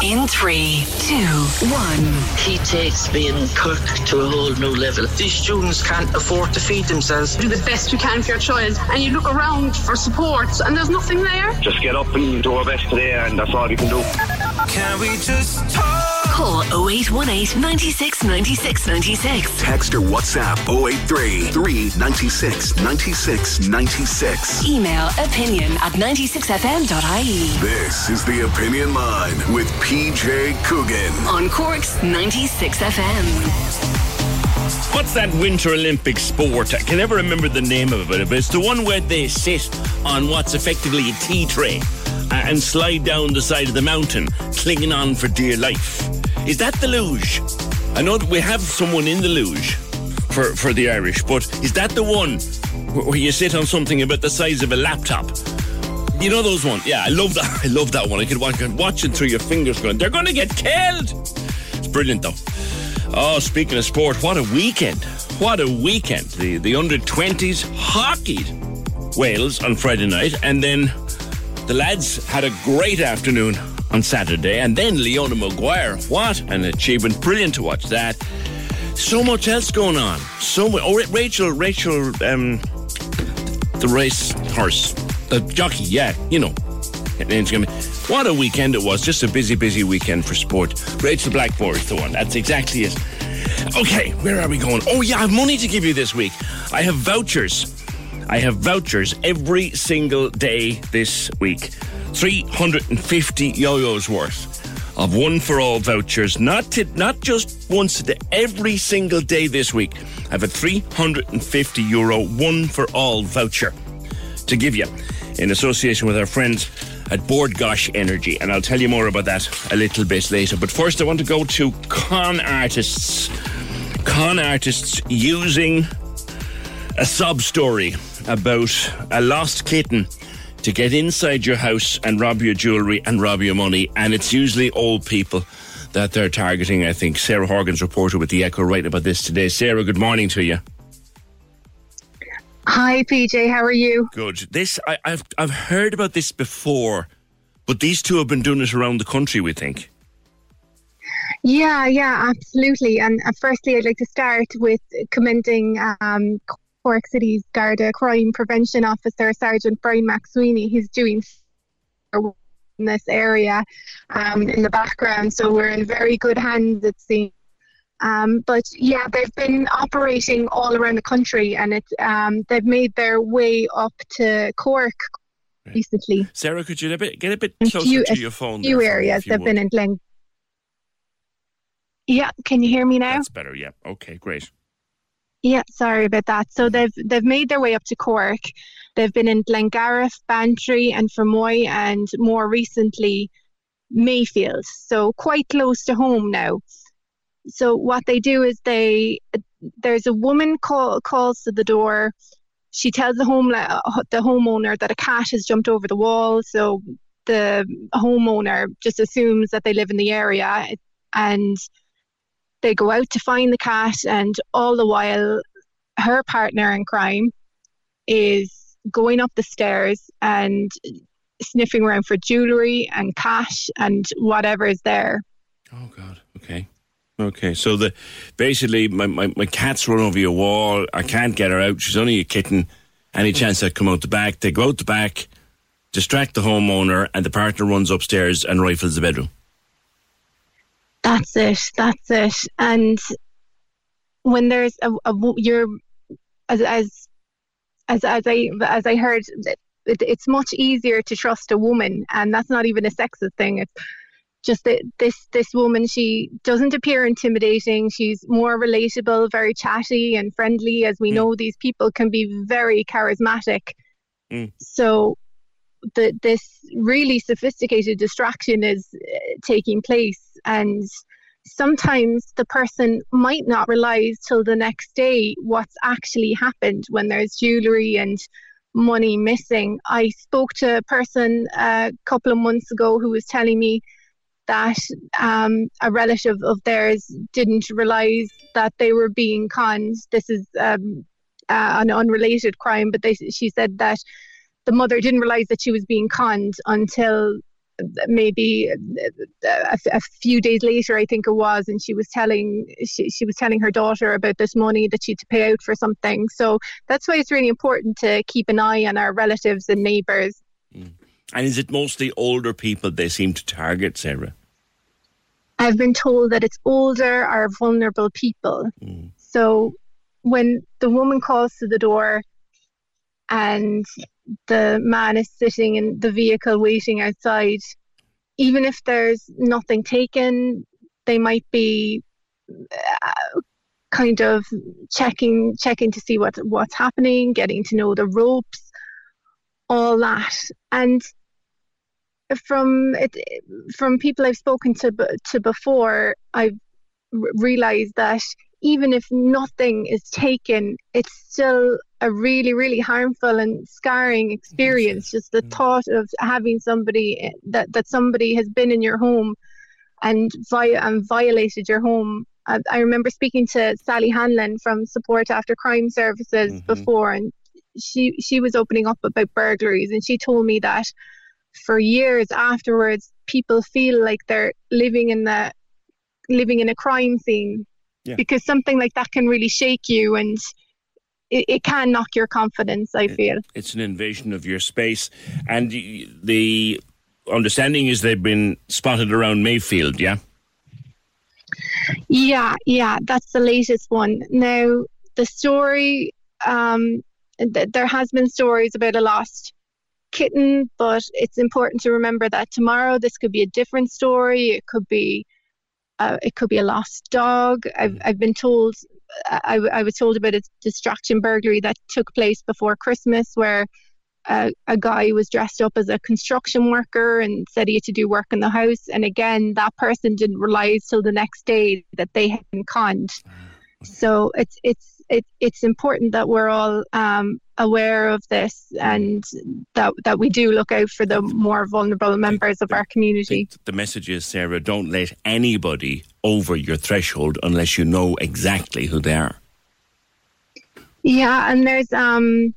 In three, two, one. He takes being Kirk to a whole new level. These students can't afford to feed themselves. do the best you can for your child and you look around for support and there's nothing there. Just get up and do our best today, and that's all you can do. Can we just talk? Call 0818 96 96 96. Text or WhatsApp 083 396 96 96. Email opinion at 96fm.ie. This is the Opinion Line with PJ Coogan. On Cork's 96FM. What's that Winter Olympic sport? I can never remember the name of it, but it's the one where they sit on what's effectively a tea tray uh, and slide down the side of the mountain, clinging on for dear life. Is that the luge? I know that we have someone in the luge for, for the Irish, but is that the one where you sit on something about the size of a laptop? You know those ones? Yeah, I love that. I love that one. I could watch, watch it through your fingers going, they're going to get killed. It's brilliant though. Oh, speaking of sport, what a weekend. What a weekend. The, the under 20s hockeyed Wales on Friday night, and then the lads had a great afternoon on Saturday, and then Leona Maguire. What an achievement. Brilliant to watch that. So much else going on. So much. Oh, Rachel, Rachel, um, the race horse, the jockey, yeah, you know. What a weekend it was. Just a busy, busy weekend for sport. Rachel Blackmore is the one. That's exactly it. Okay, where are we going? Oh, yeah, I have money to give you this week. I have vouchers. I have vouchers every single day this week. 350 yo-yos worth of one for all vouchers. Not to, not just once a day, every single day this week. I have a 350 euro one for all voucher to give you in association with our friends at Bord Gáis Energy. And I'll tell you more about that a little bit later. But first, I want to go to con artists. Con artists using a sob story about a lost kitten to get inside your house and rob your jewellery and rob your money. And it's usually old people that they're targeting, I think. Sarah Horgan's reporter with The Echo writing about this today. Sarah, good morning to you. Hi, PJ. How are you? Good. This I, I've I've heard about this before, but these two have been doing it around the country. We think. Yeah, yeah, absolutely. And uh, firstly, I'd like to start with commending um, Cork City's Garda Crime Prevention Officer, Sergeant Brian McSweeney. He's doing in this area um, in the background, so we're in very good hands, it seems. Um, but yeah, they've been operating all around the country, and it um, they've made their way up to Cork recently. Sarah, could you get a bit, get a bit closer few- to your phone? few areas they've been in Glen. Yeah, can you hear me now? That's better. Yeah. Okay. Great. Yeah, sorry about that. So they've they've made their way up to Cork. They've been in Glengariff, Bantry, and Fermoy, and more recently Mayfield. So quite close to home now. So what they do is they there's a woman call, calls to the door. She tells the home uh, the homeowner that a cat has jumped over the wall. So the homeowner just assumes that they live in the area, and they go out to find the cat, and all the while, her partner in crime is going up the stairs and sniffing around for jewellery and cash and whatever is there. Oh God. Okay. Okay, so the basically my, my, my cat's run over your wall. I can't get her out. She's only a kitten. Any chance I come out the back? They go out the back, distract the homeowner, and the partner runs upstairs and rifles the bedroom. That's it. That's it. And when there's a, a you're as as as as I as I heard, it, it's much easier to trust a woman, and that's not even a sexist thing. It's just that this this woman she doesn't appear intimidating she's more relatable very chatty and friendly as we mm. know these people can be very charismatic mm. so the, this really sophisticated distraction is uh, taking place and sometimes the person might not realize till the next day what's actually happened when there's jewelry and money missing i spoke to a person a couple of months ago who was telling me that um, a relative of theirs didn't realize that they were being conned. This is um, uh, an unrelated crime, but they, she said that the mother didn't realize that she was being conned until maybe a, a, few days later i think it was and she was telling she, she was telling her daughter about this money that she had to pay out for something so that's why it's really important to keep an eye on our relatives and neighbors mm. and is it mostly older people they seem to target sarah I've been told that it's older or vulnerable people. Mm. So when the woman calls to the door and the man is sitting in the vehicle waiting outside, even if there's nothing taken, they might be uh, kind of checking checking to see what what's happening, getting to know the ropes, all that. And from it, from people I've spoken to to before, I've realized that even if nothing is taken, it's still a really, really harmful and scarring experience. Just the mm. thought of having somebody eh, that, that somebody has been in your home and, vi- and violated your home. I, I, remember speaking to Sally Hanlon from Support After Crime Services mm-hmm. before, and she she was opening up about burglaries, and she told me that for years afterwards, people feel like they're living in the living in a crime scene yeah. because something like that can really shake you and it, it can knock your confidence. I feel it's an invasion of your space, and the understanding is they've been spotted around Mayfield. Yeah. Yeah, yeah, that's the latest one. Now, the story, um, th- there has been stories about a lost kitten, but it's important to remember that tomorrow this could be a different story. It could be uh, it could be a lost dog. I've mm. I've been told I, I was told about a distraction burglary that took place before Christmas where uh, a guy was dressed up as a construction worker and said he had to do work in the house. And again, that person didn't realize till the next day that they had been conned. Mm. So it's it's it, it's important that we're all um, aware of this and that that we do look out for the more vulnerable members of our community. The message is, Sarah, don't let anybody over your threshold unless you know exactly who they are. Yeah, and there's um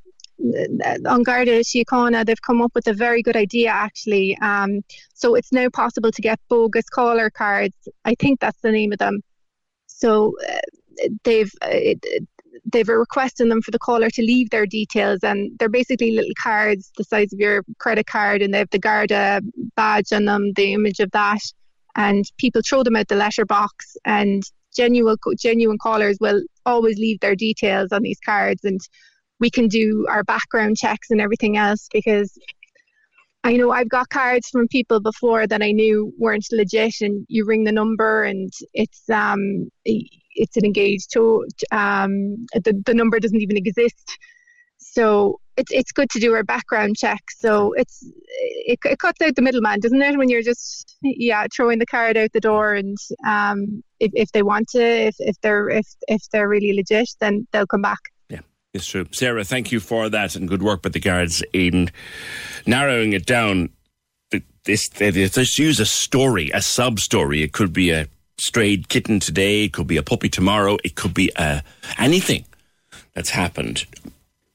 on Garda Síochána, they've come up with a very good idea actually. Um, so it's now possible to get bogus caller cards. I think that's the name of them. So uh, they've uh, they've a request in them for the caller to leave their details and they're basically little cards the size of your credit card and they have the Garda badge on them the image of that and people throw them out the letterbox and genuine genuine callers will always leave their details on these cards and we can do our background checks and everything else because I know I've got cards from people before that I knew weren't legit, and you ring the number, and it's um it's an engaged to um the the number doesn't even exist. So it's it's good to do our background check. So it's it, it cuts out the middleman, doesn't it? When you're just yeah throwing the card out the door, and um if, if they want to, if if they're if if they're really legit, then they'll come back. It's true. Sarah, thank you for that and good work with the guards in narrowing it down. This, let's use a story, a sub story. It could be a strayed kitten today, it could be a puppy tomorrow, it could be uh, anything that's happened.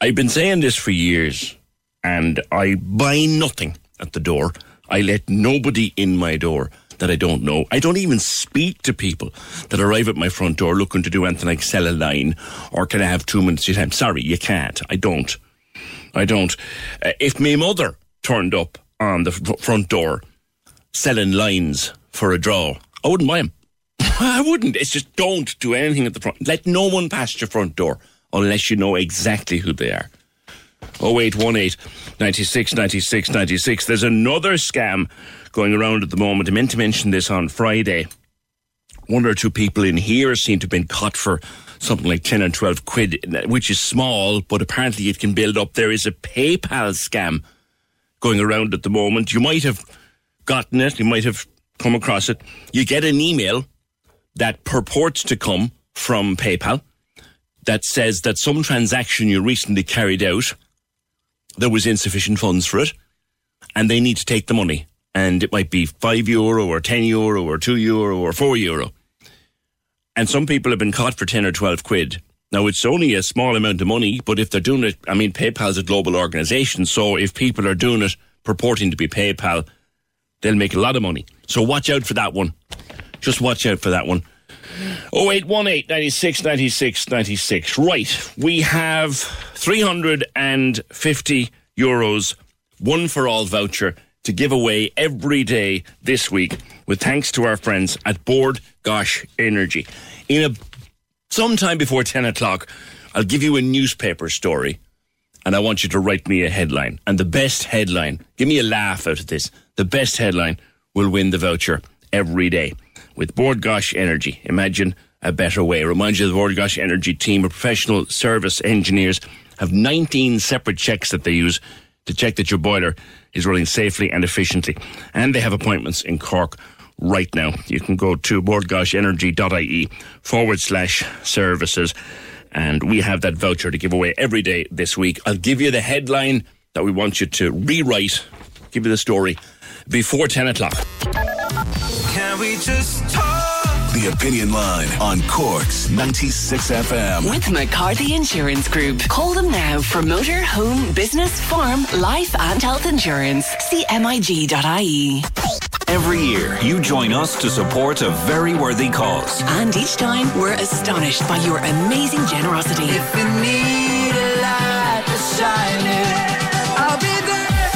I've been saying this for years and I buy nothing at the door. I let nobody in my door. That I don't know. I don't even speak to people that arrive at my front door looking to do anything like sell a line or can I have two minutes of time? Sorry, you can't. I don't. I don't. Uh, if my mother turned up on the f- front door selling lines for a draw, I wouldn't buy them. I wouldn't. It's just don't do anything at the front. Let no one pass your front door unless you know exactly who they are. 0818 96 96 96. There's another scam going around at the moment. I meant to mention this on Friday. One or two people in here seem to have been caught for something like 10 or 12 quid, which is small, but apparently it can build up. There is a PayPal scam going around at the moment. You might have gotten it, you might have come across it. You get an email that purports to come from PayPal that says that some transaction you recently carried out, there was insufficient funds for it, and they need to take the money. And it might be five euro or 10 euro or two euro or four euro. And some people have been caught for 10 or 12 quid. Now, it's only a small amount of money, but if they're doing it, I mean, PayPal's a global organization. So if people are doing it purporting to be PayPal, they'll make a lot of money. So watch out for that one. Just watch out for that one. 0818 96 96 96. Right. We have 350 euros, one for all voucher to give away every day this week with thanks to our friends at Bord Gáis Energy. In a sometime before 10 o'clock, I'll give you a newspaper story and I want you to write me a headline. And the best headline, give me a laugh out of this, the best headline will win the voucher every day with Bord Gáis Energy. Imagine a better way. Remind you, the Bord Gáis Energy team of professional service engineers have 19 separate checks that they use to check that your boiler is running safely and efficiently. And they have appointments in Cork right now. You can go to bordgaisenergy.ie forward slash services. And we have that voucher to give away every day this week. I'll give you the headline that we want you to rewrite, give you the story before 10 o'clock. Can we just talk? The Opinion Line on Cork's 96 FM. With McCarthy Insurance Group. Call them now for motor, home, business, farm, life, and health insurance. See MIG.ie. Every year, you join us to support a very worthy cause. And each time, we're astonished by your amazing generosity. If you need a light to shine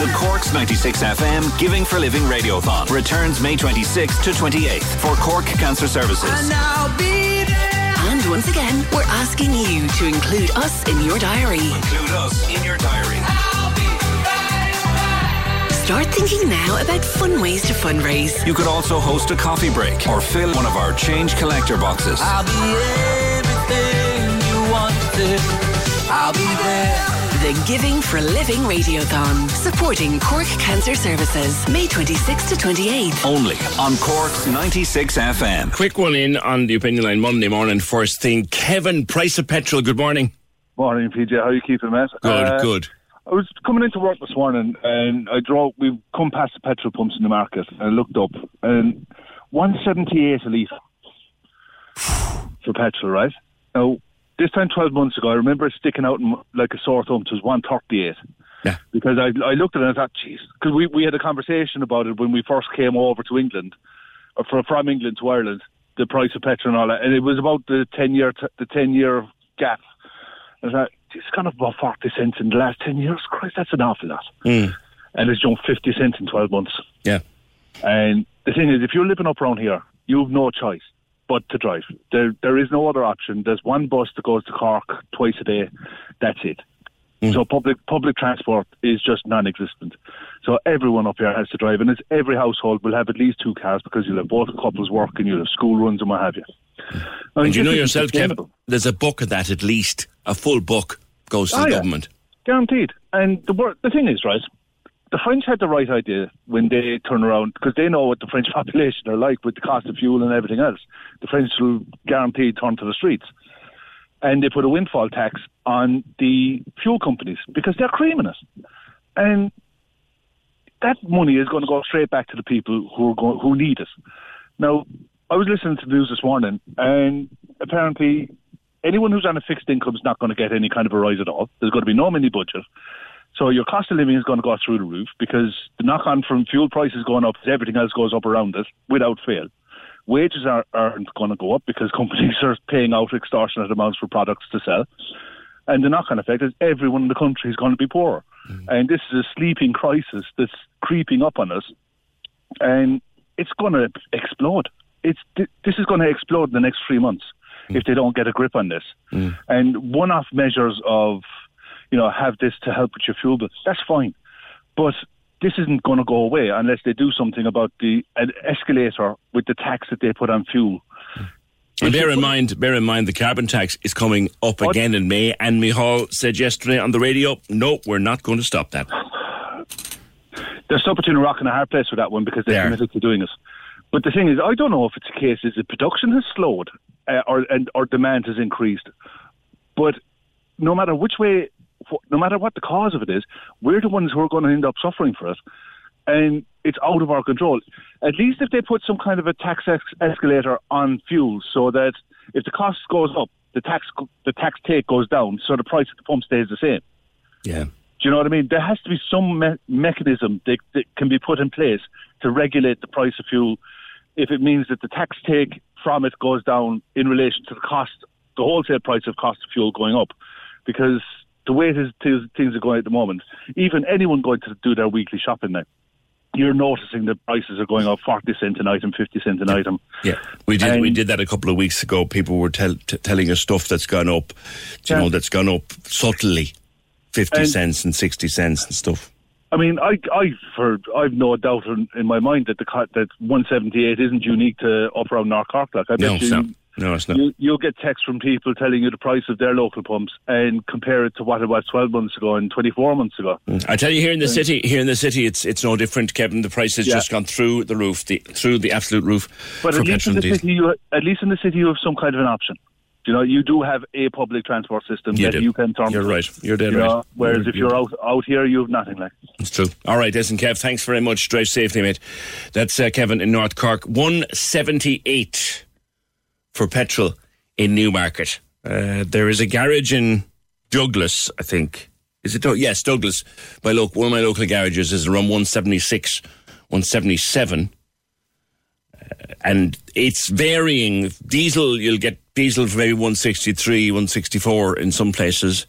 The Cork's 96 FM Giving for Living Radiothon returns May 26th to 28th for Cork Cancer Services. And I'll be there. And once again, we're asking you to include us in your diary. Include us in your diary. I'll be right back. Start thinking now about fun ways to fundraise. You could also host a coffee break or fill one of our change collector boxes. I'll be everything you wanted. I'll be there. The Giving for Living Radiothon, supporting Cork Cancer Services, May 26th to 28th. Only on Cork's 96 FM. Quick one in on the opinion line Monday morning. First thing, Kevin, price of petrol. Good morning. Morning, PJ. How you keeping, mate? Good, Uh, good. I was coming into work this morning and I drove. We've come past the petrol pumps in the market and I looked up and one seventy eight a litre for petrol, right? Now this time twelve months ago, I remember it sticking out in, like a sore thumb. It was one thirty eight. Yeah. Because I I looked at it and I thought, jeez, because we we had a conversation about it when we first came over to England, or from from England to Ireland, the price of petrol and all that, and it was about the ten year t- the ten year gap. And I thought, it's gone up about 40 cents in the last 10 years. Christ, that's an awful lot. Mm. And it's jumped 50 cents in 12 months. Yeah. And the thing is, if you're living up around here, you have no choice but to drive. There, there is no other option. There's one bus that goes to Cork twice a day. That's it. Hmm. So public public transport is just non-existent. So everyone up here has to drive, and it's every household will have at least two cars because you'll have both couples working, you'll have school runs and what have you. Now, And you know yourself, Kevin, there's a book of that at least. A full book goes to Oh, the yeah. government. Guaranteed. And the the thing is, right? The French had the right idea when they turn around because they know what the French population are like with the cost of fuel and everything else. The French will guaranteed turn to the streets, and they put a windfall tax on the fuel companies because they're creaming it, and that money is going to go straight back to the people who are go- who need it. Now, I was listening to the news this morning, and apparently, anyone who's on a fixed income is not going to get any kind of a rise at all. There's going to be no mini budget. So your cost of living is going to go through the roof because the knock on from fuel prices going up, everything else goes up around it without fail. Wages are, aren't going to go up because companies are paying out extortionate amounts for products to sell. And the knock on effect is everyone in the country is going to be poorer. Mm. And this is a sleeping crisis that's creeping up on us. And it's going to explode. It's, this is going to explode in the next three months mm. if they don't get a grip on this. Mm. And one off measures of, you know, have this to help with your fuel bill, that's fine. But this isn't going to go away unless they do something about the escalator with the tax that they put on fuel. And bear in mind, bear in mind, the carbon tax is coming up what? again in May. And Micheál said yesterday on the radio, "No, we're not going to stop that." They're stuck between a rock and a hard place with that one because they're committed to doing it. But the thing is, I don't know if it's a case is that production has slowed uh, or and or demand has increased. But no matter which way no matter what the cause of it is, we're the ones who are going to end up suffering for it. And it's out of our control. At least if they put some kind of a tax ex- escalator on fuel so that if the cost goes up, the tax the tax take goes down, so the price at the pump stays the same. Yeah. Do you know what I mean? There has to be some me- mechanism that, that can be put in place to regulate the price of fuel if it means that the tax take from it goes down in relation to the cost, the wholesale price of cost of fuel going up. Because the way things are going at the moment, even anyone going to do their weekly shopping now, you're noticing that prices are going up 40 cent an item, 50 cent an item. Yeah, we did and we did that a couple of weeks ago. People were tell, t- telling us stuff that's gone up, you yeah. know, that's gone up subtly, 50 and, cents and 60 cents and stuff. I mean, I, I, for, I've no doubt in, in my mind that the that 178 isn't unique to up around North Cork. Like, I no, bet you, no, it's not. You, will get texts from people telling you the price of their local pumps and compare it to what it was 12 months ago and 24 months ago. Mm. I tell you, here in the city, here in the city, it's it's no different, Kevin. The price has yeah. just gone through the roof, the, through the absolute roof. But at least, in the city, you, at least in the city, you have some kind of an option. You know, you do have a public transport system you that do. you can turn. You're right. You're dead you right. Know, whereas you're, if you're out out here, you have nothing like. It's true. All right, listen, Kev. Thanks very much. Drive safely, mate. That's uh, Kevin in North Cork. One seventy eight for petrol in Newmarket. Uh, there is a garage in Douglas, I think. Is it? Yes, Douglas. My local, one of my local garages is around 176, 177. Uh, and it's varying. Diesel, you'll get diesel for maybe 163, 164 in some places.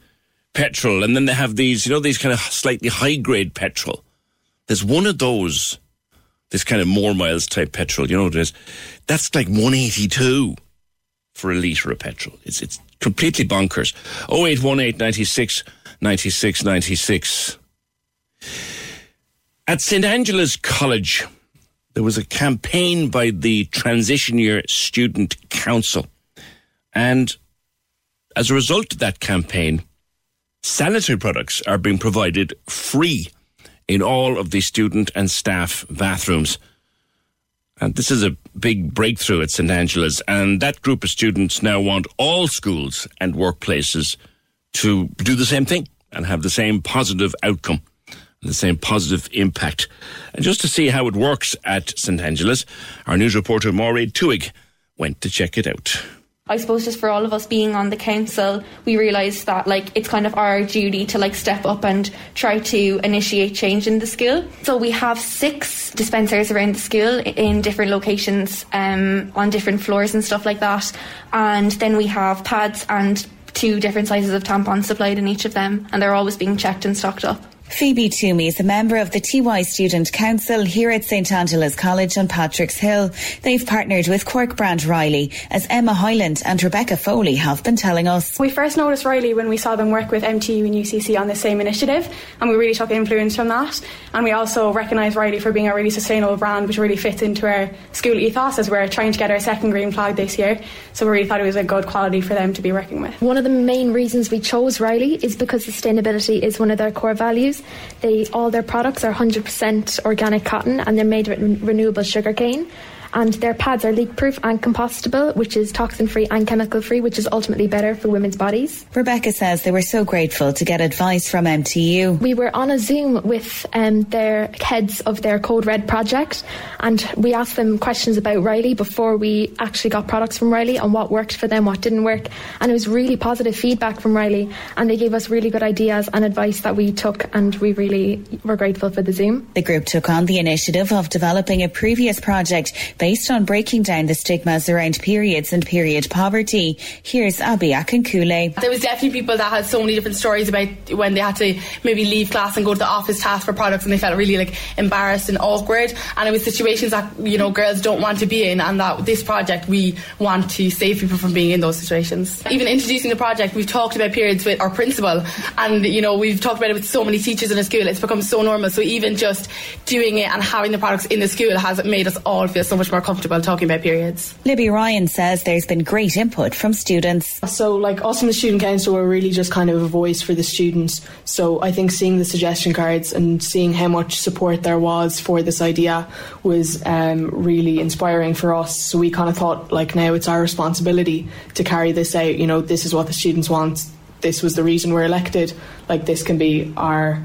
Petrol. And then they have these, you know, these kind of slightly high grade petrol. There's one of those, this kind of more miles type petrol, you know what it is? That's like 182 for a litre of petrol. It's it's completely bonkers. 0818 96 96 96. At St Angela's College, there was a campaign by the Transition Year Student Council. And as a result of that campaign, sanitary products are being provided free in all of the student and staff bathrooms. And this is a big breakthrough at St. Angela's. And that group of students now want all schools and workplaces to do the same thing and have the same positive outcome and the same positive impact. And just to see how it works at St. Angela's, our news reporter Maureen Tuig went to check it out. I suppose just for all of us being on the council, we realised that like it's kind of our duty to like step up and try to initiate change in the school. So we have six dispensers around the school in different locations, um, on different floors and stuff like that. And then we have pads and two different sizes of tampons supplied in each of them, and they're always being checked and stocked up. Phoebe Toomey is a member of the TY Student Council here at St Angela's College on Patrick's Hill. They've partnered with Cork Brand Riley, as Emma Hyland and Rebecca Foley have been telling us. We first noticed Riley when we saw them work with MTU and UCC on the same initiative, and we really took influence from that. And we also recognise Riley for being a really sustainable brand, which really fits into our school ethos as we're trying to get our second green flag this year. So we really thought it was a good quality for them to be working with. One of the main reasons we chose Riley is because sustainability is one of their core values. They all their products are 100% organic cotton and they're made with renewable sugarcane. And their pads are leak proof and compostable, which is toxin free and chemical free, which is ultimately better for women's bodies. Rebecca says they were so grateful to get advice from MTU. We were on a Zoom with um, their heads of their Code Red project, and we asked them questions about Riley before we actually got products from Riley and what worked for them, what didn't work. And it was really positive feedback from Riley, and they gave us really good ideas and advice that we took, and we really were grateful for the Zoom. The group took on the initiative of developing a previous project based on breaking down the stigmas around periods and period poverty. Here's Abby Akinkule. There was definitely people that had so many different stories about when they had to maybe leave class and go to the office to ask for products and they felt really like embarrassed and awkward and it was situations that you know girls don't want to be in and that this project we want to save people from being in those situations. Even introducing the project we've talked about periods with our principal and you know we've talked about it with so many teachers in the school it's become so normal so even just doing it and having the products in the school has made us all feel so much more comfortable talking about periods. Libby Ryan says there's been great input from students. So like us in the student council we're really just kind of a voice for the students. So I think seeing the suggestion cards and seeing how much support there was for this idea was um, really inspiring for us. So we kind of thought like now it's our responsibility to carry this out. You know this is what the students want. This was the reason we're elected. Like this can be our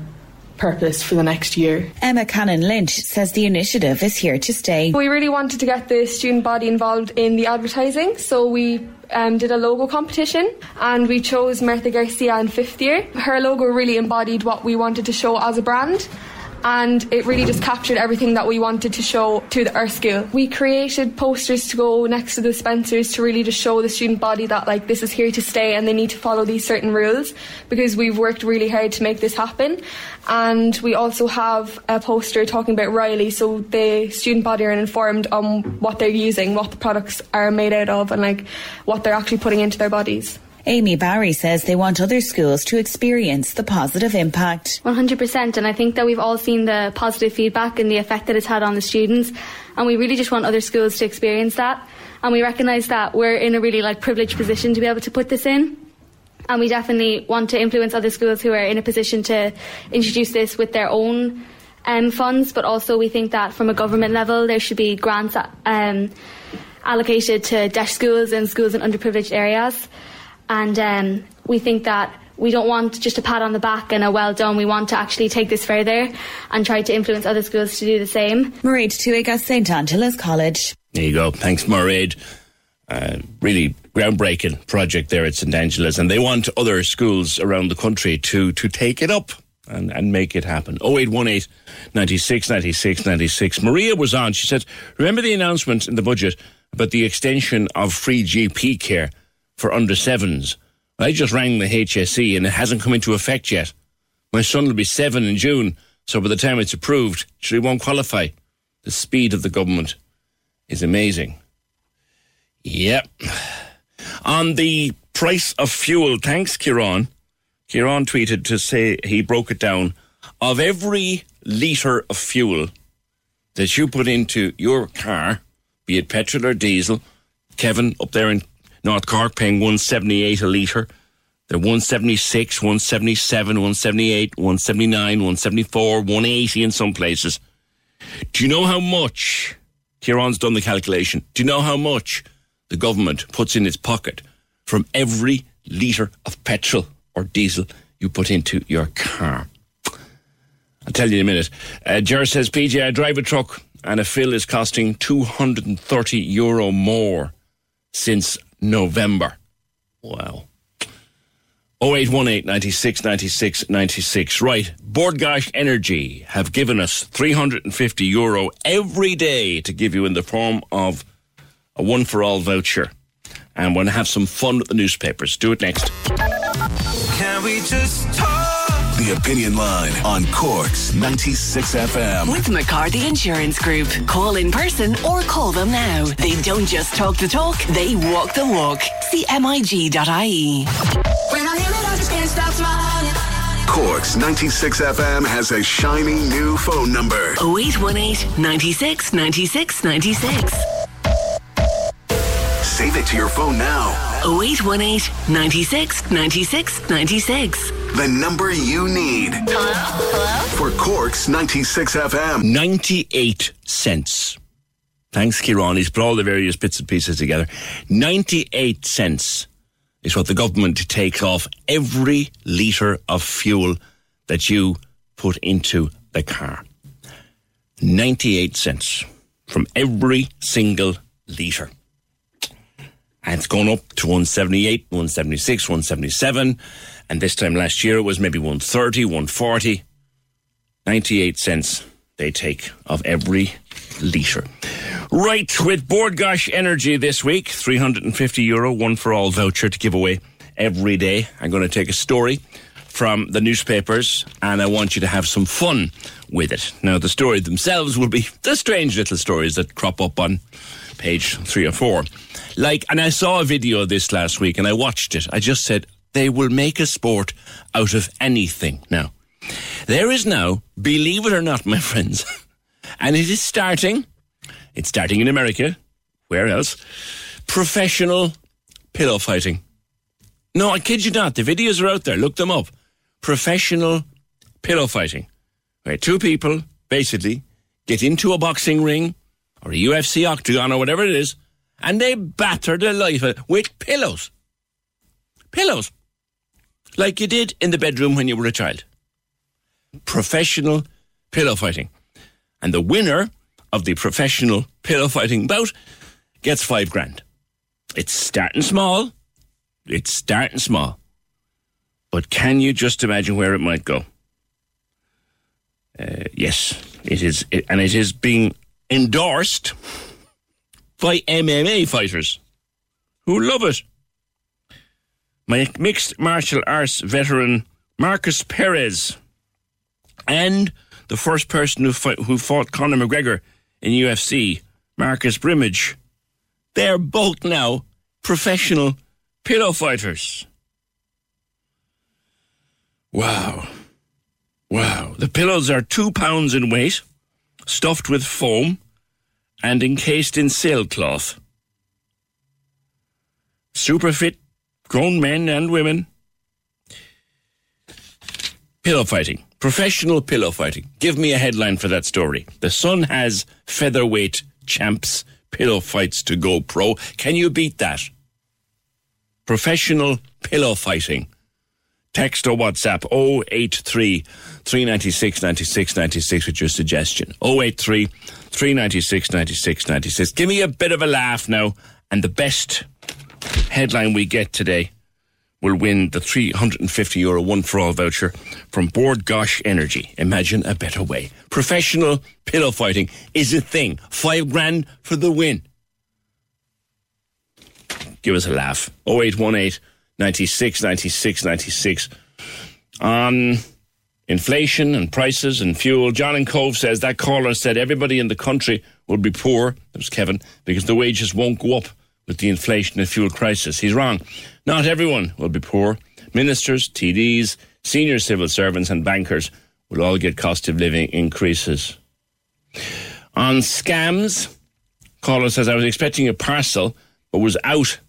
purpose for the next year. Emma Cannon Lynch says the initiative is here to stay. We really wanted to get the student body involved in the advertising, so we um, did a logo competition and we chose Martha Garcia in fifth year. Her logo really embodied what we wanted to show as a brand and it really just captured everything that we wanted to show to the our school. We created posters to go next to the dispensers to really just show the student body that like this is here to stay and they need to follow these certain rules because we've worked really hard to make this happen. And we also have a poster talking about Riley so the student body are informed on what they're using, what the products are made out of and like what they're actually putting into their bodies. Amy Barry says they want other schools to experience the positive impact. 100%, and I think that we've all seen the positive feedback and the effect that it's had on the students, and we really just want other schools to experience that. And we recognise that we're in a really like privileged position to be able to put this in. And we definitely want to influence other schools who are in a position to introduce this with their own um, funds, but also we think that from a government level there should be grants um, allocated to DEIS schools and schools in underprivileged areas and um, we think that we don't want just a pat on the back and a well done. We want to actually take this further and try to influence other schools to do the same. Mairead Tuiga, St Angela's College. There you go. Thanks, Mairead. Uh, really groundbreaking project there at St Angela's, and they want other schools around the country to to take it up and, and make it happen. 0818 96 96 96. Maria was on. She said, Remember the announcement in the budget about the extension of free GP care? For under sevens. I just rang the HSE and it hasn't come into effect yet. My son will be seven in June, so by the time it's approved, he won't qualify. The speed of the government is amazing. Yep. On the price of fuel, thanks, Kieran. Kieran tweeted to say he broke it down. Of every litre of fuel that you put into your car, be it petrol or diesel, Kevin up there in North Cork paying 178 a litre. They're 176, 177, 178, 179, 174, 180 in some places. Do you know how much? Kieran's done the calculation. Do you know how much the government puts in its pocket from every litre of petrol or diesel you put into your car? I'll tell you in a minute. Uh, Ger says, PJ, I drive a truck and a fill is costing 230 euro more since November. Wow. 0818 96 96 96. Right. Bord Gáis Energy have given us 350 euro every day to give you in the form of a one for all voucher. And we're going to have some fun with the newspapers. Do it next. Can we just talk? The Opinion Line on Cork's 96 FM. With McCarthy Insurance Group. Call in person or call them now. They don't just talk the talk, they walk the walk. CMIG.ie. When I hear it, I just can't stop smiling. Cork's 96 FM has a shiny new phone number. 0818 96 96 96. Save it to your phone now. 0818 96 96 96. The number you need. Hello? Hello? For Cork's 96 FM. 98 cents. Thanks, Kieran. He's put all the various bits and pieces together. 98 cents is what the government takes off every litre of fuel that you put into the car. 98 cents from every single litre. And it's gone up to 178, 176, 177. And this time last year it was maybe 130, 140. 98 cents they take of every litre. Right, with Bord Gáis Energy this week, 350 euro, one for all voucher to give away every day. I'm going to take a story from the newspapers and I want you to have some fun with it. Now, the story themselves will be the strange little stories that crop up on page three or four. Like, and I saw a video of this last week and I watched it. I just said, they will make a sport out of anything now. There is now, believe it or not, my friends, and it is starting, it's starting in America, where else? Professional pillow fighting. No, I kid you not, the videos are out there, look them up. Professional pillow fighting. Where two people, basically, get into a boxing ring or a UFC octagon or whatever it is, and they batter the life out with pillows. Pillows. Like you did in the bedroom when you were a child. Professional pillow fighting. And the winner of the professional pillow fighting bout gets five grand. It's starting small. It's starting small. But can you just imagine where it might go? Uh, yes, it is, it, and it is being endorsed by MMA fighters who love it. My mixed martial arts veteran Marcus Perez and the first person who, fought, who fought Conor McGregor in UFC, Marcus Brimage, they're both now professional pillow fighters. Wow. Wow. The pillows are two pounds in weight, stuffed with foam, and encased in sailcloth. Super fit grown men and women. Pillow fighting. Professional pillow fighting. Give me a headline for that story. The Sun has featherweight champs pillow fights to go pro. Can you beat that? Professional pillow fighting. Text or WhatsApp 083 396 96 96 with your suggestion. 083 396 96 96. Give me a bit of a laugh now. And the best headline we get today will win the 350 euro one for all voucher from Bord Gáis Energy. Imagine a better way. Professional pillow fighting is a thing. Five grand for the win. Give us a laugh. 0818 96 96 96. On inflation and prices and fuel, John and Cobh says that caller said everybody in the country will be poor. That was Kevin, because the wages won't go up with the inflation and fuel crisis. He's wrong. Not everyone will be poor. Ministers, TDs, senior civil servants, and bankers will all get cost of living increases. On scams, caller says, I was expecting a parcel, but was out.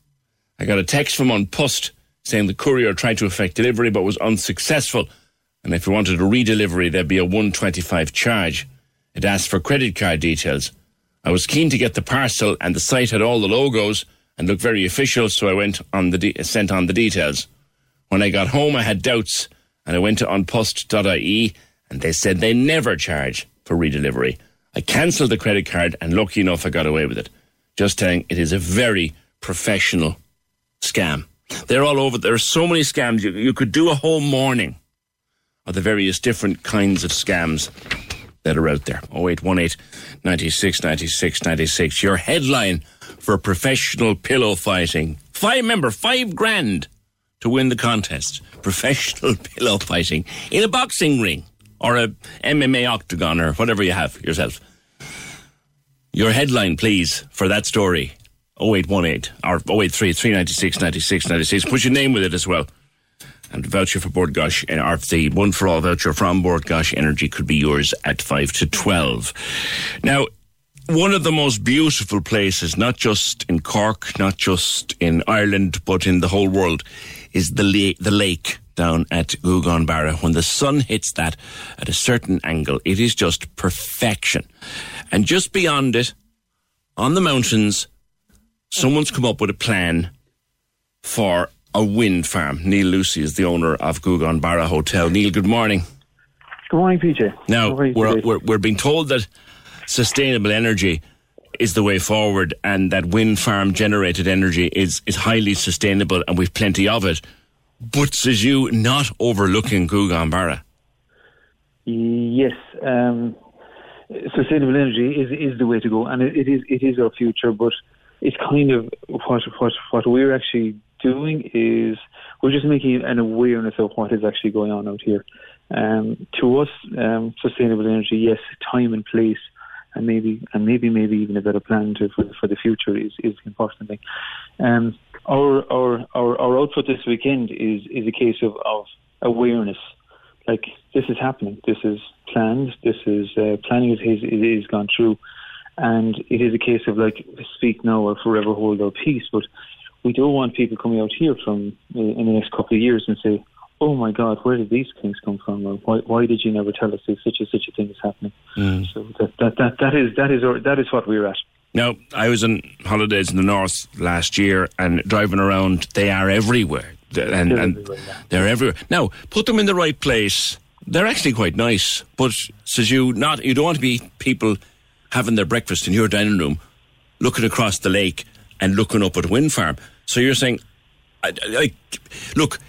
I got a text from An Post saying the courier tried to effect delivery but was unsuccessful. And if you wanted a redelivery, there'd be a 125 charge. It asked for credit card details. I was keen to get the parcel, and the site had all the logos and looked very official, so I went on the de- sent on the details. When I got home, I had doubts, and I went to anpost.ie, and they said they never charge for redelivery. I cancelled the credit card, and lucky enough, I got away with it. Just saying, it is a very professional scam. They're all over. There are so many scams. You, you could do a whole morning of the various different kinds of scams that are out there. 0818 96 96 96. Your headline for professional pillow fighting. Five, member five grand to win the contest. Professional pillow fighting in a boxing ring or a MMA octagon or whatever you have yourself. Your headline, please, for that story. 0818 or 083 396 96 96. Put your name with it as well. And voucher for Bord Gáis, or the one for all voucher from Bord Gáis Energy could be yours at 5 to 12. Now, one of the most beautiful places, not just in Cork, not just in Ireland, but in the whole world, is the, la- the lake down at Gougane Barra. When the sun hits that at a certain angle, it is just perfection. And just beyond it, on the mountains, someone's come up with a plan for a wind farm. Neil Lucey is the owner of Gougane Barra Hotel. Neil, good morning. Good morning, PJ. Now, How are you we're, we're, we're being told that sustainable energy is the way forward and that wind farm generated energy is, is highly sustainable and we've plenty of it. But says you, not overlooking Gougane Barra. Yes, um, sustainable energy is is the way to go, and it, it is it is our future. But it's kind of what what what we're actually doing is we're just making an awareness of what is actually going on out here. Um, to us, um, sustainable energy, yes, time and place, and maybe and maybe maybe even a better plan to, for for the future is is the important thing. Um, our our our our output this weekend is is a case of of awareness like this is happening. This is planned. This is uh, planning is is gone through, and it is a case of like speak now or forever hold our peace. But we don't want people coming out here from uh, in the next couple of years and say, "Oh my God, where did these things come from? Or why, why did you never tell us that such a such a thing is happening?" So that that that, that is that is our, that is what we're at. Now, I was on holidays in the north last year and driving around, they are everywhere. They're- And, They're and everywhere, yeah. they're everywhere. Now, put them in the right place. They're actually quite nice, but says you not you don't want to be people having their breakfast in your dining room, looking across the lake and looking up at a wind farm. So you're saying, I, I, look,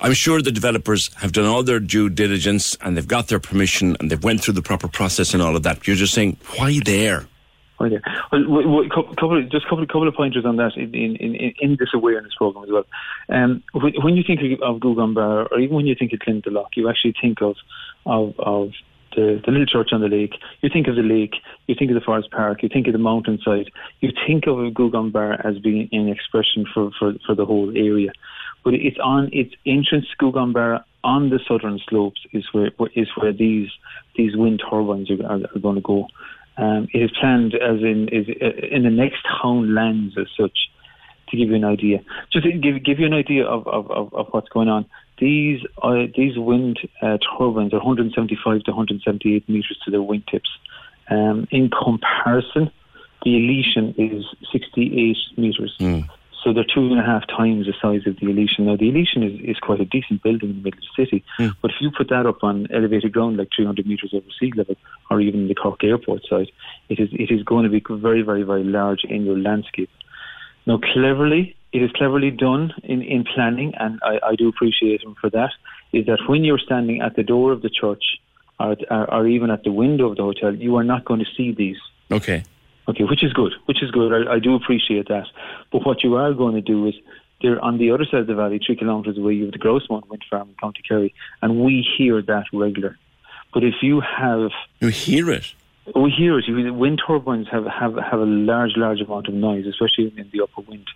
I'm sure the developers have done all their due diligence and they've got their permission and they've went through the proper process and all of that. You're just saying, why there? Oh, yeah. Well, couple, just a couple, couple of pointers on that in, in, in, in this awareness program as well. Um, when, when you think of Gougane Barra, or even when you think of Clintalock, you actually think of of, of the, the little church on the lake. You think of the lake. You think of the forest park. You think of the mountainside. You think of Gougane Barra as being an expression for, for, for the whole area. But it's on its entrance to Bar on the southern slopes is where is where these these wind turbines are, are, are going to go. Um, it is planned as in is uh, in the next town lands as such. To give you an idea, just to give give you an idea of, of, of, of what's going on. These uh, these wind uh, turbines are 175 to 178 meters to their wingtips. Um, in comparison, the Elysian is 68 meters. So they're two and a half times the size of the Elysian. Now, the Elysian is, is quite a decent building in the middle of the city, but if you put that up on elevated ground, like 300 metres over sea level, or even the Cork Airport side, it is it is going to be very, very, very large in your landscape. Now, cleverly, it is cleverly done in, in planning, and I, I do appreciate him for that. Is that when you're standing at the door of the church, or, or, or even at the window of the hotel, you are not going to see these. Okay. Okay, which is good, which is good. I, I do appreciate that. But what you are going to do is, they're on the other side of the valley, three kilometres away, you have the Grousemount Wind Farm in County Kerry, and we hear that regular. But if you have... You hear it? We hear it. Wind turbines have, have, have a large, large amount of noise, especially in the upper wind.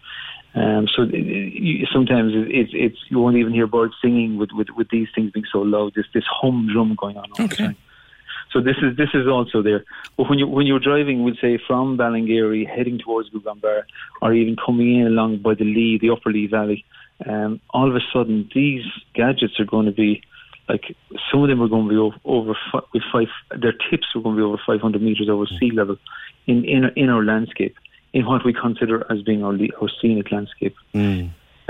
Um, so it- it- you- sometimes it's, it's you won't even hear birds singing with, with, with these things being so low. There's this humdrum going on all the time. So this is this is also there. But when you when you're driving, we'll say from Ballingeary heading towards Gougane Barra, or even coming in along by the Lee, the Upper Lee Valley, um, all of a sudden these gadgets are going to be like some of them are going to be over, over with five. Their tips are going to be over 500 meters over sea level in in in our landscape, in what we consider as being our our scenic landscape.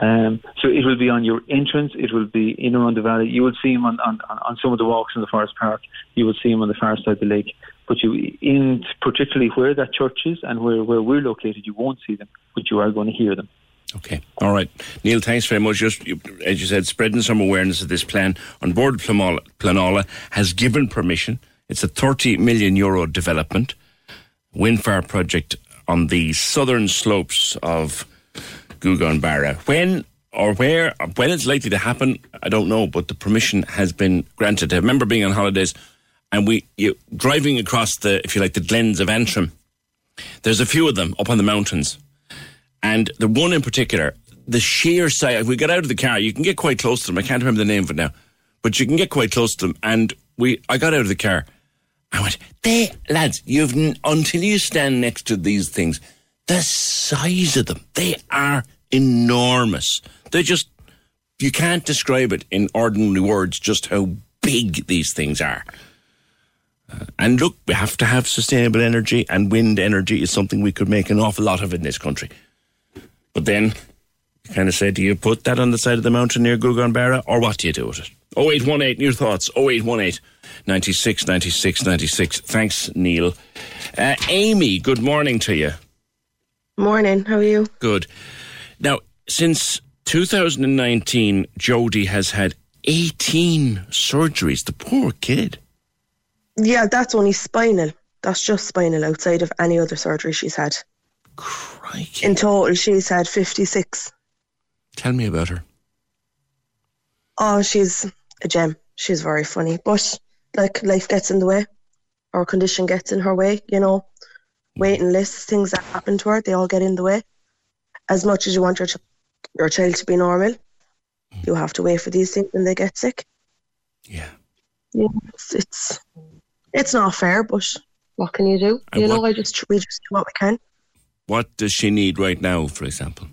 Um, so it will be on your entrance. It will be in around the valley. You will see them on, on, on some of the walks in the forest park. You will see them on the far side of the lake. But you, in particularly where that church is and where, where we're located, you won't see them, but you are going to hear them. Okay. All right. Neil, thanks very much. Just, you- as you said, spreading some awareness of this plan on Bord Pleanála, Pleanála has given permission. It's a 30 million euro development, wind farm project on the southern slopes of Gougane Barra. When or where, or when it's likely to happen, I don't know, but the permission has been granted. I remember being on holidays and we, you, driving across the, if you like, the glens of Antrim. There's a few of them up on the mountains. And the one in particular, the sheer size, we get out of the car, you can get quite close to them. I can't remember the name of it now, but you can get quite close to them. And we, I got out of the car. I went, they, lads, you've, until you stand next to these things, the size of them, they are enormous. They just, you can't describe it in ordinary words just how big these things are. Uh, and look, we have to have sustainable energy, and wind energy is something we could make an awful lot of in this country. But then, you kind of say, do you put that on the side of the mountain near Gougane Barra, or what do you do with it? 0818, your thoughts, 0818 96 96 96. Thanks, Neil. Uh, Amy, good morning to you. Morning, how are you? Good. Now, since 2019, Jodie has had 18 surgeries. The poor kid. Yeah, that's only spinal. That's just spinal outside of any other surgery she's had. Crikey. In total, she's had 56. Tell me about her. Oh, she's a gem. She's very funny. But, like, life gets in the way. or condition gets in her way, you know. Mm-hmm. Waiting lists, things that happen to her, they all get in the way. As much as you want your, ch- your child to be normal, mm-hmm. you have to wait for these things when they get sick. Yeah. Yeah, it's, it's it's not fair, but what can you do? And you know, I just we just do what we can. What does she need right now, for example?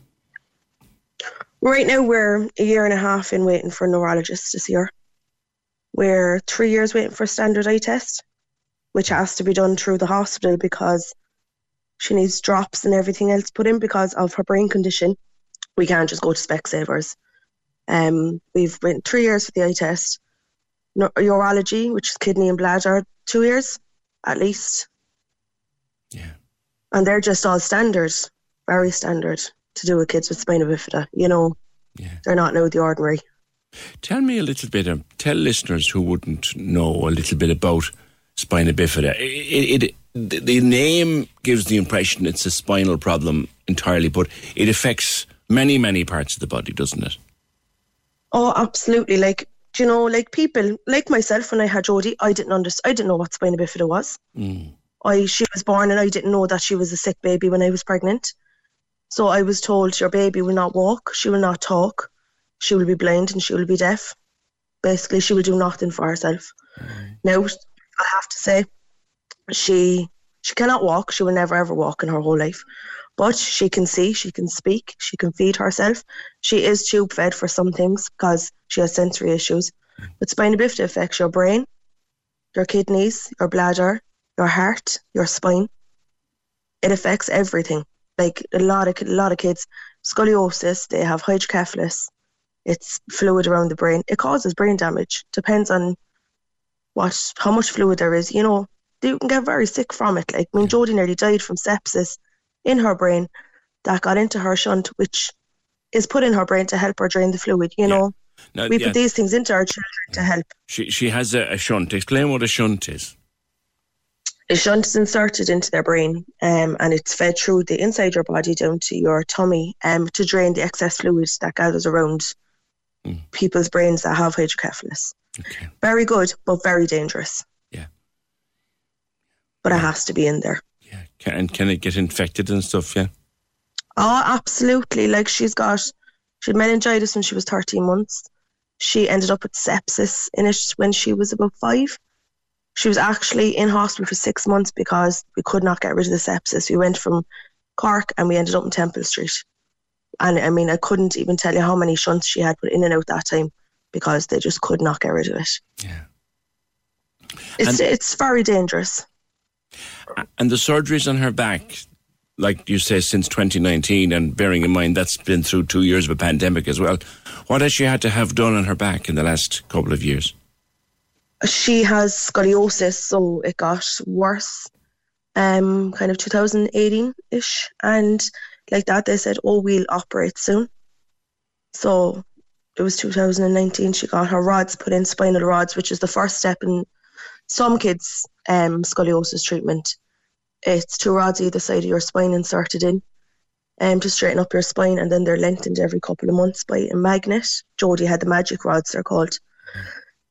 Right now, we're a year and a half in waiting for a neurologist to see her. We're three years waiting for a standard eye test, which has to be done through the hospital because she needs drops and everything else put in because of her brain condition. We can't just go to Specsavers. Um, we've went three years for the eye test. Neu- urology, which is kidney and bladder, two years at least. Yeah. And they're just all standards, very standard to do with kids with spina bifida. You know, yeah. they're not now the ordinary. Tell me a little bit, um, tell listeners who wouldn't know a little bit about spina bifida. It, it, the, the name gives the impression it's a spinal problem entirely, but it affects many, many parts of the body, doesn't it? Oh, absolutely. Like, do you know, like people, like myself, when I had Jodie, I didn't understand, I didn't know what spina bifida was. Mm. I she was born and I didn't know that she was a sick baby when I was pregnant. So I was told your baby will not walk, she will not talk, she will be blind and she will be deaf. Basically, she will do nothing for herself. Now, I have to say, she she cannot walk. She will never ever walk in her whole life, but she can see, she can speak, she can feed herself. She is tube fed for some things because she has sensory issues. Hmm. But spina bifida affects your brain, your kidneys, your bladder, your heart, your spine. It affects everything. Like a lot of a lot of kids, scoliosis, they have hydrocephalus. It's fluid around the brain. It causes brain damage. Depends on what how much fluid there is. You know, you can get very sick from it. Like I mean, Jodie nearly died from sepsis in her brain that got into her shunt, which is put in her brain to help her drain the fluid. You know, Now, we yeah, put these things into our children to help. she, she has a, a shunt. Explain what a shunt is. A shunt is inserted into their brain um, and it's fed through the inside your body down to your tummy um, to drain the excess fluid that gathers around people's brains that have hydrocephalus. Very good, but very dangerous. Yeah. But it has to be in there. Can, and can it get infected and stuff? Yeah. Oh, absolutely. Like she's got, she had meningitis when she was 13 months. She ended up with sepsis in it when she was about five. She was actually in hospital for six months because we could not get rid of the sepsis. We went from Cork and we ended up in Temple Street. And I mean, I couldn't even tell you how many shunts she had put in and out that time because they just could not get rid of it. Yeah. It's, And- it's very dangerous. And the surgeries on her back, like you say, since 2019, and bearing in mind that's been through two years of a pandemic as well. What has she had to have done on her back in the last couple of years? she has scoliosis, so it got worse, um, kind of 2018 ish, and like that they said, "Oh, we'll operate soon." So it was 2019. She got her rods put in, spinal rods, which is the first step in some kids' um, scoliosis treatment. It's two rods either side of your spine inserted in, um, to straighten up your spine, and then they're lengthened every couple of months by a magnet. Jodie had the magic rods, they're called.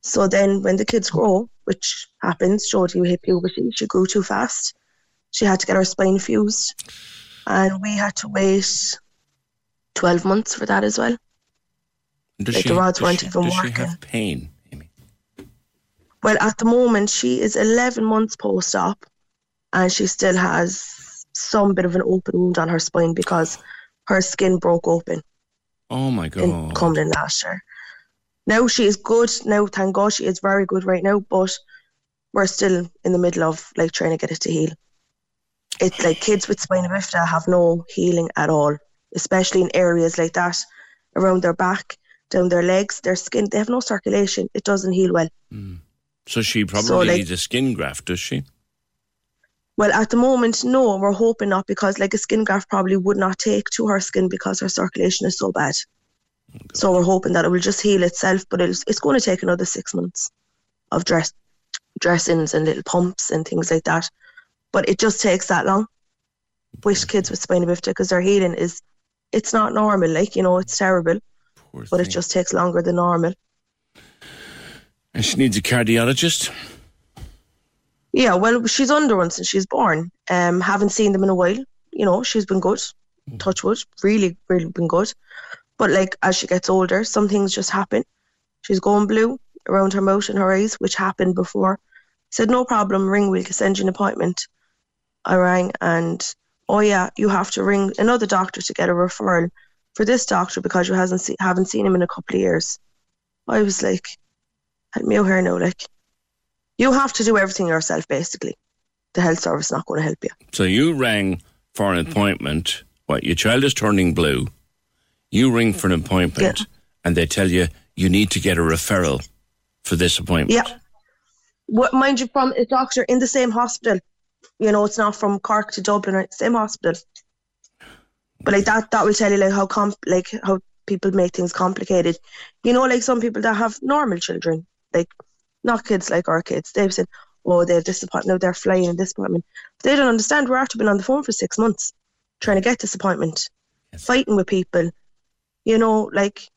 So then when the kids grow, which happens, Jodie hit puberty, she grew too fast. She had to get her spine fused. And we had to wait 12 months for that as well. Does Like she, the rods does weren't she, even does she have pain? Amy? Well, at the moment, she is 11 months post op and she still has some bit of an open wound on her spine because her skin broke open Oh my God. coming in last year. Now she is good. Now, thank God, she is very good right now. But we're still in the middle of like trying to get it to heal. It's like kids with spina bifida have no healing at all, especially in areas like that around their back, down their legs, their skin. They have no circulation. It doesn't heal well. Mm. So she probably So, like- needs a skin graft, does she? Well, at the moment, no, we're hoping not because like a skin graft probably would not take to her skin because her circulation is so bad. So we're hoping that it will just heal itself, but it's, it's going to take another six months of dress dressings and little pumps and things like that. But it just takes that long with kids with spina bifida because their healing is it's not normal. Like you know, it's terrible, but it just takes longer than normal. And she needs a cardiologist. Yeah, well, she's under one since she's born. Um, haven't seen them in a while. You know, she's been good. Touch wood, really, really been good. But like as she gets older, some things just happen. She's going blue around her mouth and her eyes, which happened before. Said no problem, ring. We'll send you an appointment. I rang and oh yeah, you have to ring another doctor to get a referral for this doctor because you hasn't see, haven't seen him in a couple of years. I was like, help me out here now, like you have to do everything yourself basically. The health service is not going to help you. So you rang for an appointment. What, your child is turning blue. You ring for an appointment and they tell you you need to get a referral for this appointment. Yeah. What mind you from a doctor in the same hospital. You know, it's not from Cork to Dublin, right? Same hospital. But like that that will tell you like how comp like how people make things complicated. You know, like some people that have normal children, like not kids like our kids. They've said, Oh, they have this appointment now they're flying in this appointment. But they don't understand we're after been on the phone for six months trying to get this appointment. Fighting with people. You know, like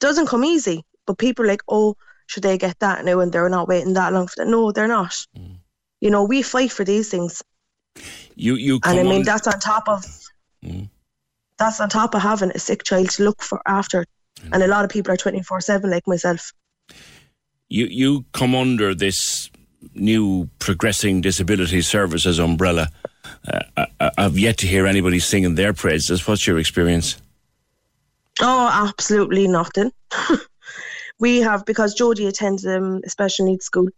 doesn't come easy. But people are like, Oh, should they get that now and they're not waiting that long for that? No, they're not. Mm. You know, we fight for these things. You you And I mean on- that's on top of that's on top of having a sick child to look for after. And a lot of people are twenty four seven like myself. you you come under this new progressing disability services umbrella. Uh, I, I- I've yet to hear anybody singing their praises. What's your experience? Oh, absolutely nothing. we have because Jodie attends um, a special needs school.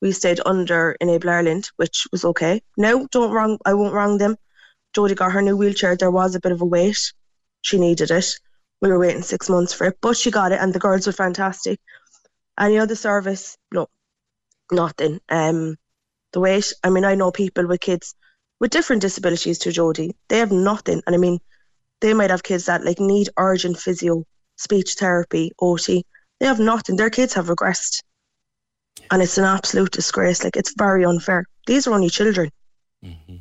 We stayed under Enable Ireland, which was okay. No, don't wrong. I won't wrong them. Jodie got her new wheelchair. There was a bit of a wait. She needed it. We were waiting six months for it, but she got it, and the girls were fantastic. Any other service? No, nothing. Um, the wait. I mean, I know people with kids with different disabilities to Jodie. They have nothing, and I mean, they might have kids that like need urgent physio, speech therapy, OT. They have nothing. Their kids have regressed. And it's an absolute disgrace. Like it's very unfair. These are only children. Mm-hmm.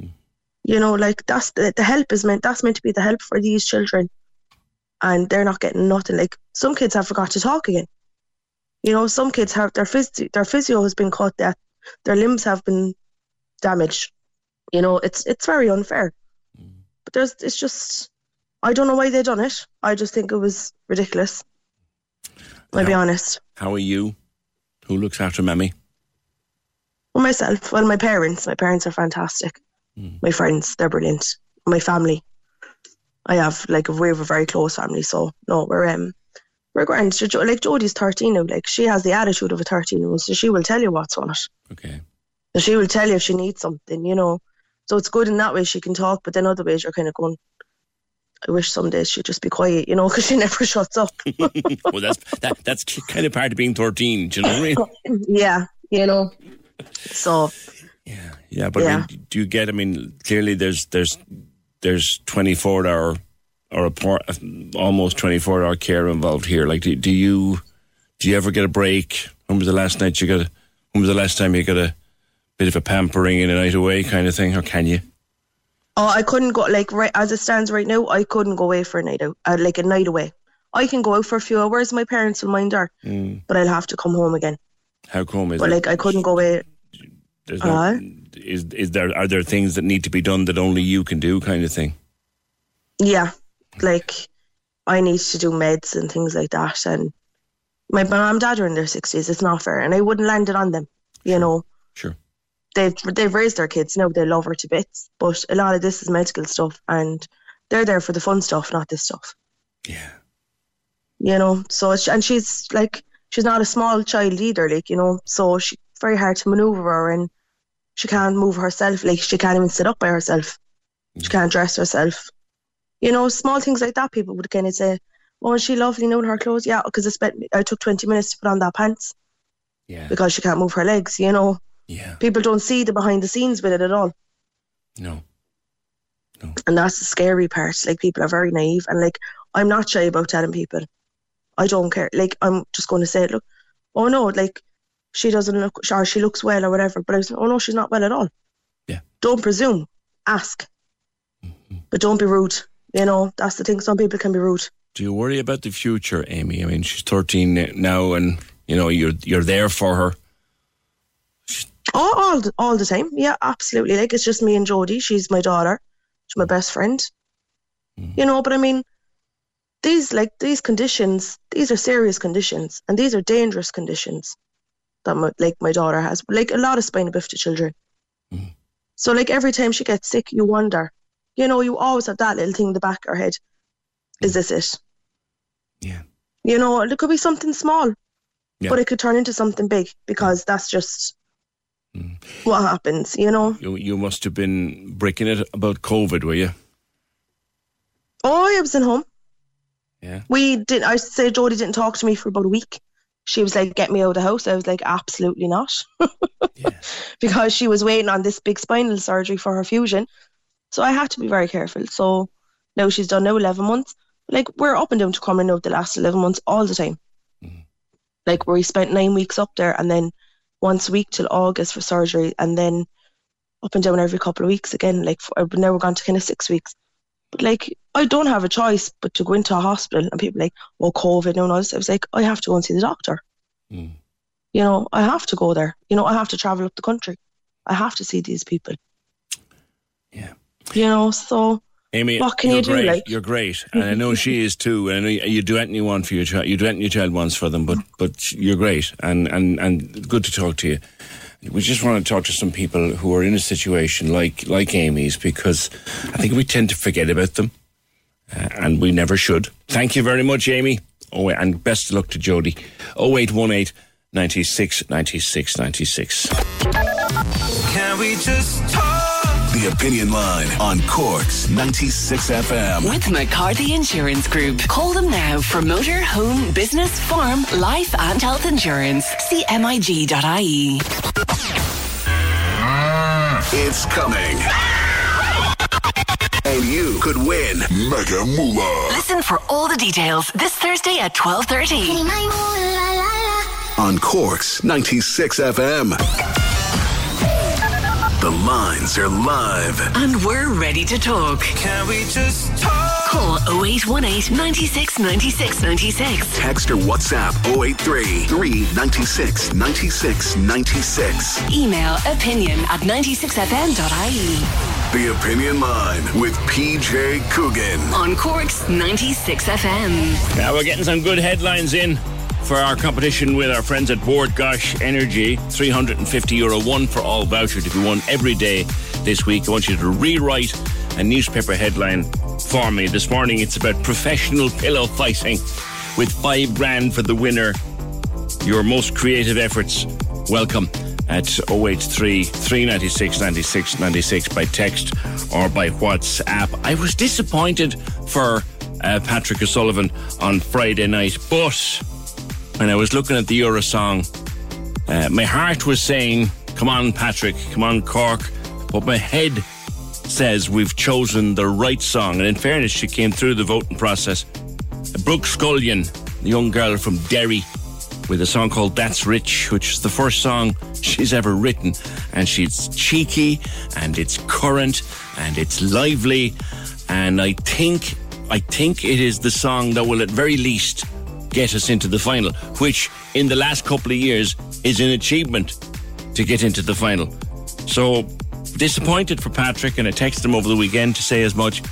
Mm-hmm. You know, like that's the, the help is meant that's meant to be the help for these children. And they're not getting nothing. Like some kids have forgot to talk again. You know, some kids have their physio their physio has been cut that their limbs have been damaged. You know, it's it's very unfair. Mm-hmm. But there's it's just I don't know why they done it. I just think it was ridiculous. I'll be honest. How are you? Who looks after Mammy? Well, myself, well, my parents. My parents are fantastic. My friends, they're brilliant. My family. I have like we have a very close family, so no, we're um we're grand. Like Jodie's thirteen now. Like she has the attitude of a thirteen year old, so she will tell you what's on it. Okay. So she will tell you if she needs something, you know. So it's good in that way she can talk, but then other ways you're kind of going. I wish some days she'd just be quiet, you know, because she never shuts up. well, that's that, that's kind of part of being thirteen. Do you know what I mean? yeah, you know. So Yeah, but I Yeah. mean, do you get? I mean, clearly there's there's there's 24 hour or a por- almost 24 hour care involved here. Like, do, do you do you ever get a break? When was the last night you got? A, when was the last time you got a bit of a pampering in a night away kind of thing, or can you? Oh, I couldn't go like right as it stands right now. I couldn't go away for a night out, uh, like a night away. I can go out for a few hours. My parents will mind her, Mm. but I'll have to come home again. How come is But it? like I couldn't go away. There's no, Uh? is is there are there things that need to be done that only you can do, kind of thing? Yeah, like I need to do meds and things like that. And my mom and dad are in their sixties. It's not fair, and I wouldn't land it on them. You know. Sure. They've they've raised their kids now. They love her to bits, but a lot of this is medical stuff, and they're there for the fun stuff, not this stuff. Yeah. You know. So it's, and she's like she's not a small child either. Like you know. So she very hard to maneuver her, and she can't move herself. Like she can't even sit up by herself. She mm. can't dress herself. You know, small things like that. People would kind of say, "Oh, is she lovely now in her clothes?" Yeah, because I spent I took twenty minutes to put on that pants. Yeah. Because she can't move her legs. You know. Yeah. People don't see the behind the scenes with it at all. No. No. And that's the scary part. Like people are very naive, and like I'm not shy about telling people. I don't care. Like I'm just going to say, look, oh no, like she doesn't look, or she looks well or whatever. But I was, oh no, she's not well at all. Yeah. Don't presume. Ask. Mm-hmm. But don't be rude. You know, that's the thing. Some people can be rude. Do you worry about the future, Amy? I mean, she's 13 now, and you know you're you're there for her. All, all, the, all the time. Yeah, absolutely. Like it's just me and Jodie. She's my daughter. She's my mm. best friend. Mm. You know, but I mean, these like these conditions, these are serious conditions, and these are dangerous conditions that my, like my daughter has. Like a lot of spina bifida children. Mm. So like every time she gets sick, you wonder. You know, you always have that little thing in the back of your head. Is this it? Yeah. You know, it could be something small, Yeah. but it could turn into something big because that's just what happens. You know. You you must have been breaking it about COVID, were you? Oh, I was in home. Yeah. We didn't. I say Jodie didn't talk to me for about a week. She was like, "Get me out of the house." I was like, "Absolutely not," because she was waiting on this big spinal surgery for her fusion. So I had to be very careful. So now she's done now eleven months. Like we're up and down to Crumlin now the last eleven months all the time. Mm. Like we spent nine weeks up there, and then once a week till August for surgery, and then up and down every couple of weeks again. Like for, now we're gone to kind of six weeks. But like, I don't have a choice but to go into a hospital and people like, well, COVID no, this. I was like, I have to go and see the doctor. Mm. You know, I have to go there. You know, I have to travel up the country. I have to see these people. Yeah. You know, so Amy, what can you're you do? great. Like, You're great, and I know she is too. And I know you do anything you want for your child. You do anything your child wants for them. But but you're great, and and and good to talk to you. We just want to talk to some people who are in a situation like like Amy's because I think we tend to forget about them, uh, and we never should. Thank you very much, Amy. Oh, and best of luck to Jodie. 0818 96 96 96. Can we just talk? The Opinion Line on Cork's 96 FM. With McCarthy Insurance Group. Call them now for motor, home, business, farm, life, and health insurance. CMIG.ie. Mm. It's coming. And you could win Mega Moolah Listen for all the details this Thursday at 12.30. on Cork's 96 FM. The lines are live. And we're ready to talk. Can we just talk? Call 0818 96 96 96. Text or WhatsApp 083 396 96 96. Email opinion at 96fm.ie. The Opinion Line with PJ Coogan. On Cork's 96 FM. Now we're getting some good headlines in for our competition with our friends at Bord Gáis Energy. 350 euro one for all voucher to be won every day this week. I want you to rewrite a newspaper headline for me. This morning it's about professional pillow fighting with five grand for the winner. Your most creative efforts. Welcome at 083 396 96 96 by text or by WhatsApp. I was disappointed for uh, Patrick O'Sullivan on Friday night, but when I was looking at the Euro song, uh, my heart was saying, Come on, Patrick, come on, Cork. But my head says we've chosen the right song. And in fairness, she came through the voting process. Brooke Scullion, the young girl from Derry, with a song called That's Rich, which is the first song she's ever written. And she's cheeky and it's current and it's lively. And I think I think it is the song that will at very least get us into the final, which in the last couple of years is an achievement to get into the final. So disappointed for Patrick, and I texted him over the weekend to say as much.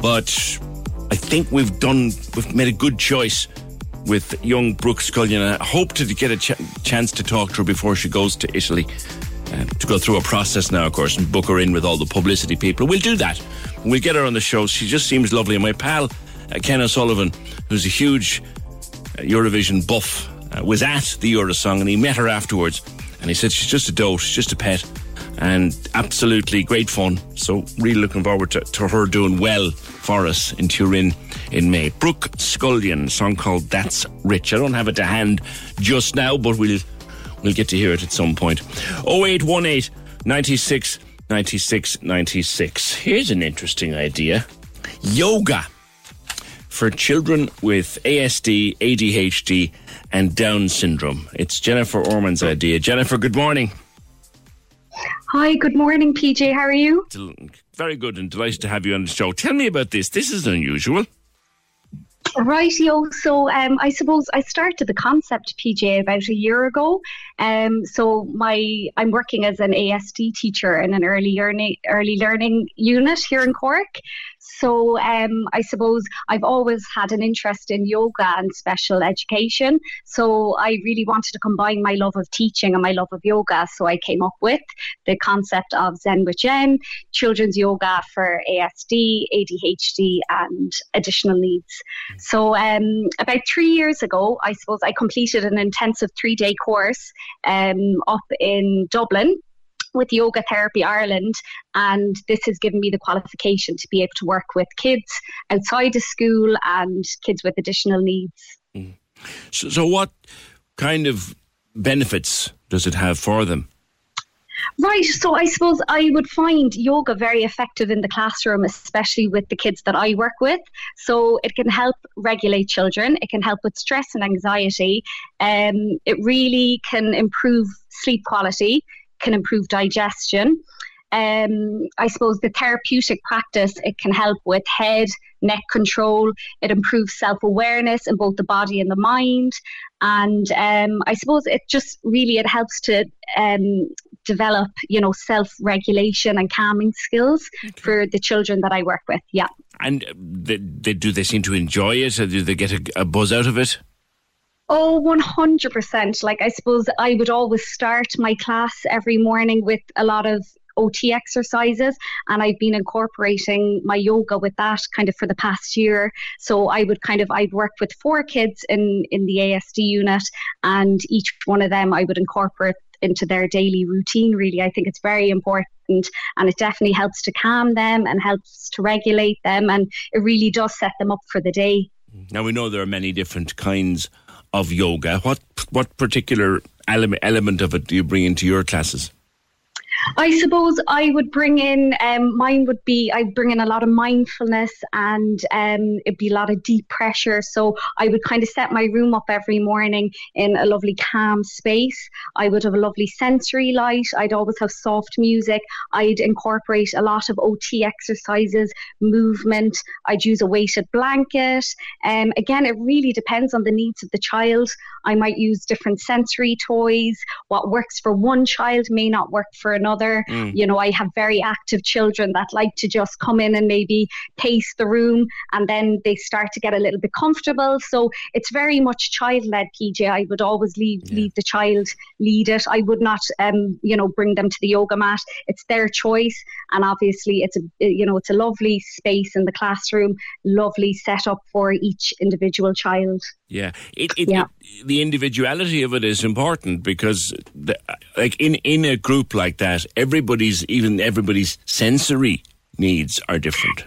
But I think we've done, we've made a good choice with young Brooke Scullion. I hope to get a ch- chance to talk to her before she goes to Italy. Uh, to go through a process now, of course, and book her in with all the publicity people. We'll do that. We'll get her on the show. She just seems lovely. And my pal, uh, Ken O'Sullivan, who's a huge Eurovision buff, uh, was at the Eurosong and he met her afterwards And he said she's just a dote, she's just a pet, and absolutely great fun. So really looking forward to, to her doing well for us in Turin in May. Brooke Scullion, song called That's Rich. I don't have it to hand just now, but we'll we'll get to hear it at some point. 0818 96 96 96. Here's an interesting idea. Yoga for children with ASD, ADHD, and Down syndrome. It's Jennifer Orman's idea. Jennifer, good morning. Hi, good morning, PJ. How are you? Very good and delighted to have you on the show. Tell me about this. This is unusual. Rightio. So um, I suppose I started the concept PJ about a year ago. Um, so my I'm working as an ASD teacher in an early learning early learning unit here in Cork. So um, I suppose I've always had an interest in yoga and special education. So I really wanted to combine my love of teaching and my love of yoga. So I came up with the concept of Zen with Jen, children's yoga for ASD, ADHD, and additional needs. So um, about three years ago, I suppose I completed an intensive three day course um, up in Dublin with Yoga Therapy Ireland, and this has given me the qualification to be able to work with kids outside of school and kids with additional needs. Mm. So, so, what kind of benefits does it have for them? Right. So I suppose I would find yoga very effective in the classroom, especially with the kids that I work with. So it can help regulate children. It can help with stress and anxiety. Um, it really can improve sleep quality can improve digestion. Um, I suppose the therapeutic practice it can help with head, neck control. It improves self awareness in both the body and the mind, and um, I suppose it just really it helps to um, develop you know self regulation and calming skills okay. for the children that I work with. Yeah. And they, they, do they seem to enjoy it? Or do they get a, a buzz out of it? Oh, 100%. Like, I suppose I would always start my class every morning with a lot of OT exercises, and I've been incorporating my yoga with that kind of for the past year. So I would kind of I'd work with four kids in in the ASD unit, and each one of them I would incorporate into their daily routine. Really, I think it's very important, and it definitely helps to calm them and helps to regulate them, and it really does set them up for the day. Now we know there are many different kinds of yoga. What what particular element element of it do you bring into your classes? I suppose I would bring in, um, mine would be, I'd bring in a lot of mindfulness and um, it'd be a lot of deep pressure. So I would kind of set my room up every morning in a lovely calm space. I would have a lovely sensory light. I'd always have soft music. I'd incorporate a lot of OT exercises, movement. I'd use a weighted blanket. Um, again, it really depends on the needs of the child. I might use different sensory toys. What works for one child may not work for another another. Mm. You know, I have very active children that like to just come in and maybe pace the room and then they start to get a little bit comfortable. So it's very much child led, PJ. I would always leave yeah. leave the child lead it. I would not um, you know, bring them to the yoga mat. It's their choice and obviously it's a you know, it's a lovely space in the classroom, lovely setup for each individual child. Yeah, it, it, yeah. It, the individuality of it is important because, the, like in in a group like that, everybody's even everybody's sensory needs are different.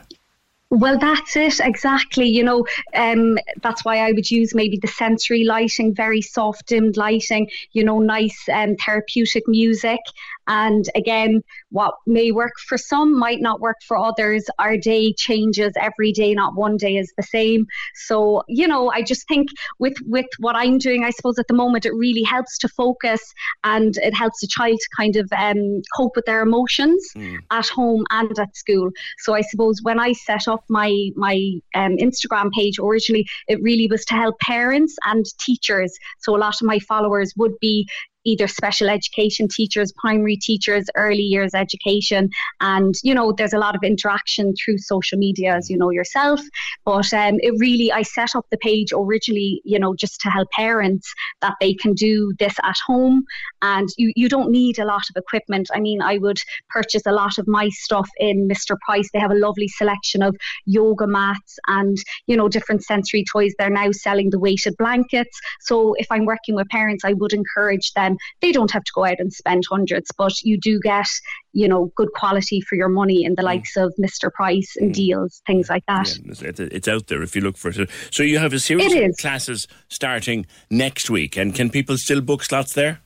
Well, that's it exactly. You know, um, that's why I would use maybe the sensory lighting, very soft dimmed lighting. You know, nice um, therapeutic music, and again, what may work for some might not work for others. Our day changes every day, not one day is the same. So, you know, I just think with with what I'm doing, I suppose at the moment it really helps to focus and it helps the child to kind of um, cope with their emotions mm. at home and at school. So I suppose when I set up my my um, Instagram page originally, it really was to help parents and teachers. So a lot of my followers would be either special education teachers, primary teachers, early years education. And, you know, there's a lot of interaction through social media, as you know yourself. But um, it really, I set up the page originally, you know, just to help parents that they can do this at home. And you, you don't need a lot of equipment. I mean, I would purchase a lot of my stuff in Mr. Price. They have a lovely selection of yoga mats and, you know, different sensory toys. They're now selling the weighted blankets. So if I'm working with parents, I would encourage them um, they don't have to go out and spend hundreds, but you do get, you know, good quality for your money in the likes of Mr. Price and Dealz, things like that. Yeah, it's, it's out there if you look for it. So you have a series of classes starting next week, and can people still book slots there?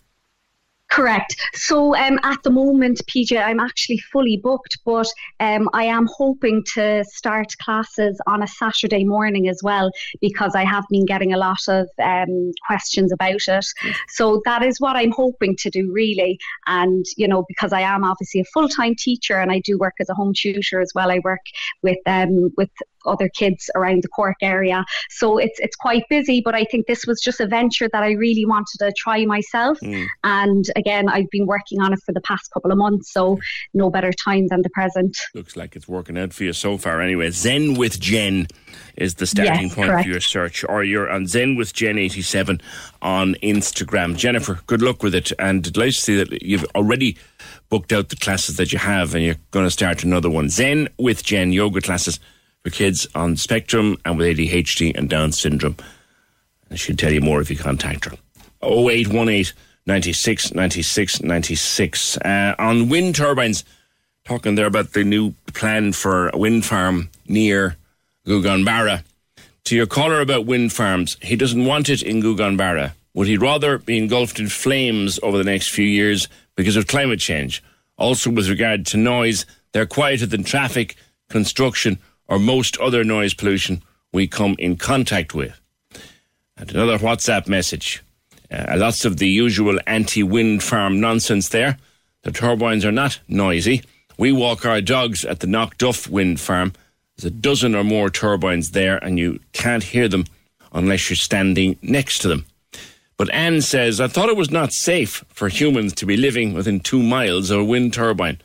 Correct. So um, at the moment, PJ, I'm actually fully booked, but um, I am hoping to start classes on a Saturday morning as well because I have been getting a lot of um, questions about it. So that is what I'm hoping to do, really. And, you know, because I am obviously a full time teacher and I do work as a home tutor as well, I work with um, with other kids around the Cork area. So it's it's quite busy, but I think this was just a venture that I really wanted to try myself. Mm. And again, I've been working on it for the past couple of months, so no better time than the present. Looks like it's working out for you so far. Anyway, Zen with Jen is the starting Yes, point correct. of your search, or you're on Zen with Jen eighty seven on Instagram. Jennifer, good luck with it, and delighted to see that you've already booked out the classes that you have, and you're going to start another one. Zen with Jen yoga classes for kids on spectrum and with ADHD and Down syndrome. And she'll tell you more if you contact her. 0818 96 96 96. Uh, on wind turbines, talking there about the new plan for a wind farm near Gougane Barra. To your caller about wind farms, he doesn't want it in Gougane Barra. Would he rather be engulfed in flames over the next few years because of climate change? Also, with regard to noise, they're quieter than traffic, construction, or most other noise pollution we come in contact with. And another WhatsApp message. Uh, lots of the usual anti wind farm nonsense there. The turbines are not noisy. We walk our dogs at the Knockduff wind farm. There's a dozen or more turbines there, and you can't hear them unless you're standing next to them. But Anne says, I thought it was not safe for humans to be living within two miles of a wind turbine.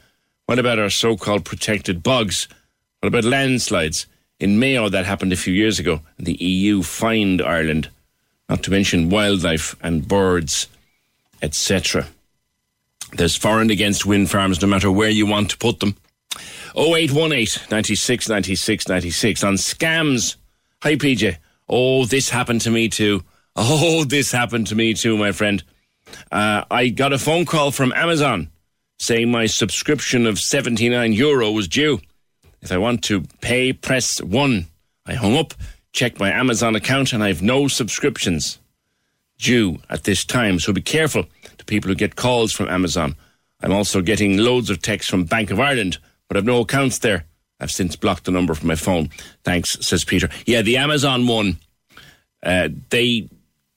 What about our so called protected bogs? What about landslides? In Mayo, that happened a few years ago, the EU fined Ireland, not to mention wildlife and birds, etc. There's for and against wind farms, no matter where you want to put them. 0818 96 96 96 on scams. Hi, PJ. Oh, this happened to me too. Oh, this happened to me too, my friend. Uh, I got a phone call from Amazon saying my subscription of 79 euro was due. If I want to pay, press 1. I hung up, checked my Amazon account, and I have no subscriptions due at this time. So be careful to people who get calls from Amazon. I'm also getting loads of texts from Bank of Ireland, but I've no accounts there. I've since blocked the number from my phone. Thanks, says Peter. Yeah, the Amazon one, uh, they,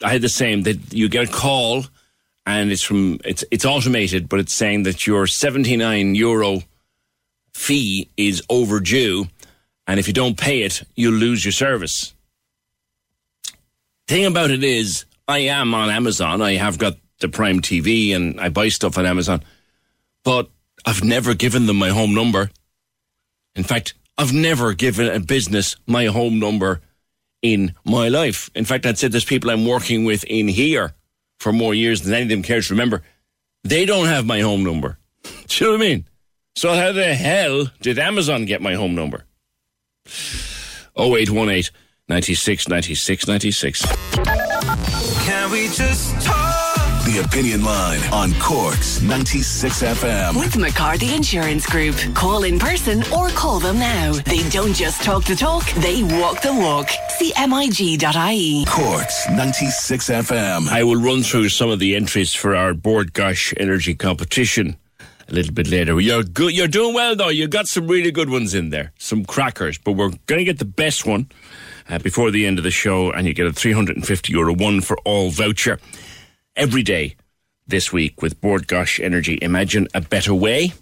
I had the same. That you get a call, and it's from it's it's automated, but it's saying that your 79 euro fee is overdue, and if you don't pay it, you'll lose your service. Thing about it is, I am on Amazon. I have got the Prime TV, and I buy stuff on Amazon, but I've never given them my home number. In fact, I've never given a business my home number in my life. In fact, I'd say there's people I'm working with in here for more years than any of them care to remember. They don't have my home number. Do you know what I mean? So how the hell did Amazon get my home number? 0818 96 96 96. Can we just talk? The Opinion Line on Cork's 96 FM. With McCarthy Insurance Group. Call in person or call them now. They don't just talk the talk, they walk the walk. CMIG.ie. Cork's 96 FM. I will run through some of the entries for our Bord Gáis Energy competition a little bit later. You're good. You're doing well though. You got some really good ones in there, some crackers. But we're going to get the best one uh, before the end of the show, and you get a 350 euro one for all voucher every day this week with Bord Gáis Energy. Imagine a better way.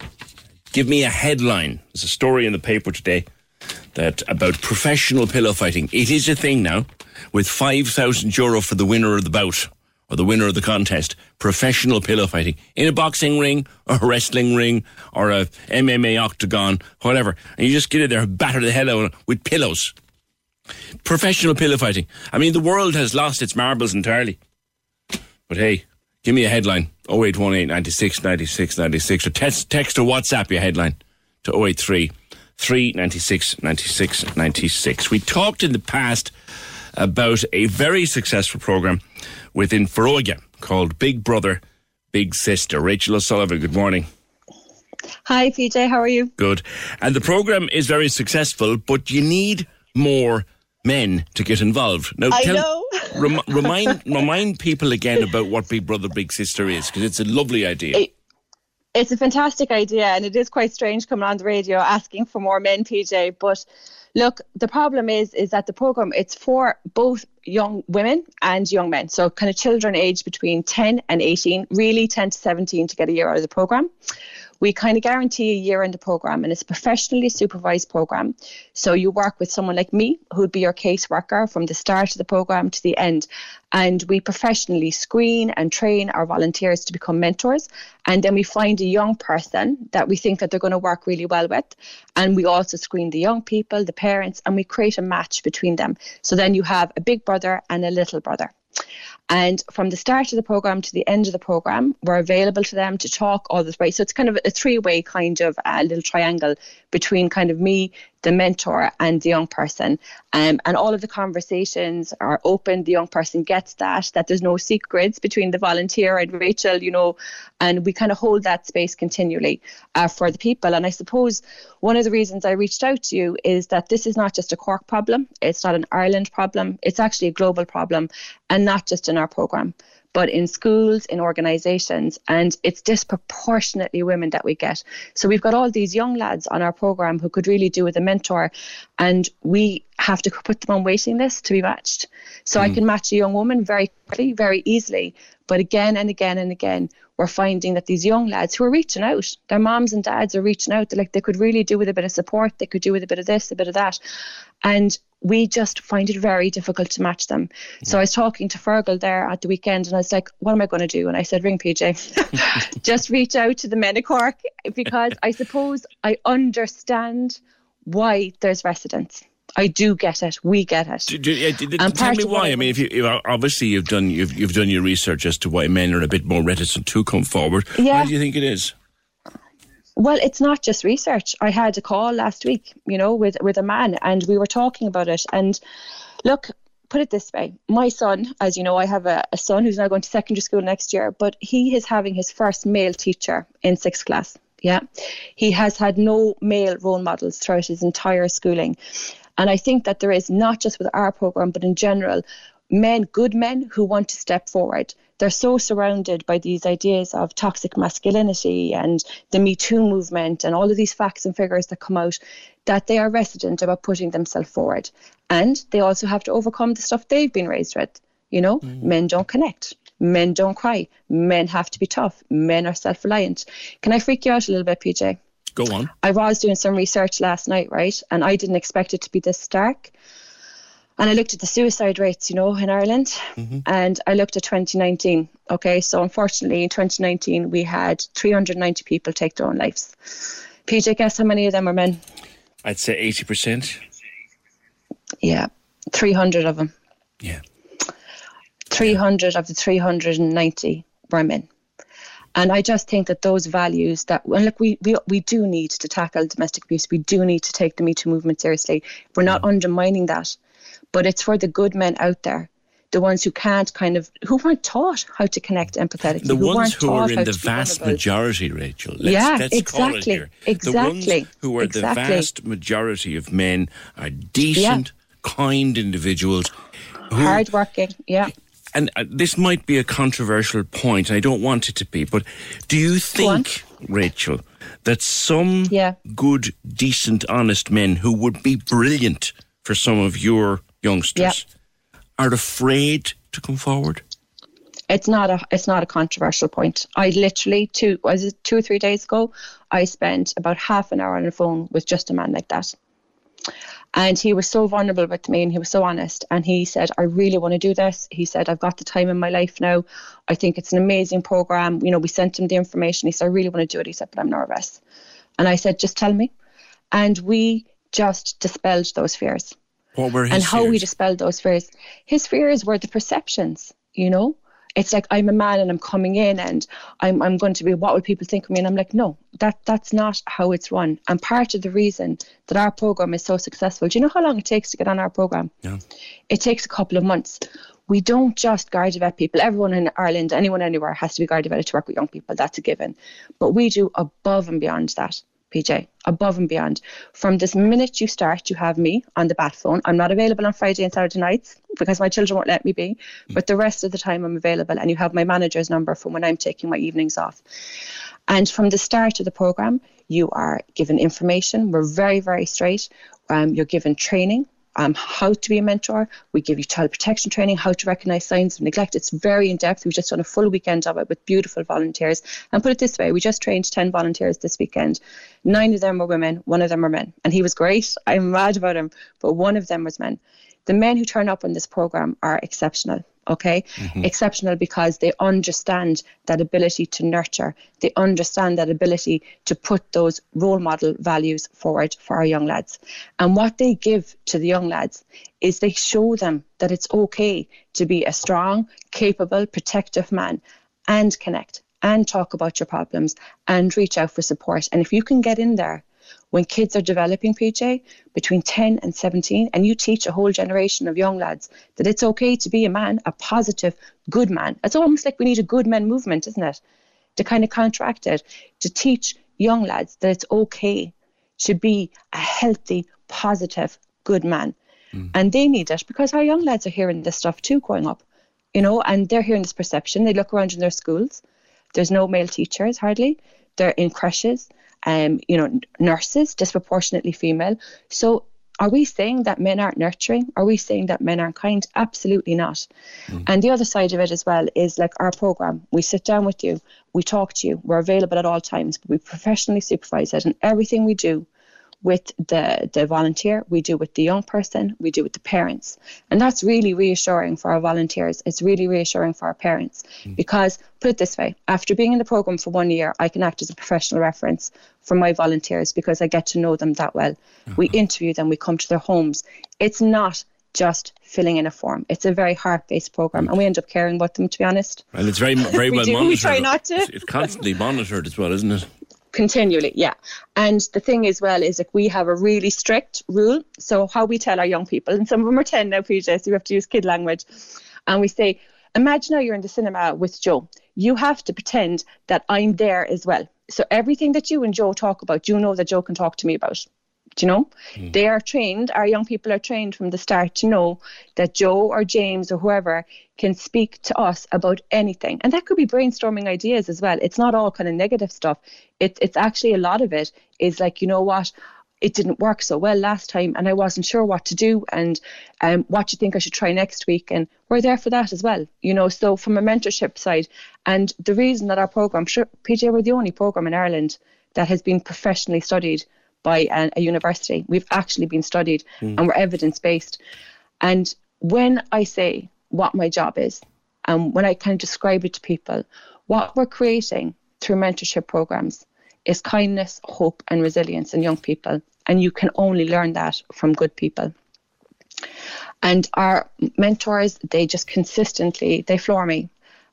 Give me a headline. There's a story in the paper today that about professional pillow fighting. It is a thing now, with 5,000 euro for the winner of the bout or the winner of the contest. Professional pillow fighting in a boxing ring or a wrestling ring or a MMA octagon, whatever. And you just get in there and batter the hell out with pillows. Professional pillow fighting. I mean, the world has lost its marbles entirely. But hey, give me a headline 0818 96 96 96 or text, text or WhatsApp your headline to 083 396 96 96. We talked in the past about a very successful program within Foróige called Big Brother big sister. Rachel O'Sullivan, good morning. Hi, PJ. How are you? Good. And the program is very successful, but you need more men to get involved. Now, I know. rem, remind remind people again about what Big Brother Big Sister is because it's a lovely idea. It, it's a fantastic idea, and it is quite strange coming on the radio asking for more men, PJ. But look, the problem is is that the program it's for both young women and young men, so kind of children aged between 10 and 18, really 10 to 17 to get a year out of the program we kind of guarantee a year in the program and it's a professionally supervised program. So you work with someone like me, who'd be your caseworker from the start of the program to the end. And we professionally screen and train our volunteers to become mentors. And then we find a young person that we think that they're going to work really well with. And we also screen the young people, the parents, and we create a match between them. So then you have a big brother and a little brother. And from the start of the program to the end of the program, we're available to them to talk all this way. So it's kind of a three way kind of uh, little triangle between kind of me, the mentor and the young person. Um, and all of the conversations are open. The young person gets that, that there's no secrets between the volunteer and Rachel, you know, and we kind of hold that space continually uh, for the people. And I suppose one of the reasons I reached out to you is that this is not just a Cork problem, it's not an Ireland problem, it's actually a global problem and not just in our programme but in schools, in organisations, and it's disproportionately women that we get. So we've got all these young lads on our programme who could really do with a mentor, and we have to put them on waiting list to be matched. So mm. I can match a young woman very quickly, very easily, but again and again and again, we're finding that these young lads who are reaching out, their moms and dads are reaching out. They're like they could really do with a bit of support. They could do with a bit of this, a bit of that, and we just find it very difficult to match them. So I was talking to Fergal there at the weekend and I was like, what am I going to do? And I said, ring PJ. just reach out to the men of Cork because I suppose I understand why there's residents. I do get it. We get it. Do, do, do, tell me why. I mean, if you obviously you've done you've you've done your research as to why men are a bit more reticent to come forward. Yeah. Why do you think it is? Well, it's not just research. I had a call last week, you know, with with a man, and we were talking about it. And look, put it this way: my son, as you know, I have a, a son who's now going to secondary school next year, but he is having his first male teacher in sixth class. Yeah, he has had no male role models throughout his entire schooling. And I think that there is not just with our program, but in general, men, good men who want to step forward. They're so surrounded by these ideas of toxic masculinity and the Me Too movement and all of these facts and figures that come out that they are reticent about putting themselves forward. And they also have to overcome the stuff they've been raised with. You know, mm. men don't connect. Men don't cry. Men have to be tough. Men are self reliant. Can I freak you out a little bit, PJ? Go on. I was doing some research last night, right? And I didn't expect it to be this stark. And I looked at the suicide rates, you know, in Ireland, mm-hmm. and I looked at 2019. Okay, so unfortunately, in 2019, we had 390 people take their own lives. PJ, guess how many of them were men? I'd say 80%. Yeah, 300 of them. Yeah. 300 of the 390 were men. And I just think that those values that, and look, we, we, we do need to tackle domestic abuse. We do need to take the Me Too movement seriously. We're not mm. undermining that, but it's for the good men out there, the ones who can't kind of, who weren't taught how to connect empathetically. The who ones who are in the vast majority, Rachel. Let's, yeah, let's exactly. Exactly. The ones who are exactly. the vast majority of men are decent, yeah. kind individuals. Hardworking, yeah and uh, this might be a controversial point, I don't want it to be, but do you think, Rachel, that some yeah. good, decent, honest men who would be brilliant for some of your youngsters yeah. are afraid to come forward? It's not a it's not a controversial point. I literally two was it two or three days ago, I spent about half an hour on the phone with just a man like that. And he was so vulnerable with me and he was so honest. And he said, I really want to do this. He said, I've got the time in my life now. I think it's an amazing program. You know, we sent him the information. He said, I really want to do it. He said, but I'm nervous. And I said, just tell me. And we just dispelled those fears. What were his And how fears? we dispelled those fears. His fears were the perceptions, you know? It's like I'm a man and I'm coming in and I'm I'm going to be what will people think of me? And I'm like no that that's not how it's run. And part of the reason that our program is so successful do you know how long it takes to get on our program? Yeah. it takes a couple of months. We don't just guard vet people. Everyone in Ireland anyone anywhere has to be guard vetted to work with young people. That's a given. But we do above and beyond that PJ, above and beyond. From this minute you start, you have me on the bat phone. I'm not available on Friday and Saturday nights because my children won't let me be, but the rest of the time I'm available. And you have my manager's number from when I'm taking my evenings off. And from the start of the program, you are given information. We're very, very straight. Um, you're given training. Um, how to be a mentor. We give you child protection training, how to recognise signs of neglect. It's very in depth. We've just done a full weekend of it with beautiful volunteers. And put it this way, we just trained 10 volunteers this weekend. Nine of them were women, one of them were men. And he was great. I'm mad about him, but one of them was men. The men who turn up on this program are exceptional. Okay, Mhm. exceptional because they understand that ability to nurture, they understand that ability to put those role model values forward for our young lads. And what they give to the young lads is they show them that it's okay to be a strong, capable, protective man and connect and talk about your problems and reach out for support. And if you can get in there when kids are developing PJ between 10 and 17 and you teach a whole generation of young lads that it's okay to be a man, a positive, good man. It's almost like we need a good men movement, isn't it? To kind of counteract it, to teach young lads that it's okay to be a healthy, positive, good man. Mm. And they need it because our young lads are hearing this stuff too growing up, you know, and they're hearing this perception. They look around in their schools. There's no male teachers hardly. They're in creches, um, you know, nurses, disproportionately female. So are we saying that men aren't nurturing? Are we saying that men aren't kind? Absolutely not. And the other side of it as well is like our program. We sit down with you, we talk to you, we're available at all times, but we professionally supervise it, and everything we do with the the volunteer, we do with the young person, we do with the parents, and that's really reassuring for our volunteers. It's really reassuring for our parents mm. because put it this way: after being in the program for one year, I can act as a professional reference for my volunteers because I get to know them that well. Mm-hmm. We interview them, we come to their homes. It's not just filling in a form. It's a very heart-based program, and we end up caring about them. To be honest, And it's very, very We well do, we try not to. It's, it's constantly monitored as well, isn't it? Continually yeah. And the thing as well is like we have a really strict rule. So how we tell our young people and some of them are 10 now PJ so we have to use kid language. And we say imagine now you're in the cinema with Joe. You have to pretend that I'm there as well. So everything that you and Joe talk about you know that Joe can talk to me about do you know? They are trained our young people are trained from the start to know that joe or james or whoever can speak to us about anything. And that could be brainstorming ideas as well. It's not all kind of negative stuff. It, it's actually a lot of it is like you know what? It didn't work so well last time and i wasn't sure what to do and um, what do you think i should try next week? And we're there for that as well you know? So from a mentorship side and the reason that our program sure pj we're the only program in ireland that has been professionally studied by a, a university. We've actually been studied Mm. and we're evidence based. And when I say what my job is, and when I kind of describe it to people, what we're creating through mentorship programs is kindness, hope, and resilience in young people. And you can only learn that from good people. And our mentors, they just consistently, they floor me.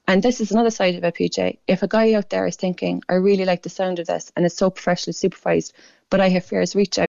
And this is another side of it, PJ. If a guy out there is thinking, I really like the sound of this and it's so professionally supervised, but I have fears, reach out.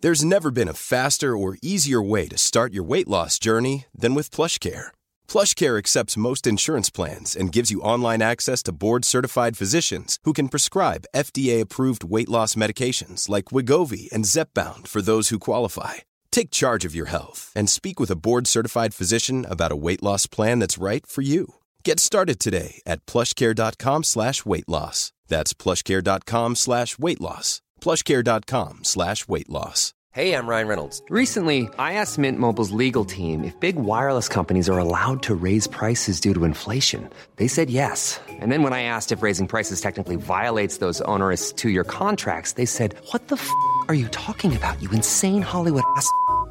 There's never been a faster or easier way to start your weight loss journey than with plush PlushCare. PlushCare accepts most insurance plans and gives you online access to board-certified physicians who can prescribe FDA-approved weight loss medications like Wegovy and Zepbound for those who qualify. Take charge of your health and speak with a board-certified physician about a weight loss plan that's right for you. Get started today at plushcare.com slash weight loss. That's plushcare.com slash weight loss. plushcare.com slash weight loss. Hey, I'm Ryan Reynolds. Recently, I asked Mint Mobile's legal team if big wireless companies are allowed to raise prices due to inflation. They said yes. And then when I asked if raising prices technically violates those onerous two year contracts, they said, What the f are you talking about, you insane Hollywood ass?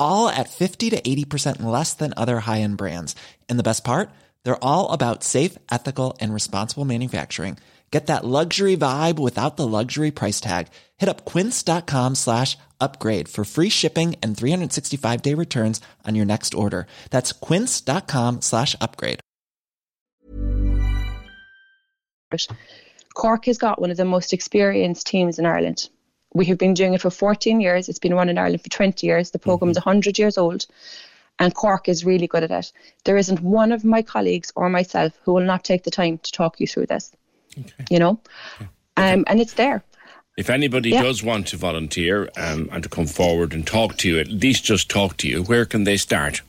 all at 50 to 80% less than other high end brands. And the best part? They're all about safe, ethical, and responsible manufacturing. Get that luxury vibe without the luxury price tag. Hit up quince.com slash upgrade for free shipping and 365 day returns on your next order. That's quince.com slash upgrade. Cork has got one of the most experienced teams in Ireland. We have been doing it for 14 years. It's been run in Ireland for 20 years. The programme is 100 years old and Cork is really good at it. There isn't one of my colleagues or myself who will not take the time to talk you through this. Okay. You know, um, and it's there. If anybody Yeah. does want to volunteer um, and to come forward and talk to you, at least just talk to you, where can they start?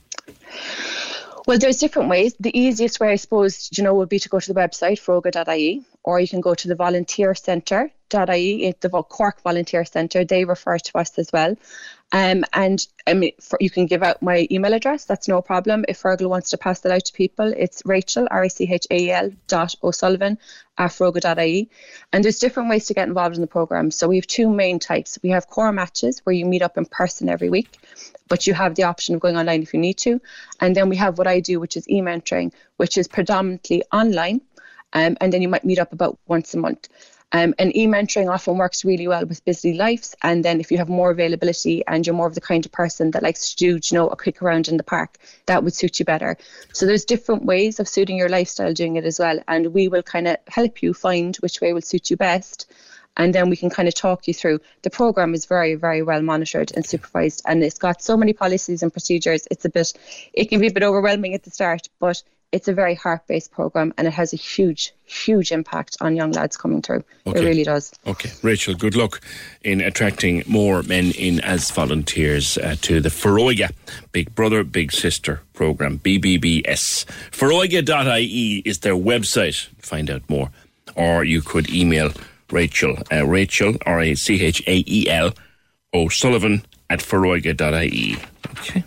Well, there's different ways. The easiest way, I suppose, you know, would be to go to the website, foroige.ie, or you can go to the volunteer centre.ie, the Cork Volunteer Centre. They refer to us as well. Um, and I mean, for, you can give out my email address. That's no problem. If Fergal wants to pass that out to people, it's Rachel, R A C H A E L dot O'Sullivan at foroige.ie. And there's different ways to get involved in the programme. So we have two main types. We have core matches where you meet up in person every week, but you have the option of going online if you need to. And then we have what I do, which is e-mentoring, which is predominantly online. Um, and then you might meet up about once a month. Um, and e-mentoring often works really well with busy lives. And then if you have more availability and you're more of the kind of person that likes to do, you know, a quick around in the park, that would suit you better. So there's different ways of suiting your lifestyle doing it as well. And we will kind of help you find which way will suit you best. And then we can kind of talk you through. The program is very, very well monitored and supervised, and it's got so many policies and procedures. It's a bit, it can be a bit overwhelming at the start, but it's a very heart-based program, and it has a huge, huge impact on young lads coming through. It really does. Okay, Rachel, good luck in attracting more men in as volunteers uh, to the Foróige Big Brother, Big Sister program, BBBS. Foroige.ie is their website. Find out more. Or you could email Rachel, uh, Rachel, R A C H A E L, O'Sullivan at foroige.ie. Okay.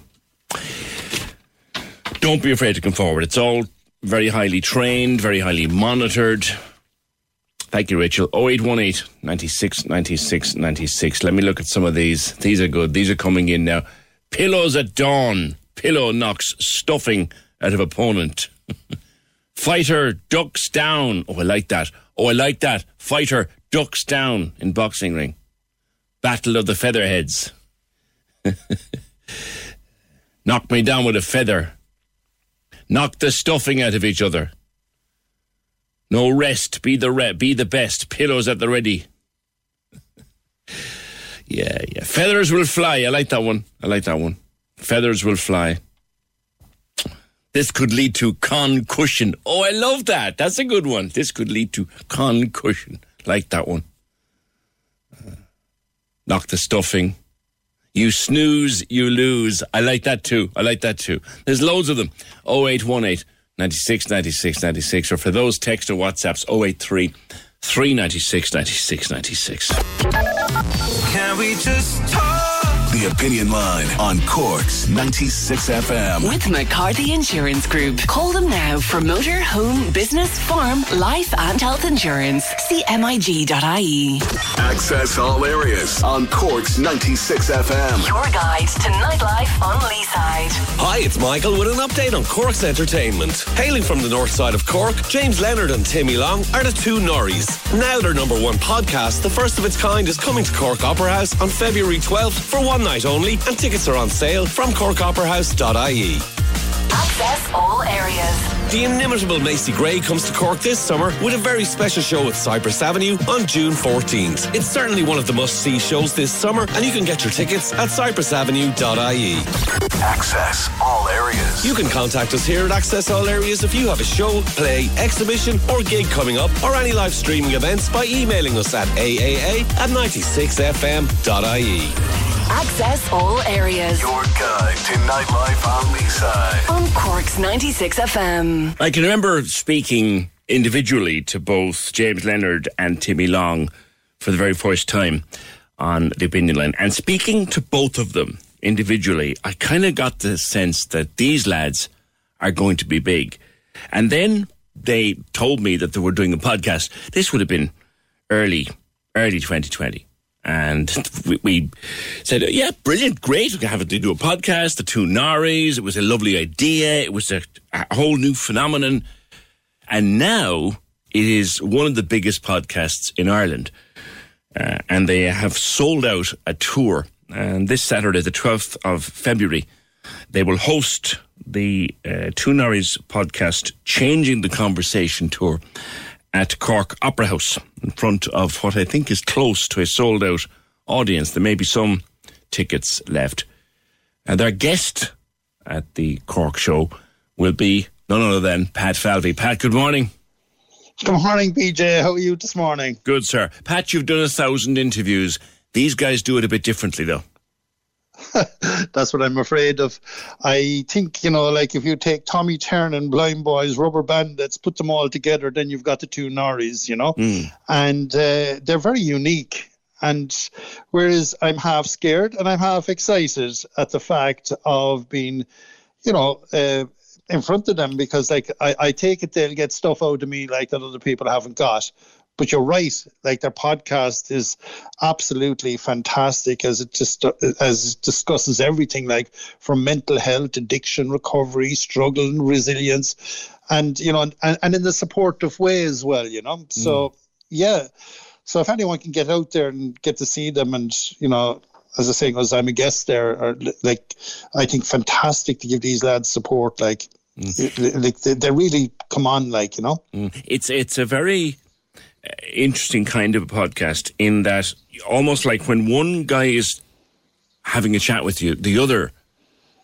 Don't be afraid to come forward. It's all very highly trained, very highly monitored. Thank you, Rachel. 0818 96 96 96. Let me look at some of these. These are good. These are coming in now. Pillows at dawn. Pillow knocks stuffing out of opponent. Fighter ducks down. Oh, I like that. Oh, I like that. Fighter ducks down in boxing ring. Battle of the Featherheads. Knock me down with a feather. Knock the stuffing out of each other. No rest. Be the re- be the best. Pillows at the ready. yeah, yeah. Feathers will fly. I like that one. I like that one. Feathers will fly. This could lead to concussion. Oh, I love that. That's a good one. This could lead to concussion. Like that one. Uh, knock the stuffing. You snooze, you lose. I like that too. I like that too. There's loads of them. 0818 96 96 96. Or for those text or WhatsApps, 083 396 96 96. Can we just talk? The Opinion Line on Cork's 96 FM. With McCarthy Insurance Group. Call them now for motor, home, business, farm, life, and health insurance. CMIG.ie. Access all areas on Cork's 96 FM. Your guide to nightlife on Leeside. Hi, it's Michael with an update on Cork's entertainment. Hailing from the north side of Cork, James Leonard and Timmy Long are the two Norries. Now their number one podcast, the first of its kind, is coming to Cork Opera House on February 12th for one night only, and tickets are on sale from corkoperahouse.ie. Access all areas. The inimitable Macy Gray comes to Cork this summer with a very special show at Cypress Avenue on June 14th. It's certainly one of the must-see shows this summer, and you can get your tickets at cypressavenue.ie. Access all areas. You can contact us here at Access All Areas if you have a show, play, exhibition, or gig coming up, or any live streaming events by emailing us at aaa at 96fm.ie. Access all areas. Your guide to nightlife on Leeside. On Cork's 96 FM. I can remember speaking individually to both James Leonard and Timmy Long for the very first time on the opinion line. And speaking to both of them individually, I kind of got the sense that these lads are going to be big. And then they told me that they were doing a podcast. This would have been early, early 2020. And we, we said, yeah, brilliant, great. We can have it to do a podcast, the two Norries. It was a lovely idea. It was a, a whole new phenomenon. And now it is one of the biggest podcasts in Ireland. Uh, and they have sold out a tour. And this Saturday, the 12th of February, they will host the uh, Two Norries podcast, Changing the Conversation tour at Cork Opera House in front of what I think is close to a sold out audience. There may be some tickets left. And their guest at the Cork show will be none other than Pat Falvey. Pat, good morning. Good morning, PJ. How are you this morning? Good, sir. Pat, you've done a thousand interviews. These guys do it a bit differently, though. That's what I'm afraid of. I think, you know, like if you take Tommy Tiernan and Blind Boys, Rubber Bandits, put them all together, then you've got the two Norries, you know? Mm. And uh, they're very unique. And whereas I'm half scared and I'm half excited at the fact of being, you know, uh, in front of them because like I, I take it they'll get stuff out of me like that other people haven't got. But you're right, like their podcast is absolutely fantastic as it just as it discusses everything like from mental health, addiction, recovery, struggle, and resilience, and you know, and, and in the supportive way as well, you know. So Mm. yeah, so if anyone can get out there and get to see them, and you know, as I say, because I'm a guest there, are like I think fantastic to give these lads support. Like, like they, they really come on, like you know. Mm. It's it's a very interesting kind of a podcast in that almost like when one guy is having a chat with you, the other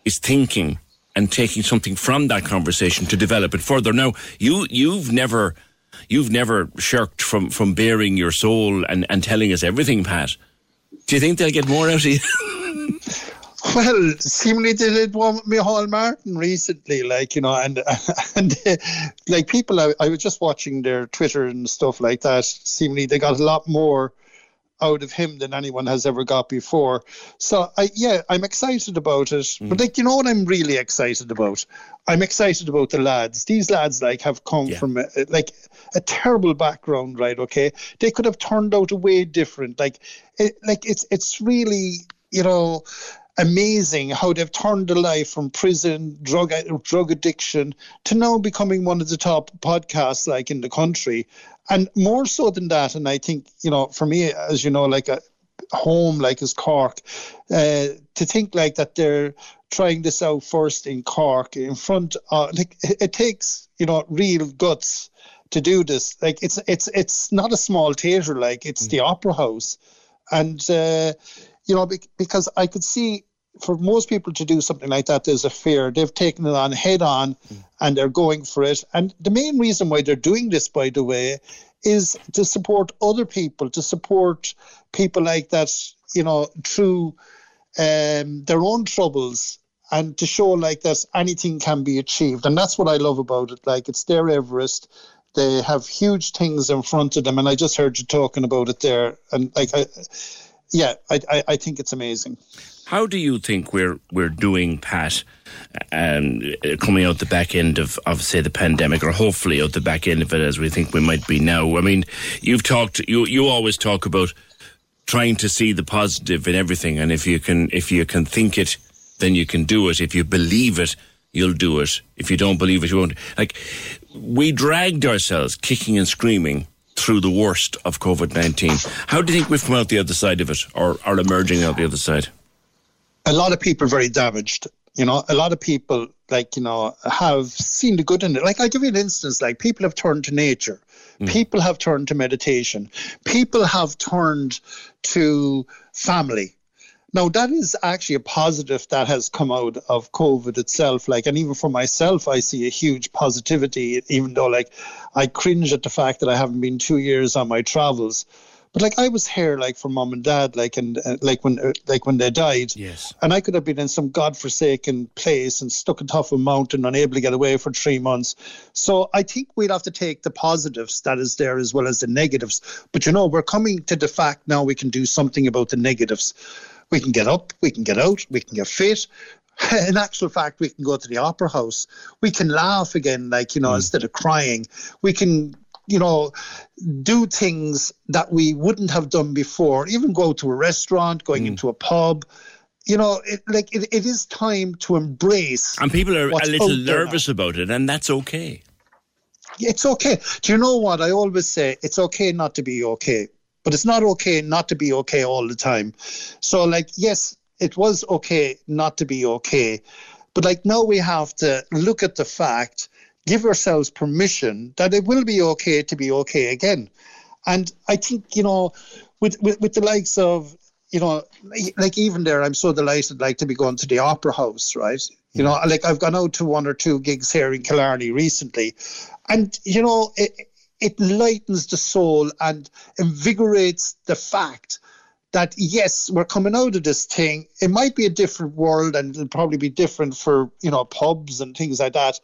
is thinking and taking something from that conversation to develop it further. Now, you you've never you've never shirked from from bearing your soul and and telling us everything, Pat. Do you think they'll get more out of you? Well, seemingly they did one with Micheál Martin recently, like you know, and and uh, like people, I, I was just watching their Twitter and stuff like that. Seemingly they got a lot more out of him than anyone has ever got before. So I yeah, I'm excited about it. But like you know what I'm really excited about? I'm excited about the lads. These lads like have come from a, like a terrible background, right? Okay, they could have turned out a way different. Like it, like it's it's really you know amazing how they've turned their life from prison, drug drug addiction to now becoming one of the top podcasts like in the country. And more so than that, and I think, you know, for me, as you know, like a home like is Cork, uh, to think like that they're trying this out first in Cork in front of like it, takes, you know, real guts to do this. Like it's it's it's not a small theatre, like it's the opera house. And uh, you know, because I could see for most people to do something like that, there's a fear. They've taken it on head on and they're going for it. And the main reason why they're doing this, by the way, is to support other people, to support people like that, you know, through um, their own troubles and to show like that anything can be achieved. And that's what I love about it. Like it's their Everest. They have huge things in front of them. And I just heard you talking about it there. And like, I, yeah, I, I, I think it's amazing. How do you think we're we're doing, Pat, um, coming out the back end of, of say the pandemic, or hopefully out the back end of it as we think we might be now? I mean, you've talked, you you always talk about trying to see the positive in everything, and if you can if you can think it, then you can do it. If you believe it, you'll do it. If you don't believe it, you won't. Like we dragged ourselves kicking and screaming through the worst of COVID nineteen. How do you think we've come out the other side of it, or are emerging out the other side? A lot of people very damaged. You know, a lot of people like you know have seen the good in it. Like I give you an instance. Like people have turned to nature. Mm. People have turned to meditation. People have turned to family. Now that is actually a positive that has come out of COVID itself. Like, and even for myself, I see a huge positivity. Even though, like, I cringe at the fact that I haven't been two years on my travels. But like I was here, like for mom and dad, like and uh, like when uh, like when they died. Yes. And I could have been in some godforsaken place and stuck atop a mountain, unable to get away for three months. So I think we'd have to take the positives that is there as well as the negatives. But you know, we're coming to the fact now we can do something about the negatives. We can get up, we can get out, we can get fit. in actual fact, we can go to the opera house. We can laugh again, like, you know, mm. instead of crying. We can, you know, do things that we wouldn't have done before, even go to a restaurant, going mm. into a pub. You know, it, like it, it is time to embrace. And people are a little nervous about it, and that's okay. It's okay. Do you know what? I always say it's okay not to be okay, but it's not okay not to be okay all the time. So, like, yes, it was okay not to be okay. But like now we have to look at the fact, give ourselves permission that it will be okay to be okay again. And I think, you know, with, with, with the likes of, you know, like even there, I'm so delighted like to be going to the opera house, right? You know, like I've gone out to one or two gigs here in Killarney recently, and you know, it, it lightens the soul and invigorates the fact that yes, we're coming out of this thing. It might be a different world and it'll probably be different for, you know, pubs and things like that.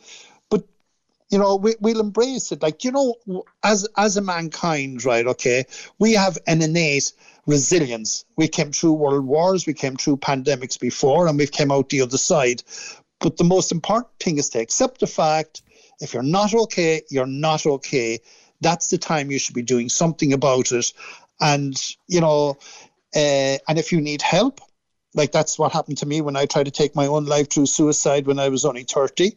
You know, we, we'll embrace it. Like, you know, as as a mankind, right, okay, we have an innate resilience. We came through world wars, we came through pandemics before, and we've came out the other side. But the most important thing is to accept the fact if you're not okay, you're not okay. That's the time you should be doing something about it. And, you know, uh, and if you need help, like that's what happened to me when I tried to take my own life through suicide when I was only 30.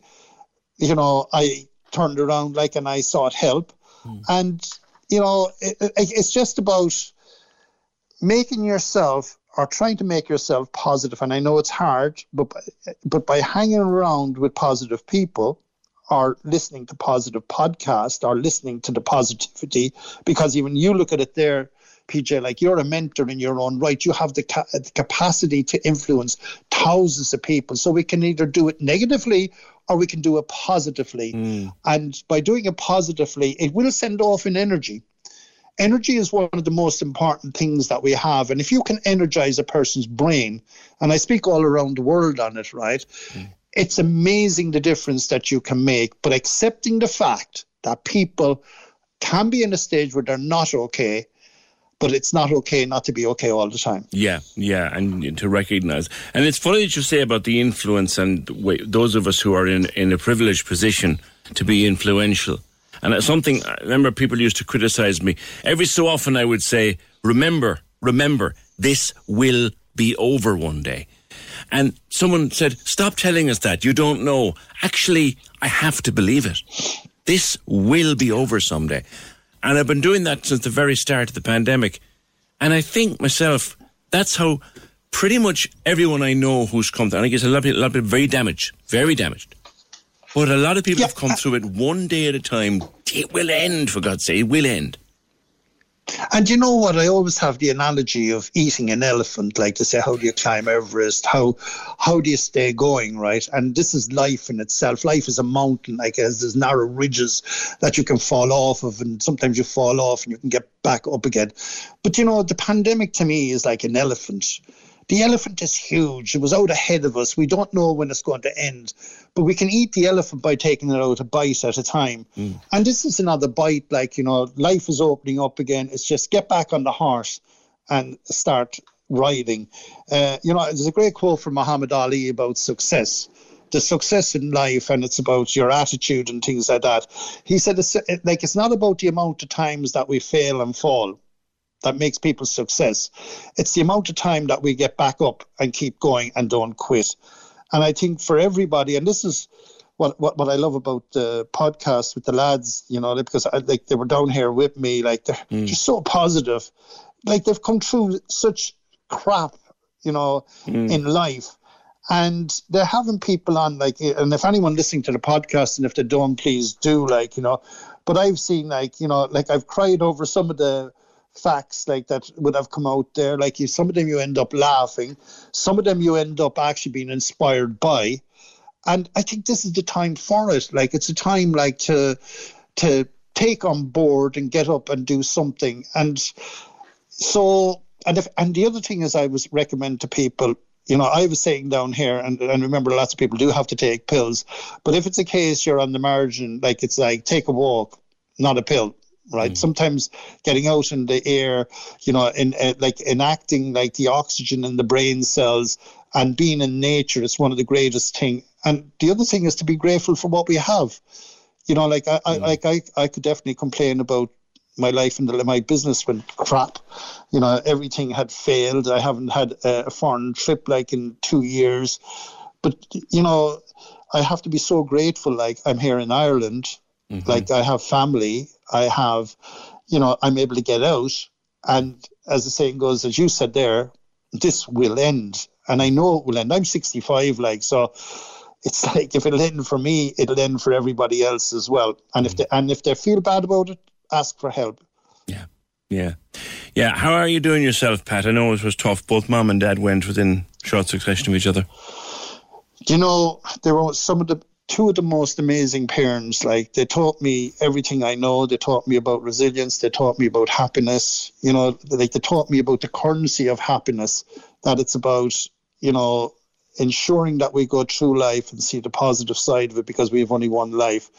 You know, I turned around like and I sought help. Mm. And, you know, it, it, it's just about making yourself or trying to make yourself positive. And I know it's hard, but, but by hanging around with positive people, or listening to positive podcasts or listening to the positivity because even you look at it there PJ, like you're a mentor in your own right. You have the, ca- the capacity to influence thousands of people. So we can either do it negatively or we can do it positively. Mm. And by doing it positively, it will send off an energy. Energy is one of the most important things that we have. And if you can energize a person's brain, and I speak all around the world on it, right? Mm. It's amazing the difference that you can make. But accepting the fact that people can be in a stage where they're not okay but it's not okay not to be okay all the time. Yeah, yeah, and to recognise. And it's funny that you say about the influence and those of us who are in, in a privileged position to be influential. And it's something, I remember people used to criticise me. Every so often I would say, remember, remember, this will be over one day. And someone said, stop telling us that. You don't know. Actually, I have to believe it. This will be over someday. And I've been doing that since the very start of the pandemic. And I think myself, that's how pretty much everyone I know who's come through, I guess a lot of people, a lot of people very damaged, very damaged. But a lot of people yeah. have come uh, through it one day at a time. It will end, for God's sake, it will end. And you know what? I always have the analogy of eating an elephant, like to say, how do you climb Everest? How how do you stay going, right? And this is life in itself. Life is a mountain, like there's narrow ridges that you can fall off of, and sometimes you fall off and you can get back up again. But you know, the pandemic to me is like an elephant the elephant is huge. It was out ahead of us. We don't know when it's going to end, but we can eat the elephant by taking it out a bite at a time. Mm. And this is another bite. Like you know, life is opening up again. It's just get back on the horse and start riding. Uh, you know, there's a great quote from Muhammad Ali about success. The success in life, and it's about your attitude and things like that. He said, it's, like, it's not about the amount of times that we fail and fall that makes people success. It's the amount of time that we get back up and keep going and don't quit. And I think for everybody, and this is what what, what I love about the podcast with the lads, you know, because I, like they were down here with me, like they're mm. just so positive, like they've come through such crap, you know, mm. in life. And they're having people on like, and if anyone listening to the podcast, and if they don't, please do like, you know. But I've seen like, you know, like I've cried over some of the facts like that would have come out there. Like you, some of them you end up laughing, some of them you end up actually being inspired by, and I think this is the time for it. Like it's a time like to to take on board and get up and do something. And so, and if and the other thing is, I was recommend to people. You know, I was saying down here, and, and remember, lots of people do have to take pills. But if it's a case you're on the margin, like it's like take a walk, not a pill right? Sometimes getting out in the air, you know, in uh, like enacting like the oxygen in the brain cells and being in nature is one of the greatest thing. And the other thing is to be grateful for what we have. You know, like I, I like I, I could definitely complain about my life and the, my business went crap. You know, everything had failed. I haven't had a foreign trip like in two years. But you know, I have to be so grateful. Like I'm here in Ireland. Mm-hmm. Like I have family. I have, you know, I'm able to get out. And as the saying goes, as you said there, this will end. And I know it will end. I'm 65, like so. It's like if it'll end for me, it'll end for everybody else as well. And if mm-hmm. they and if they feel bad about it, ask for help. Yeah. Yeah. Yeah. How are you doing yourself, Pat? I know it was tough. Both mom and dad went within short succession of each other. you know, there were some of the two of the most amazing parents. Like they taught me everything I know. They taught me about resilience. They taught me about happiness. You know, like they taught me about the currency of happiness. That it's about you know ensuring that we go through life and see the positive side of it because we have only one life.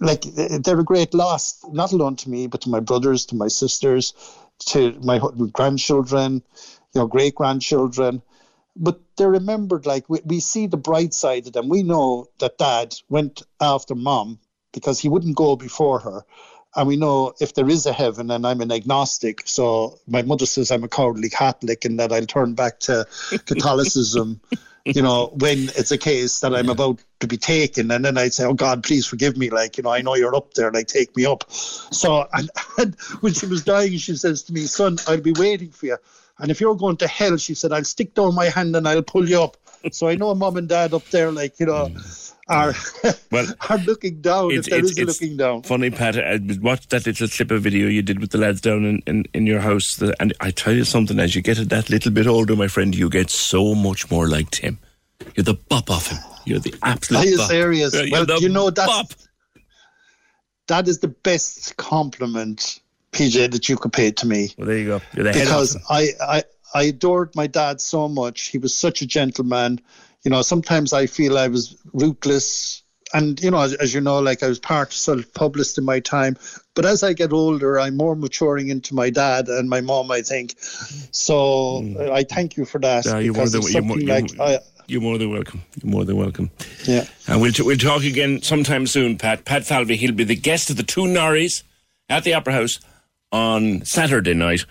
Like they're a great loss, not alone to me, but to my brothers, to my sisters, to my grandchildren, you know, great grandchildren but they're remembered like we, we see the bright side of them. We know that dad went after mom because he wouldn't go before her. And we know if there is a heaven, and I'm an agnostic, so my mother says I'm a cowardly Catholic and that I'll turn back to Catholicism, you know, when it's a case that I'm about to be taken. And then I'd say, Oh God, please forgive me. Like, you know, I know you're up there, like, take me up. So, and, and when she was dying, she says to me, Son, I'll be waiting for you. And if you're going to hell, she said, I'll stick down my hand and I'll pull you up. So I know mom and dad up there, like, you know, mm. are, mm. Well, are looking down if there is a looking down. funny, Pat. Uh, I watched that little clip of video you did with the lads down in, in, in your house. The- And I tell you something, as you get that little bit older, my friend, you get so much more like Tim. You're the bop of him. You're the absolute Are you bop. serious? You're Well, you know that bop. that is the best compliment, PJ, that you could pay to me. Well, there you go. Because. I, I I adored my dad so much. He was such a gentleman. You know, sometimes I feel I was ruthless. And, you know, as, as you know, like I was part self-published in my time. But as I get older, I'm more maturing into my dad and my mom, I think. So uh, I thank you for that. Yeah, you're more than you're more, you're, like I, you're more than welcome. You're more than welcome. Yeah. And we'll, t- we'll talk again sometime soon, Pat. Pat Falvey, he'll be the guest of the two Norries at the Opera House on Saturday night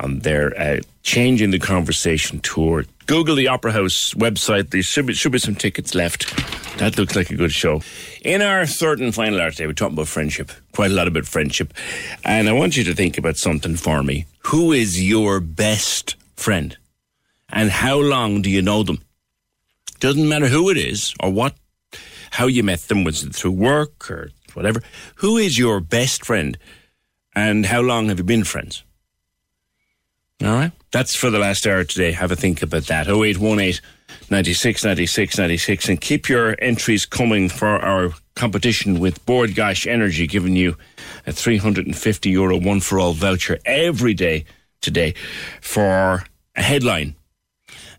on their uh, Changing the Conversation tour. Google the Opera House website. There should be, should be some tickets left. That looks like a good show. In our third and final hour today, we're talking about friendship. Quite a lot about friendship. And I want you to think about something for me. Who is your best friend? And how long do you know them? Doesn't matter who it is or what, how you met them, was it through work or whatever. Who is your best friend and how long have you been friends? All right. That's for the last hour today. Have a think about that. 0818 96 96 96 and keep your entries coming for our competition with Bord Gáis Energy giving you a 350 euro one for all voucher every day today for a headline.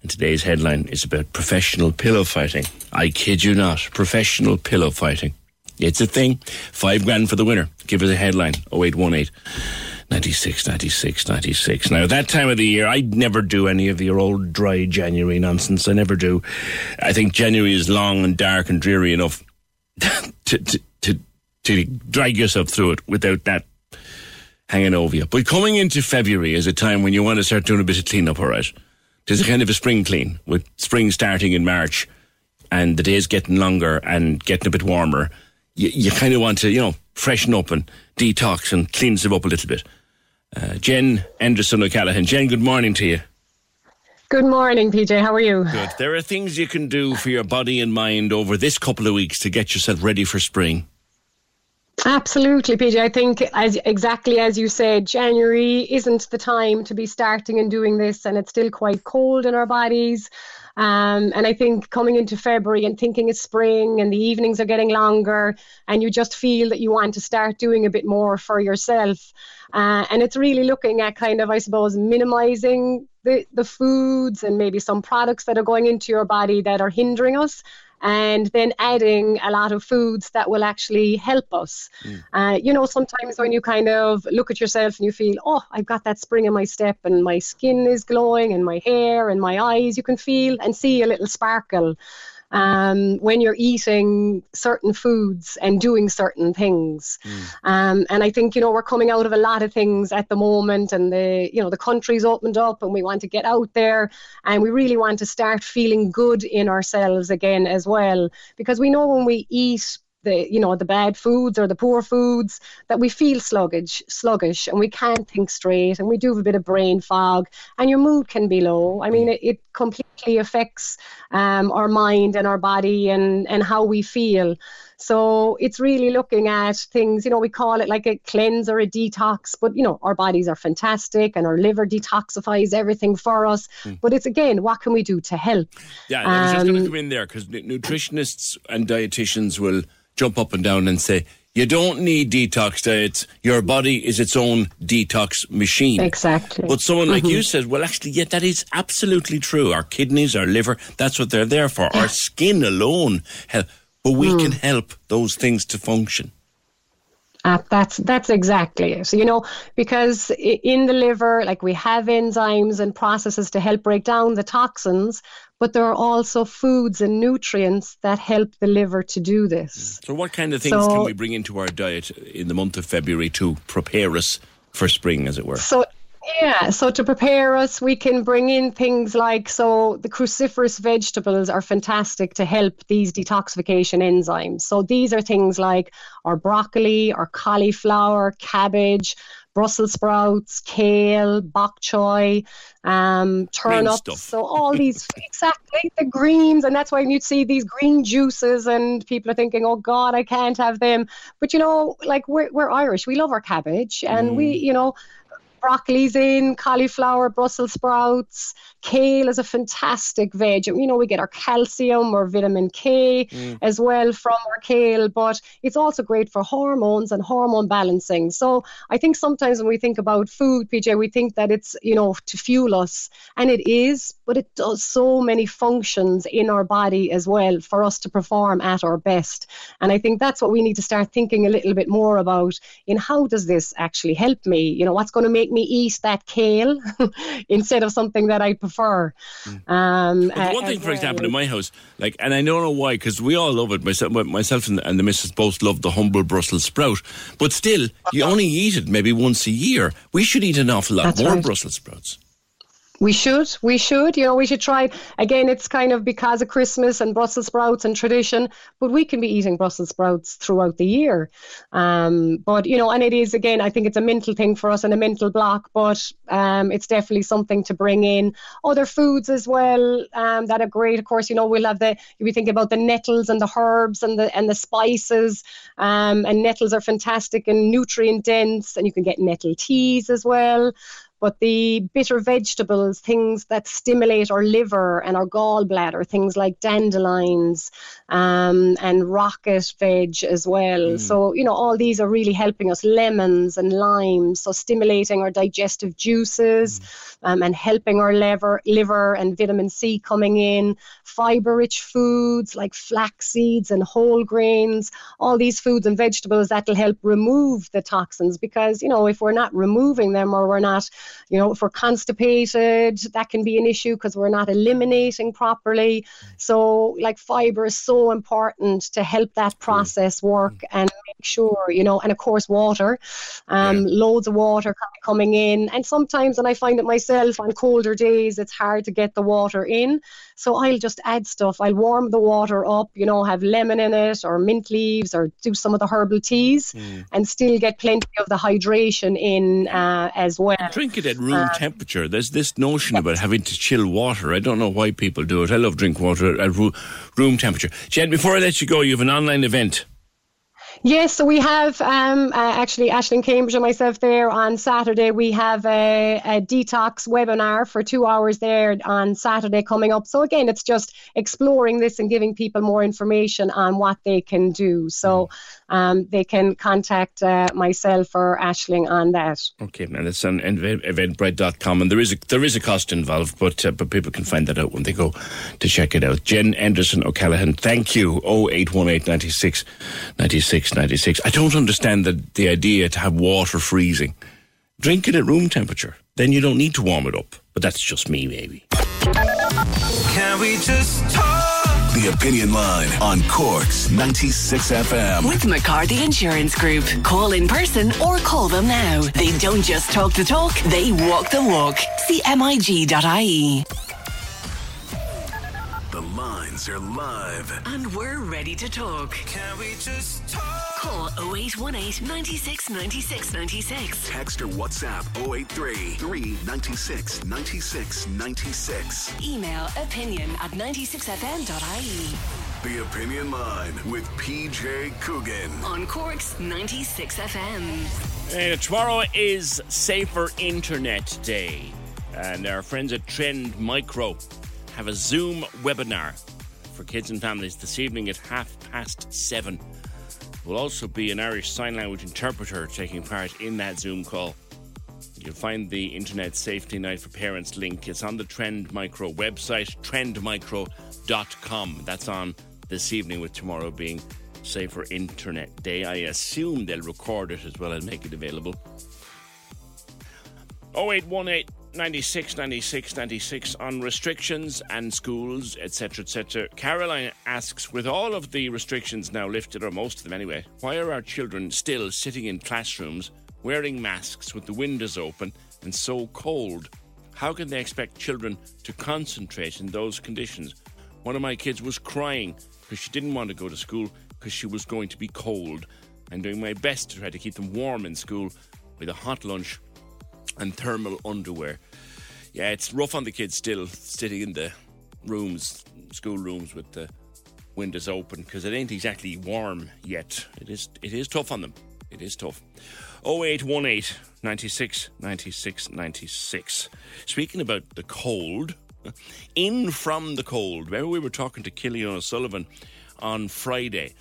And today's headline is about professional pillow fighting. I kid you not. Professional pillow fighting. It's a thing. Five grand for the winner. Give us a headline. 0818 96, 96, 96. Now, that time of the year, I never do any of your old dry January nonsense. I never do. I think January is long and dark and dreary enough to, to, to, to drag yourself through it without that hanging over you. But coming into February is a time when you want to start doing a bit of cleanup, all right? There's a kind of a spring clean with spring starting in March and the days getting longer and getting a bit warmer. You, you kind of want to, you know, freshen up and detox and clean stuff up a little bit. Uh, Jen Anderson O'Callaghan. Jen, good morning to you. Good morning, PJ. How are you? Good. There are things you can do for your body and mind over this couple of weeks to get yourself ready for spring. Absolutely, PJ. I think as exactly as you said, January isn't the time to be starting and doing this, and it's still quite cold in our bodies. Um, and I think coming into February and thinking it's spring and the evenings are getting longer, and you just feel that you want to start doing a bit more for yourself. Uh, and it's really looking at kind of, I suppose, minimizing the, the foods and maybe some products that are going into your body that are hindering us and then adding a lot of foods that will actually help us. Mm. Uh, you know, sometimes when you kind of look at yourself and you feel, oh, I've got that spring in my step and my skin is glowing and my hair and my eyes, you can feel and see a little sparkle um, when you're eating certain foods and doing certain things. Mm. Um, and I think you know we're coming out of a lot of things at the moment, and the you know the country's opened up, and we want to get out there, and we really want to start feeling good in ourselves again as well, because we know when we eat the you know the bad foods or the poor foods that we feel sluggish sluggish and we can't think straight and we do have a bit of brain fog and your mood can be low i mean it, it completely affects um, our mind and our body and and how we feel so it's really looking at things, you know, we call it like a cleanse or a detox, but you know, our bodies are fantastic and our liver detoxifies everything for us. Mm. But it's again, what can we do to help? Yeah, I was just going to um, come in there because nutritionists and dietitians will jump up and down and say, you don't need detox diets. Your body is its own detox machine. Exactly. But someone like mm-hmm. you says, well, actually, yeah, that is absolutely true. Our kidneys, our liver, that's what they're there for. Our skin alone, but we mm. can help those things to function. Uh, that's that's exactly it. So you know, because in the liver, like we have enzymes and processes to help break down the toxins, but there are also foods and nutrients that help the liver to do this. Mm. So, what kind of things so, can we bring into our diet in the month of February to prepare us for spring, as it were? So, yeah, so to prepare us, we can bring in things like so the cruciferous vegetables are fantastic to help these detoxification enzymes. So these are things like our broccoli, our cauliflower, cabbage, Brussels sprouts, kale, bok choy, um, turnips. So all these exactly the greens, and that's why you'd see these green juices, and people are thinking, "Oh God, I can't have them." But you know, like we're we're Irish, we love our cabbage, and mm. we, you know, broccoli's in, cauliflower, Brussels sprouts, kale is a fantastic veg. You know, we get our calcium or vitamin K mm. as well from our kale, but it's also great for hormones and hormone balancing. So I think sometimes when we think about food, PJ, we think that it's, you know, to fuel us, and it is, but it does so many functions in our body as well for us to perform at our best. And I think that's what we need to start thinking a little bit more about in how does this actually help me? You know, what's going to make me eat that kale instead of something that I prefer. Mm. Um, one thing, for well. example, in my house, like, and I don't know why, because we all love it. Myself, myself and, and the missus both love the humble Brussels sprout, but still, you only eat it maybe once a year. We should eat an awful lot That's more right. Brussels sprouts. We should, we should, you know, we should try. Again, it's kind of because of Christmas and Brussels sprouts and tradition, but we can be eating Brussels sprouts throughout the year. Um, but, you know, and it is, again, I think it's a mental thing for us and a mental block, but um, it's definitely something to bring in. Other foods as well um, that are great. Of course, you know, we'll have the, if be thinking about the nettles and the herbs and the, and the spices, um, and nettles are fantastic and nutrient dense, and you can get nettle teas as well. But the bitter vegetables, things that stimulate our liver and our gallbladder, things like dandelions um, and rocket veg as well. Mm. So, you know, all these are really helping us. Lemons and limes, so stimulating our digestive juices mm. um, and helping our liver, liver and vitamin C coming in. Fiber rich foods like flax seeds and whole grains, all these foods and vegetables that will help remove the toxins because, you know, if we're not removing them or we're not you know, if we're constipated, that can be an issue because we're not eliminating properly. So, like, fiber is so important to help that process work and make sure, you know, and of course, water, um, yeah. loads of water coming in. And sometimes, and I find it myself on colder days, it's hard to get the water in. So I'll just add stuff. I'll warm the water up, you know, have lemon in it or mint leaves or do some of the herbal teas mm. and still get plenty of the hydration in uh, as well. Drink it at room uh, temperature. There's this notion about having to chill water. I don't know why people do it. I love drink water at room temperature. Jen, before I let you go, you have an online event. Yes, so we have um, uh, actually Ashling Cambridge and myself there on Saturday. We have a, a, detox webinar for two hours there on Saturday coming up. So again, it's just exploring this and giving people more information on what they can do. So um, they can contact uh, myself or Ashling on that. Okay, and it's on eventbrite.com, and there is a there is a cost involved, but uh, but people can find that out when they go to check it out. Jen Anderson O'Callaghan, thank you. 0818 96 96 96. I don't understand the, the idea to have water freezing. Drink it at room temperature. Then you don't need to warm it up. But that's just me, maybe. Can we just talk? The Opinion Line on Cork's 96 FM. With McCarthy Insurance Group. Call in person or call them now. They don't just talk the talk, they walk the walk. CMIG.ie. The lines are live. And we're ready to talk. Can we just talk? Call 0818 96 96 96. Text or WhatsApp 083 396 96 96. Email opinion at 96fm.ie. The Opinion Line with PJ Coogan. On Cork's 96 FM. Uh, tomorrow is Safer Internet Day, and our friends at Trend Micro have a Zoom webinar for kids and families this evening at half past seven. Will also be an Irish Sign Language interpreter taking part in that Zoom call. You'll find the Internet Safety Night for Parents link. It's on the Trend Micro website, trendmicro.com. That's on this evening, with tomorrow being Safer Internet Day. I assume they'll record it as well and make it available. 0818 96 96 96 on restrictions and schools, etc. etc. Caroline asks With all of the restrictions now lifted, or most of them anyway, why are our children still sitting in classrooms wearing masks with the windows open and so cold? How can they expect children to concentrate in those conditions? One of my kids was crying because she didn't want to go to school because she was going to be cold. I'm doing my best to try to keep them warm in school with a hot lunch and thermal underwear. Yeah, it's rough on the kids still sitting in the rooms, school rooms with the windows open because it ain't exactly warm yet. It is it is tough on them. It is tough. 0818 96 96 96. Speaking about the cold, in from the cold. Remember we were talking to Cillian O'Sullivan on Friday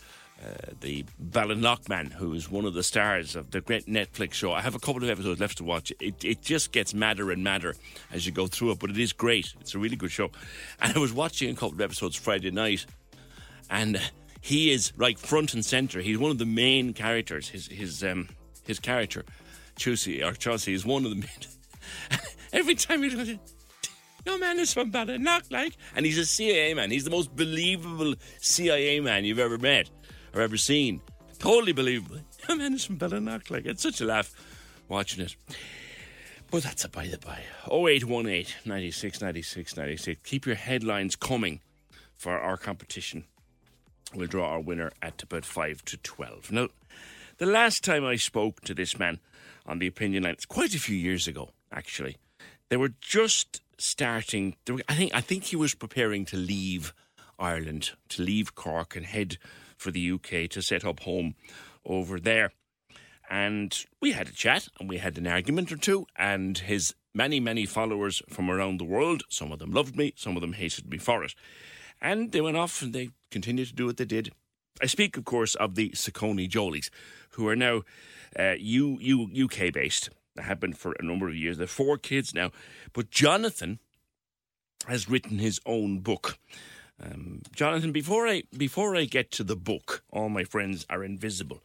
uh, the Ballinlough who is one of the stars of the great Netflix show. I have a couple of episodes left to watch. It, it just gets madder and madder as you go through it, but it is great. It's a really good show. And I was watching a couple of episodes Friday night, and he is like front and center. He's one of the main characters. His his um his character, Chusey or Chauncey, is one of the main. Every time he goes, your man is from Ballinlough, like, and he's a CIA man. He's the most believable CIA man you've ever met or ever seen. Totally believable. A man is from Ballinlough. Like, it's such a laugh watching it. But that's a by the by. 0818 96 96 96. Keep your headlines coming for our competition. We'll draw our winner at about 5 to 12. Now, the last time I spoke to this man on the opinion line, it's quite a few years ago, actually. They were just starting. I think I think he was preparing to leave Ireland, to leave Cork and head for the UK to set up home over there. And we had a chat and we had an argument or two, and his many, many followers from around the world, some of them loved me, some of them hated me for it. And they went off and they continued to do what they did. I speak, of course, of the Saccone Jolys, who are now uh, U, U, UK based. They have been for a number of years. They're four kids now. But Jonathan has written his own book. Um, Jonathan, before I before I get to the book, all my friends are invisible.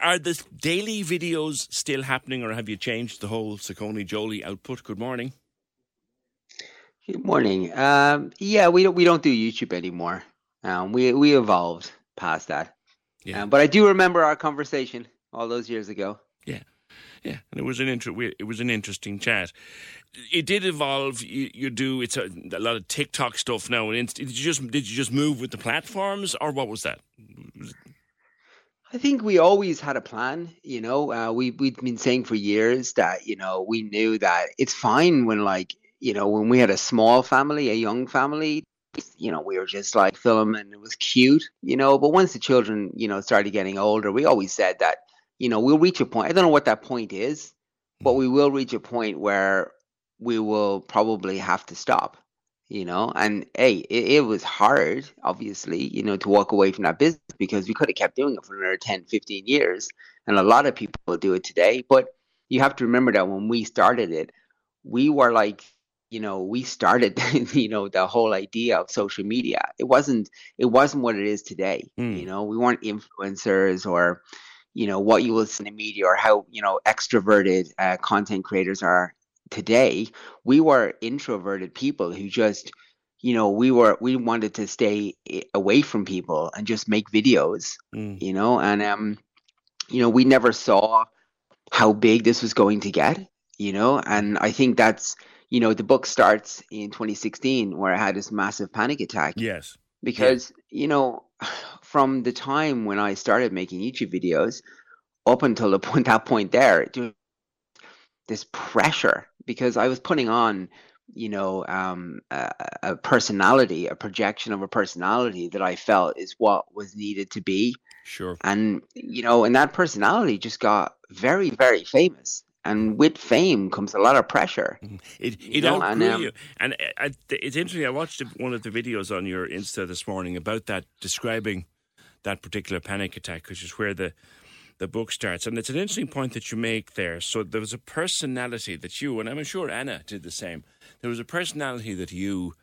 Are the daily videos still happening, or have you changed the whole Saccone Joly output? Good morning. Good morning. Um, yeah, we don't we don't do YouTube anymore. Um, we we evolved past that. Yeah. Um, but I do remember our conversation all those years ago. Yeah, and it was an inter- it was an interesting chat it did evolve. You, you do it's a, a, lot of TikTok stuff now. And did you just did you just move with the platforms, or what was that? I think we always had a plan. You know, uh, we we've been saying for years that you know we knew that it's fine when like you know when we had a small family, a young family, you know, we were just like filming. And it was cute, you know. But once the children, you know, started getting older, we always said that, you know, we'll reach a point. I don't know what that point is, but we will reach a point where we will probably have to stop, you know. And hey, it, it was hard, obviously, you know, to walk away from that business because we could have kept doing it for another 10, 15 years. And a lot of people do it today. But you have to remember that when we started it, we were like you know we started you know the whole idea of social media it wasn't it wasn't what it is today Hmm. you know we weren't influencers or you know what you will see in the media or how you know extroverted uh, content creators are today we were introverted people who just you know we were we wanted to stay away from people and just make videos you know? And um you know we never saw how big this was going to get you know? And i think that's you know the book starts in 2016 where i had this massive panic attack. Yes. because you know from the time when i started making youtube videos up until the point that point there this pressure because i was putting on you know um, a, a personality a projection of a personality that i felt is what was needed to be Sure. and you know and that personality just got very very famous and with fame comes a lot of pressure It You it know, and, um, you, and I, I- it's interesting. I watched one of the videos on your Insta this morning about that, describing that particular panic attack, which is where the the book starts. And it's an interesting point that you make there. So there was a personality that you, and I'm sure Anna did the same. There was a personality that you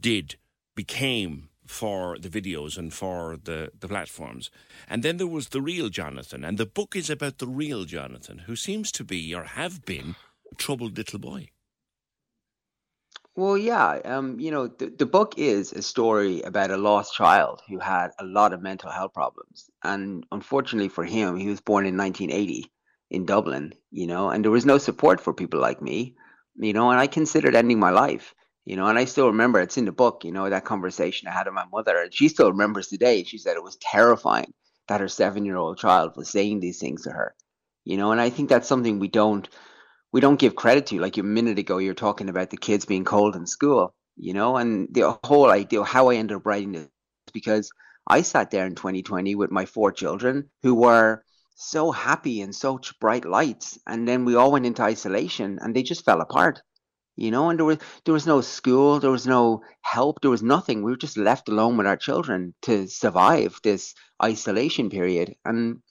did became for the videos and for the, the platforms. And then there was the real Jonathan. And the book is about the real Jonathan, who seems to be or have been a troubled little boy. Well, yeah, um, you know, the, the book is a story about a lost child who had a lot of mental health problems. And unfortunately for him, he was born in 1980 in Dublin, you know, and there was no support for people like me, you know, and I considered ending my life, you know, and I still remember it's in the book, you know, that conversation I had with my mother, and she still remembers today. She said it was terrifying that her seven year old child was saying these things to her, you know, and I think that's something we don't we don't give credit to. Like a minute ago, you're talking about the kids being cold in school, you know, and the whole idea how I ended up writing this because I sat there in 2020 with my four children who were so happy and such bright lights, and then we all went into isolation and they just fell apart, you know. And there was there was no school, there was no help, there was nothing. We were just left alone with our children to survive this isolation period, and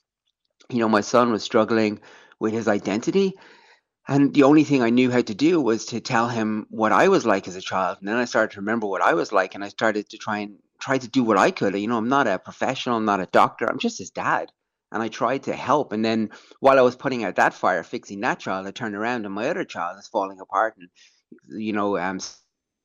you know, my son was struggling with his identity. And the only thing I knew how to do was to tell him what I was like as a child. And then I started to remember what I was like and I started to try and try to do what I could. You know, I'm not a professional, I'm not a doctor, I'm just his dad. And I tried to help. And then while I was putting out that fire, fixing that child, I turned around and my other child is falling apart and, you know, um,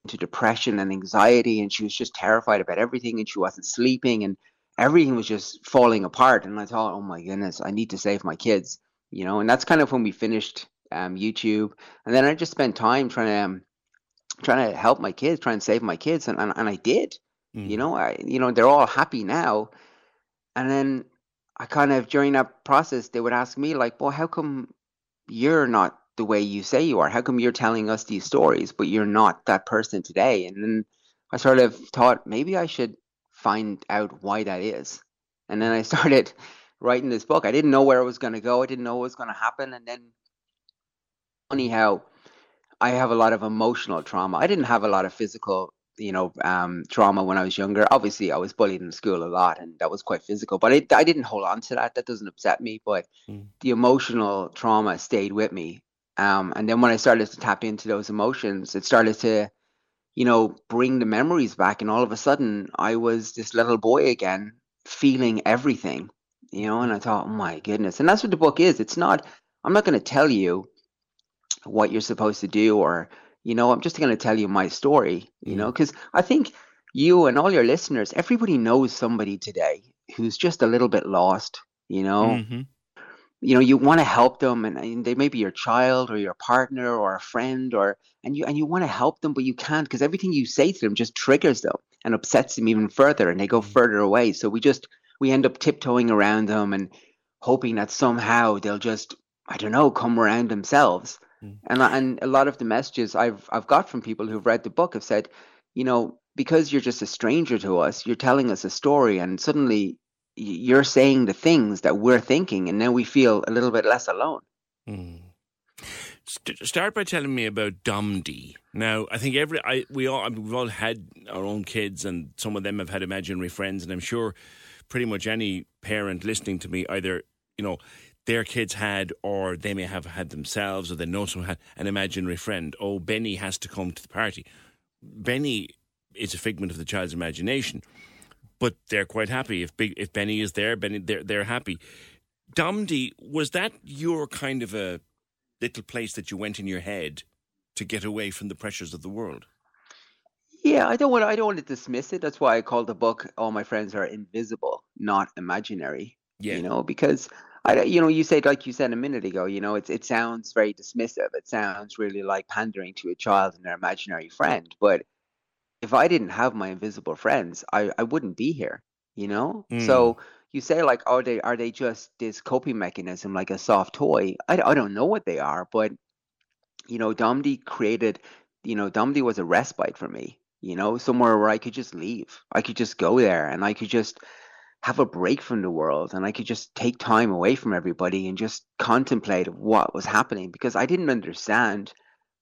to depression and anxiety. And she was just terrified about everything and she wasn't sleeping and everything was just falling apart. And I thought, oh my goodness, I need to save my kids, you know, and that's kind of when we finished um, YouTube. And then I just spent time trying to, um, trying to help my kids, trying to save my kids. And, and, and I did, you know, I, you know, they're all happy now. And then I kind of, during that process, they would ask me like, well, how come you're not the way you say you are? How come you're telling us these stories, but you're not that person today? And then I sort of thought maybe I should find out why that is. And then I started writing this book. I didn't know where it was going to go. I didn't know what was going to happen. And then, funny how I have a lot of emotional trauma. I didn't have a lot of physical, you know, um, trauma when I was younger. Obviously, I was bullied in school a lot, and that was quite physical. But I, I didn't hold on to that. That doesn't upset me. But the emotional trauma stayed with me. Um, and then when I started to tap into those emotions, it started to, you know, bring the memories back. And all of a sudden, I was this little boy again, feeling everything, you know. And I thought, oh my goodness. And that's what the book is. It's not. I'm not going to tell you what you're supposed to do or you know i'm just going to tell you my story you know because i think you and all your listeners everybody knows somebody today who's just a little bit lost you know Mm-hmm. You know you want to help them and, and they may be your child or your partner or a friend or and you and you want to help them but you can't because everything you say to them just triggers them and upsets them even further and they go further away. So we just we end up tiptoeing around them and hoping that somehow they'll just i don't know come around themselves. Mm. And uh, and a lot of the messages I've I've got from people who've read the book have said, you know, because you're just a stranger to us, you're telling us a story, and suddenly you're saying the things that we're thinking, and then we feel a little bit less alone. Mm. St- start by telling me about Domdi. Now, I think every I, we all we've all had our own kids, and some of them have had imaginary friends, and I'm sure pretty much any parent listening to me either you know their kids had, or they may have had themselves, or they know someone had an imaginary friend. Oh, Benny has to come to the party. Benny is a figment of the child's imagination, but they're quite happy if Big, if Benny is there. Benny, they're they're happy. Domdi, was that your kind of a little place that you went in your head to get away from the pressures of the world? Yeah, I don't want to, I don't want to dismiss it. That's why I called the book "All My Friends Are Invisible, Not Imaginary." Yeah, you know, because I, you know, you said like you said a minute ago, you know, it's it sounds very dismissive. It sounds really like pandering to a child and their imaginary friend. But if I didn't have my invisible friends, I I wouldn't be here. You know, Mm. so you say like, are they are they just this coping mechanism like a soft toy? I I don't know what they are, but you know, Domdi created, you know, Domdi was a respite for me, you know, somewhere where I could just leave. I could just go there and I could just have a break from the world and I could just take time away from everybody and just contemplate what was happening because I didn't understand,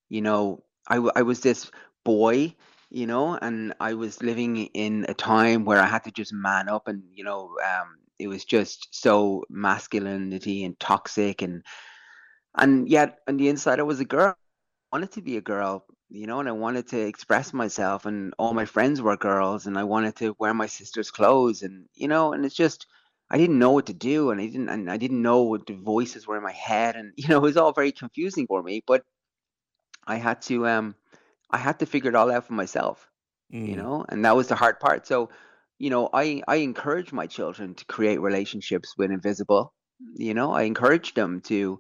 you know, I, I was this boy, you know, and I was living in a time where I had to just man up and, you know, um, it was just so masculinity and toxic and and yet on the inside I was a girl. I wanted to be a girl, you know, and I wanted to express myself and all my friends were girls and I wanted to wear my sister's clothes and you know, and it's just I didn't know what to do and I didn't and I didn't know what the voices were in my head and you know, it was all very confusing for me, but I had to um I had to figure it all out for myself, you Mm. know, and that was the hard part. So, you know, I I encourage my children to create relationships with invisible, you know, I encourage them to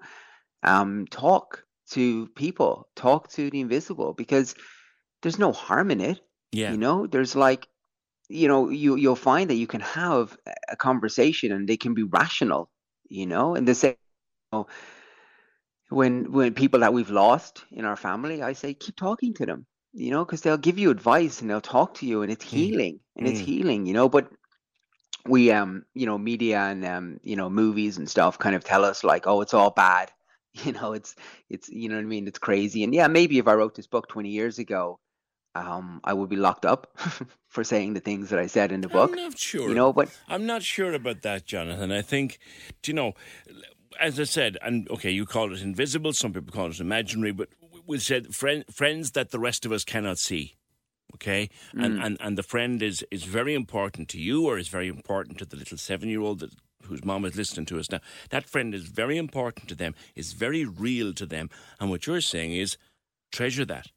um, talk to people, talk to the invisible, because there's no harm in it. Yeah. You know, there's like, you know, you you'll find that you can have a conversation and they can be rational. You know, and the same. You know, when when people that we've lost in our family, I say keep talking to them. You know, because they'll give you advice and they'll talk to you, and it's healing, and it's Mm. healing. You know, but we um you know media and um you know movies and stuff kind of tell us like oh it's all bad you know it's it's you know what i mean it's crazy and yeah maybe if i wrote this book 20 years ago um i would be locked up for saying the things that i said in the book I'm not sure. you know but I'm not sure about that, Jonathan. I think, do you know, as I said, and okay, you call it invisible. Some people call it imaginary, but we said friend, friends that the rest of us cannot see. Okay, and, Mm. and and the friend is is very important to you, or is very important to the little seven year old that whose mom is listening to us now. That friend is very important to them. Is very real to them, and what you're saying is treasure that.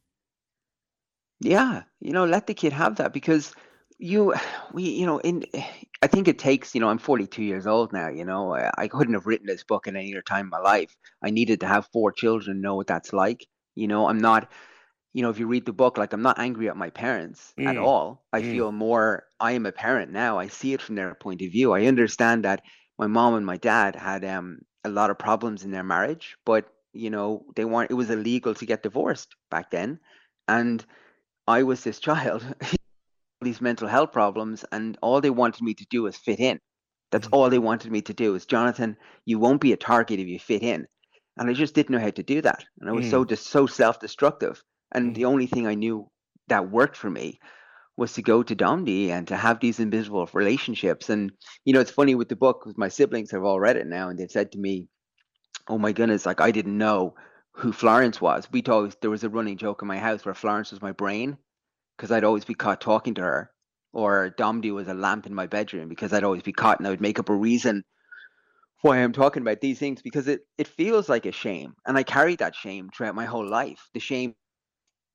Yeah, you know, let the kid have that because you, we, you know, in, I think it takes, you know, I'm 42 years old now, you know, I, I couldn't have written this book in any other time in my life. I needed to have four children, and know what that's like. You know, I'm not, you know, if you read the book, like I'm not angry at my parents at Mm. all. I Mm. feel more, I am a parent now. I see it from their point of view. I understand that my mom and my dad had um, a lot of problems in their marriage, but, you know, they weren't, it was illegal to get divorced back then. And I was this child, these mental health problems, and all they wanted me to do was fit in. That's mm-hmm. all they wanted me to do is Jonathan, you won't be a target if you fit in. And I just didn't know how to do that. And I was so mm. just so self-destructive. And mm. the only thing I knew that worked for me was to go to Domdi and to have these invisible relationships. And you know, it's funny with the book, 'cause my siblings have all read it now, and they've said to me, "Oh my goodness, like I didn't know who Florence was." We thought there was a running joke in my house where Florence was my brain because I'd always be caught talking to her, or Domdi was a lamp in my bedroom because I'd always be caught, and I would make up a reason why I'm talking about these things because it it feels like a shame, and I carried that shame throughout my whole life. The shame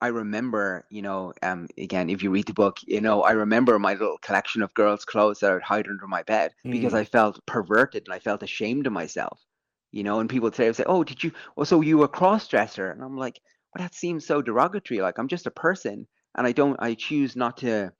I remember, you know, um, again, if you read the book, you know, I remember my little collection of girls' clothes that I would hide under my bed because Mm. I felt perverted and I felt ashamed of myself, you know. And people would say, would say, "Oh, did you? Oh, so you were a cross dresser?" And I'm like, "Well, that seems so derogatory. Like I'm just a person, and I don't. I choose not to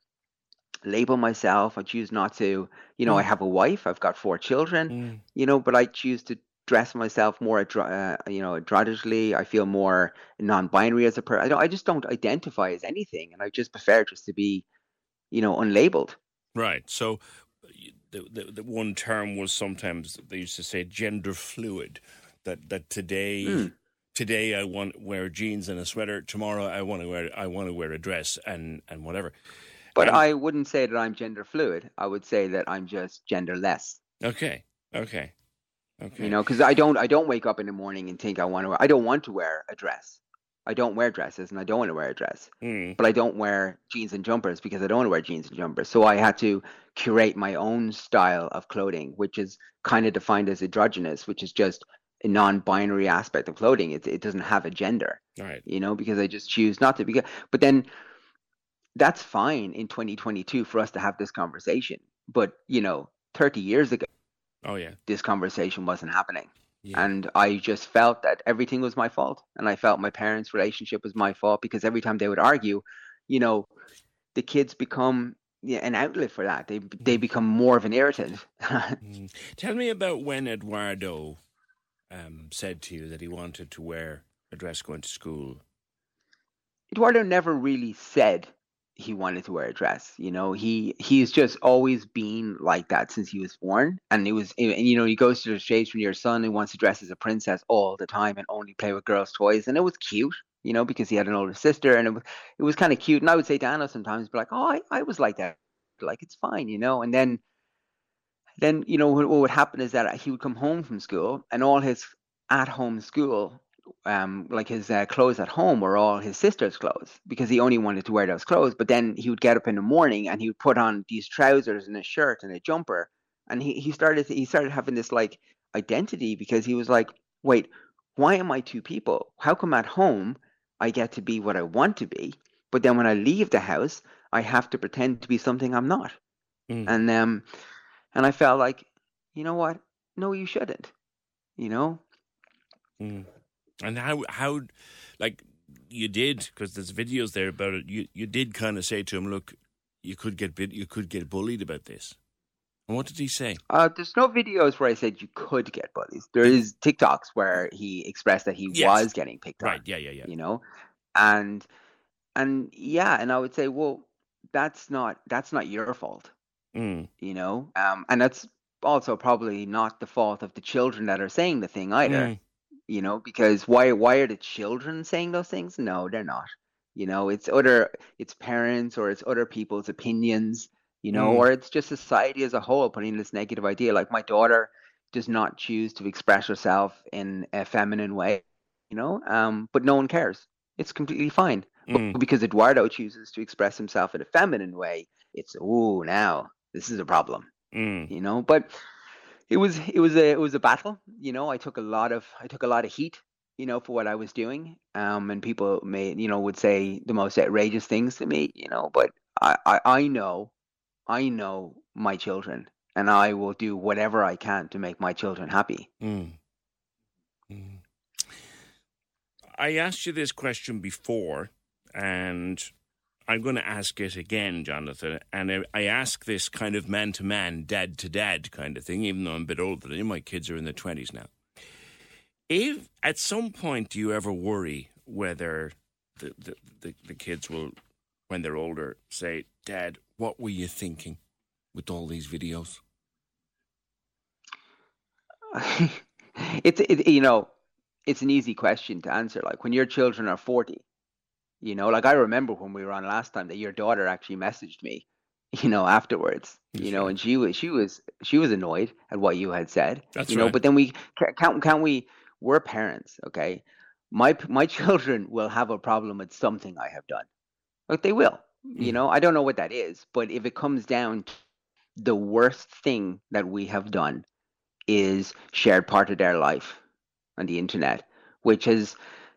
label myself. I choose not to. You know, I Mm. have a wife. I've got four children. You know, but I choose to." dress myself more uh, you know androgynously i feel more non-binary as a person I, don't, I just don't identify as anything and i just prefer just to be you know, unlabeled. Right. So the, the, the one term was sometimes they used to say gender fluid. That that today Mm. Today I want to wear jeans and a sweater. Tomorrow I want to wear I want to wear a dress and and whatever. But And- I wouldn't say that I'm gender fluid. I would say that I'm just genderless. okay okay okay You know, because I don't I don't wake up in the morning and think I want to. I don't want to wear a dress. I don't wear dresses, and I don't want to wear a dress. Mm. But I don't wear jeans and jumpers because I don't want to wear jeans and jumpers. So I had to curate my own style of clothing, which is kind of defined as androgynous, which is just a non-binary aspect of clothing. It it doesn't have a gender. Right. You know, because I just choose not to. Because, but then that's fine in 2022 for us to have this conversation. But you know, 30 years ago, Oh yeah. this conversation wasn't happening. Yeah. And I just felt that everything was my fault. And I felt my parents' relationship was my fault because every time they would argue, you know, the kids become yeah, an outlet for that. They they become more of an irritant. Mm. Tell me about when Eduardo um, said to you that he wanted to wear a dress going to school. Eduardo never really said he wanted to wear a dress. You know, he he's just always been like that since he was born. And it was, and you know, he goes to the stage when your son who wants to dress as a princess all the time and only play with girls' toys, and it was cute. You know, because he had an older sister, and it was it was kind of cute. And I would say to Anna sometimes, be like, "Oh, I, I was like that. Like it's fine," you know. And then then you know what, what would happen is that he would come home from school, and all his at-home school um, like his uh, clothes at home were all his sister's clothes because he only wanted to wear those clothes. But then he would get up in the morning and he would put on these trousers and a shirt and a jumper, and he he started he started having this like identity because he was like, wait, why am I two people? How come at home I get to be what I want to be, but then when I leave the house, I have to pretend to be something I'm not? And um, and I felt like, you know what? No, you shouldn't. You know, Mm. And how how like you did because there's videos there about it. You you did kind of say to him, look, you could get bit, you could get bullied about this. And what did he say? Uh, there's no videos where I said you could get bullied. There is TikToks where he expressed that he Yes. was getting picked on. Right? Yeah, yeah, yeah. You know, and and yeah, and I would say, well, that's not that's not your fault. Mm. You know, um, and that's also probably not the fault of the children that are saying the thing either. Mm. You know, because why why are the children saying those things? No, they're not. You know, it's other it's parents or it's other people's opinions. You know, Mm. or it's just society as a whole putting this negative idea. Like my daughter does not choose to express herself in a feminine way. You know, um, but no one cares. It's completely fine. Mm. Because Eduardo chooses to express himself in a feminine way, it's oh now this is a problem Mm. you know but it was it was a it was a battle you know i took a lot of i took a lot of heat you know for what i was doing um and people may you know would say the most outrageous things to me you know but i i, I know i know my children and i will do whatever i can to make my children happy Mm. Mm. I asked you this question before, and I'm going to ask it again, Jonathan. And I, I ask this kind of man to man, dad to dad kind of thing, even though I'm a bit older than you. My kids are in their 20s now. If at some point do you ever worry whether the, the, the, the kids will, when they're older, say, Dad, what were you thinking with all these videos? it's it, you know it's an easy question to answer like when your children are 40 you know like i remember when we were on last time that your daughter actually messaged me you know afterwards you know and she was she was she was annoyed at what you had said That's you know right. but then we can't can't we we're parents okay? My my children will have a problem with something i have done. Like they will you mm. know? I don't know what that is but if it comes down to the worst thing that we have done is shared part of their life on the internet, which has,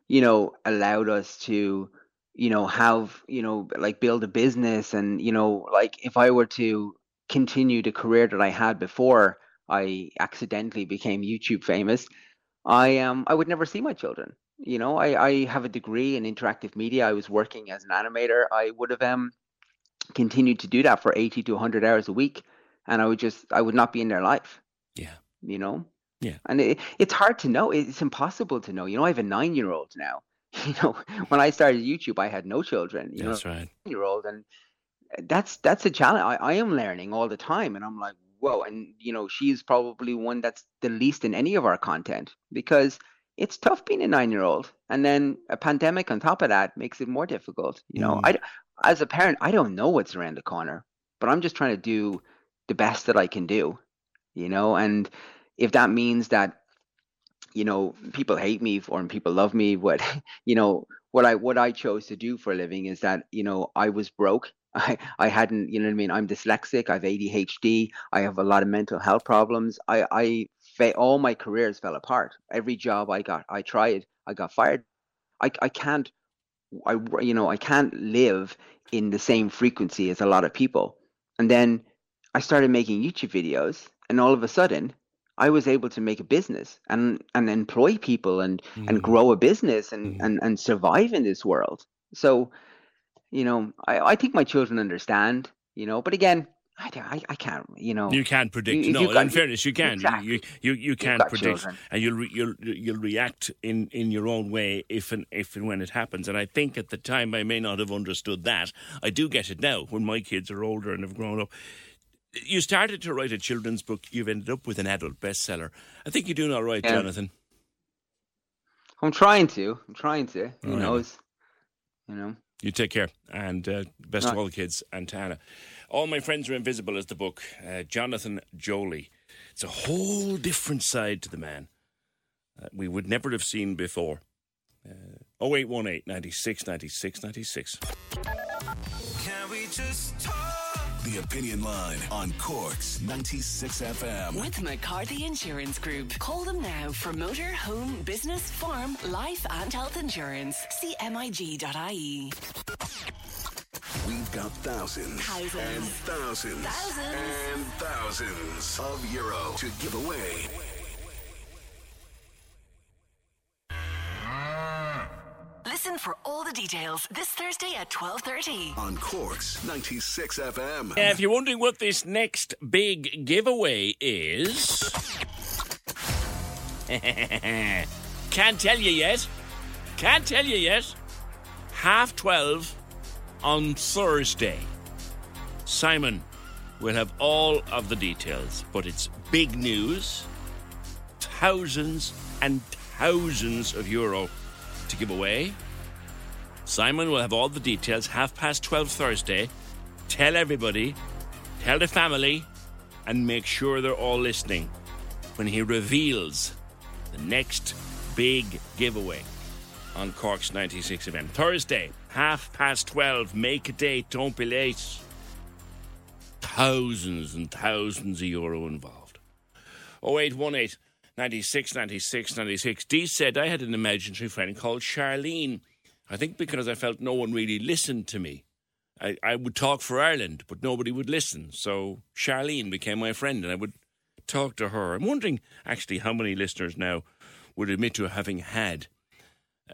you know, allowed us to, you know, have, you know, like build a business and, you know, like if I were to continue the career that I had before I accidentally became YouTube famous, I um I would never see my children. You know, I, I have a degree in interactive media. I was working as an animator. I would have um continued to do that for 80 to 100 hours a week and I would just I would not be in their life Yeah. you know Yeah. and it, it's hard to know it's impossible to know you know i have a nine year old now you know when i started youtube i had no children you That's know right. year old and that's that's a challenge. I, I am learning all the time, and I'm like, whoa. And you know, she's probably one that's the least in any of our content because it's tough being a nine year old, and then a pandemic on top of that makes it more difficult. You know, Mm. I as a parent, I don't know what's around the corner, but I'm just trying to do the best that I can do. You know, and if that means that you know people hate me or and people love me. What you know what i what i chose to do for a living is that you know i was broke. I i hadn't you know what i mean? I'm dyslexic. I have adhd i have a lot of mental health problems. I i fa- all my careers fell apart. Every job i got i tried. I got fired. I i can't i you know i can't live in the same frequency as a lot of people. And then i started making youtube videos and all of a sudden I was able to make a business and and employ people and and mm. grow a business and mm. and and survive in this world. So, you know, I I think my children understand. You know, but again, I don't- I, I can't. You know, You can't predict. if no, got- in fairness, you can. Exactly. You you you can't predict, children. and you'll re, you'll you'll react in in your own way if and if and when it happens. And I think at the time I may not have understood that. I do get it now when my kids are older and have grown up. You started to write a children's book. You've ended up with an adult bestseller. I think you're doing all right, Yeah. Jonathan. I'm trying to. I'm trying to. Who All right. knows? You know. You take care, and uh, best of all the kids and Tana. All my friends are invisible is the book. Uh, Jonathan Joly. It's a whole different side to the man that we would never have seen before. Uh, 0818 96 96 96. Can we just talk? The Opinion Line on Cork's 96 FM. With McCarthy Insurance Group. Call them now for motor, home, business, farm, life, and health insurance. CMIG.ie. We've got thousands, Thousands. and thousands, Thousands. and thousands of euro to give away. Details this Thursday at 12.30. On Cork's 96 FM. Yeah, if you're wondering what this next big giveaway is. Can't tell you yet. Can't tell you yet. Half 12 on Thursday. Simon will have all of the details, but it's big news. Thousands and thousands of euro to give away. Simon will have all the details half past 12 Thursday. Tell everybody, tell the family, and make sure they're all listening when he reveals the next big giveaway on Cork's 96 FM. Thursday, half past 12. Make a date, don't be late. Thousands and thousands of euro involved. 0818 96 96 96. Dee said I had an imaginary friend called Charlene. I think because I felt no one really listened to me. I, I would talk for Ireland, but nobody would listen. So Charlene became my friend, and I would talk to her. I'm wondering actually how many listeners now would admit to having had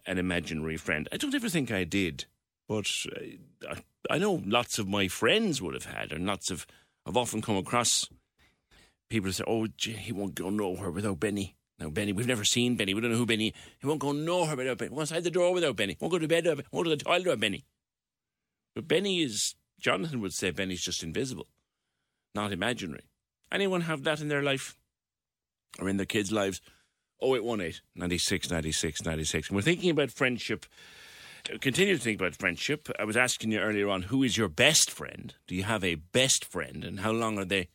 an imaginary friend. I don't ever think I did, but uh, I, I know lots of my friends would have had, and lots of I've often come across people who say, "Oh, gee, he won't go nowhere without Benny." Now, Benny, we've never seen Benny. We don't know who Benny. He won't go nowhere without Benny. Won't outside the door without Benny. Won't go to bed. Without, won't go to the toilet without Benny. But Benny is. Jonathan would say Benny's just invisible, not imaginary. Anyone have that in their life or in their kids' lives? 0818 96 96 96. And we're thinking about friendship. Uh, Continue to think about friendship. I was asking you earlier on who is your best friend? Do you have a best friend? And how long are they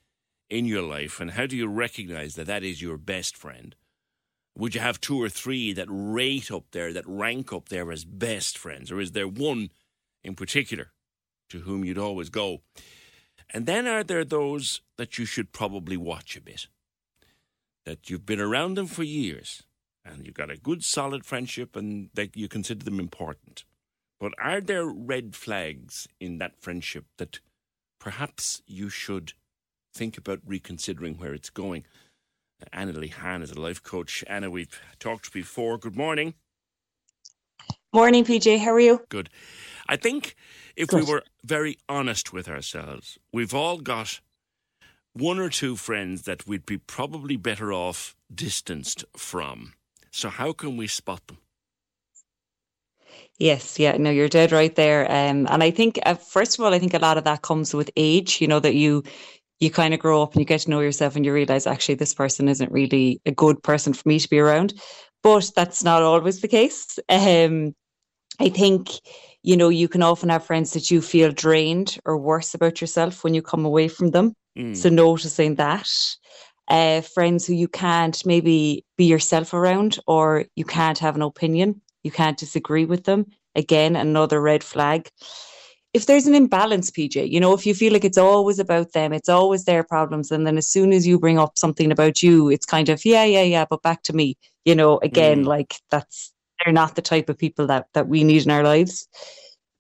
in your life? And how do you recognize that that is your best friend? Would you have two or three that rate up there, that rank up there as best friends? Or is there one in particular to whom you'd always go? And then are there those that you should probably watch a bit? That you've been around them for years and you've got a good solid friendship and that you consider them important. But are there red flags in that friendship that perhaps you should think about reconsidering where it's going? Anna Lehane is a life coach. Anna, we've talked before. Good morning. Morning, PJ. How are you? Good. I think if we were very honest with ourselves, we've all got one or two friends that we'd be probably better off distanced from. So, how can we spot them? Yes, yeah, no, you're dead right there. Um, and I think, uh, first of all, I think a lot of that comes with age. You know that you you kind of grow up and you get to know yourself, and you realize actually this person isn't really a good person for me to be around. But that's not always the case. Um, I think you know you can often have friends that you feel drained or worse about yourself when you come away from them. Mm. So noticing that. Uh, friends who you can't maybe be yourself around or you can't have an opinion you can't disagree with them. Again, another red flag. If there's an imbalance, PJ, you know, if you feel like it's always about them, it's always their problems. And then as soon as you bring up something about you, it's kind of, yeah, yeah, yeah, but back to me. You know, again, Mm. like that's, they're not the type of people that, that we need in our lives.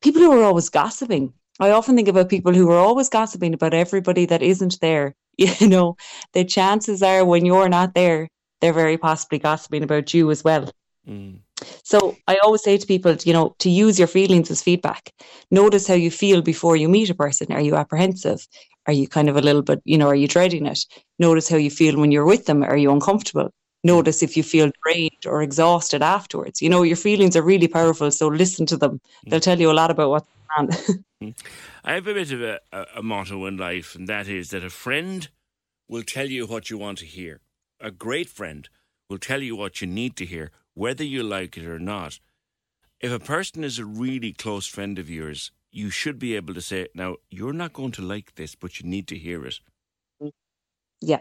People who are always gossiping. I often think about people who are always gossiping about everybody that isn't there. You know, the chances are when you're not there, they're very possibly gossiping about you as well. Mm. So I always say to people, you know, to use your feelings as feedback. Notice how you feel before you meet a person. Are you apprehensive? Are you kind of a little bit, you know, are you dreading it? Notice how you feel when you're with them. Are you uncomfortable? Notice if you feel drained or exhausted afterwards. You know, your feelings are really powerful. So listen to them. Mm. They'll tell you a lot about what's going on. Mm. I have a bit of a, a, a motto in life, and that is that a friend will tell you what you want to hear. A great friend will tell you what you need to hear, whether you like it or not. If a person is a really close friend of yours, you should be able to say, now, you're not going to like this, but you need to hear it. Yeah.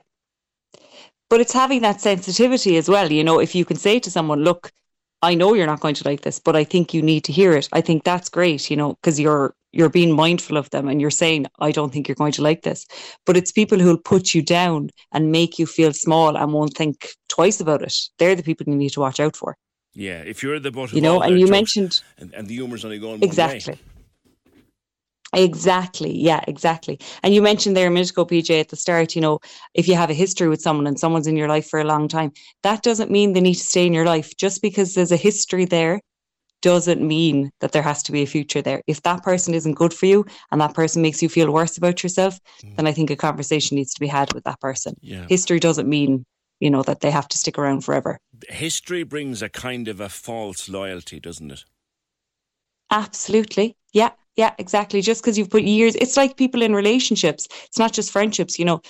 But it's having that sensitivity as well. You know, if you can say to someone, look, I know you're not going to like this, but I think you need to hear it. I think that's great, you know, because you're you're being mindful of them and you're saying, I don't think you're going to like this. But it's people who'll put you down and make you feel small and won't think twice about it. They're the people you need to watch out for. Yeah, if you're the butt of You know, and you jokes mentioned and, and the humour's only going. Exactly. Exactly. Yeah, exactly. And you mentioned there a minute ago, PJ, at the start, you know, if you have a history with someone and someone's in your life for a long time, that doesn't mean they need to stay in your life. Just because there's a history there doesn't mean that there has to be a future there. If that person isn't good for you and that person makes you feel worse about yourself, mm. then I think a conversation needs to be had with that person. Yeah. History doesn't mean, you know, that they have to stick around forever. History brings a kind of a false loyalty, doesn't it? Absolutely. Yeah. Yeah, exactly. Just because you've put years, it's like people in relationships. It's not just friendships, you know.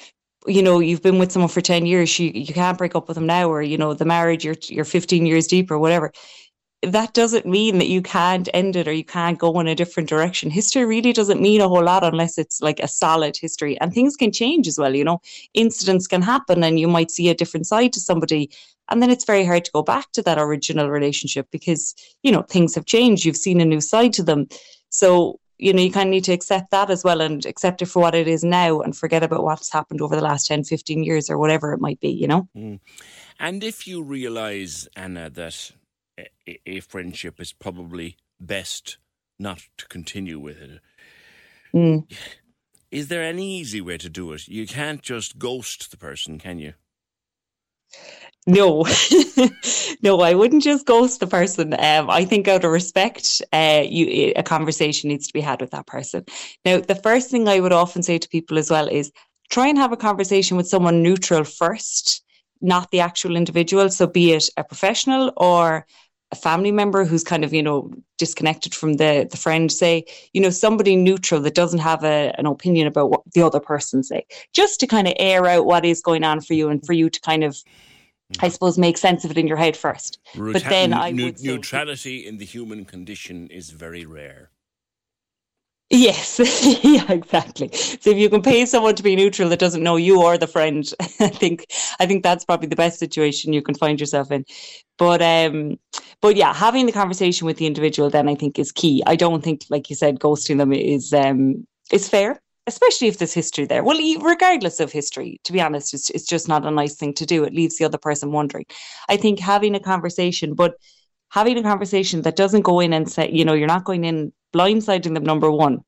You know, you've been with someone for 10 years, you, you can't break up with them now, or, you know, the marriage, you're, you're 15 years deep or whatever. That doesn't mean that you can't end it or you can't go in a different direction. History really doesn't mean a whole lot unless it's like a solid history. And things can change as well, you know. Incidents can happen and you might see a different side to somebody. And then it's very hard to go back to that original relationship because, you know, things have changed. You've seen a new side to them. So, you know, you kind of need to accept that as well and accept it for what it is now and forget about what's happened over the last 10, 15 years or whatever it might be, you know? Mm. And if you realise, Anna, that a, a- friendship is probably best not to continue with it, Mm. is there any easy way to do it? You can't just ghost the person, can you? No, no, I wouldn't just ghost the person. Um, I think out of respect, uh, you a conversation needs to be had with that person. Now, the first thing I would often say to people as well is try and have a conversation with someone neutral first, not the actual individual. So, be it a professional or a family member who's kind of you know disconnected from the the friend say you know somebody neutral that doesn't have a, an opinion about what the other person say just to kind of air out what is going on for you and for you to kind of I suppose make sense of it in your head first. but then I neu- would say, neutrality in the human condition is very rare. Yes, yeah, exactly. So if you can pay someone to be neutral that doesn't know you or the friend, I think I think that's probably the best situation you can find yourself in. But um, but yeah, having the conversation with the individual then I think is key. I don't think, like you said, ghosting them is um is fair. Especially if there's history there. Well, regardless of history, to be honest, it's, it's just not a nice thing to do. It leaves the other person wondering. I think having a conversation, but having a conversation that doesn't go in and say, you know, you're not going in blindsiding them, number one.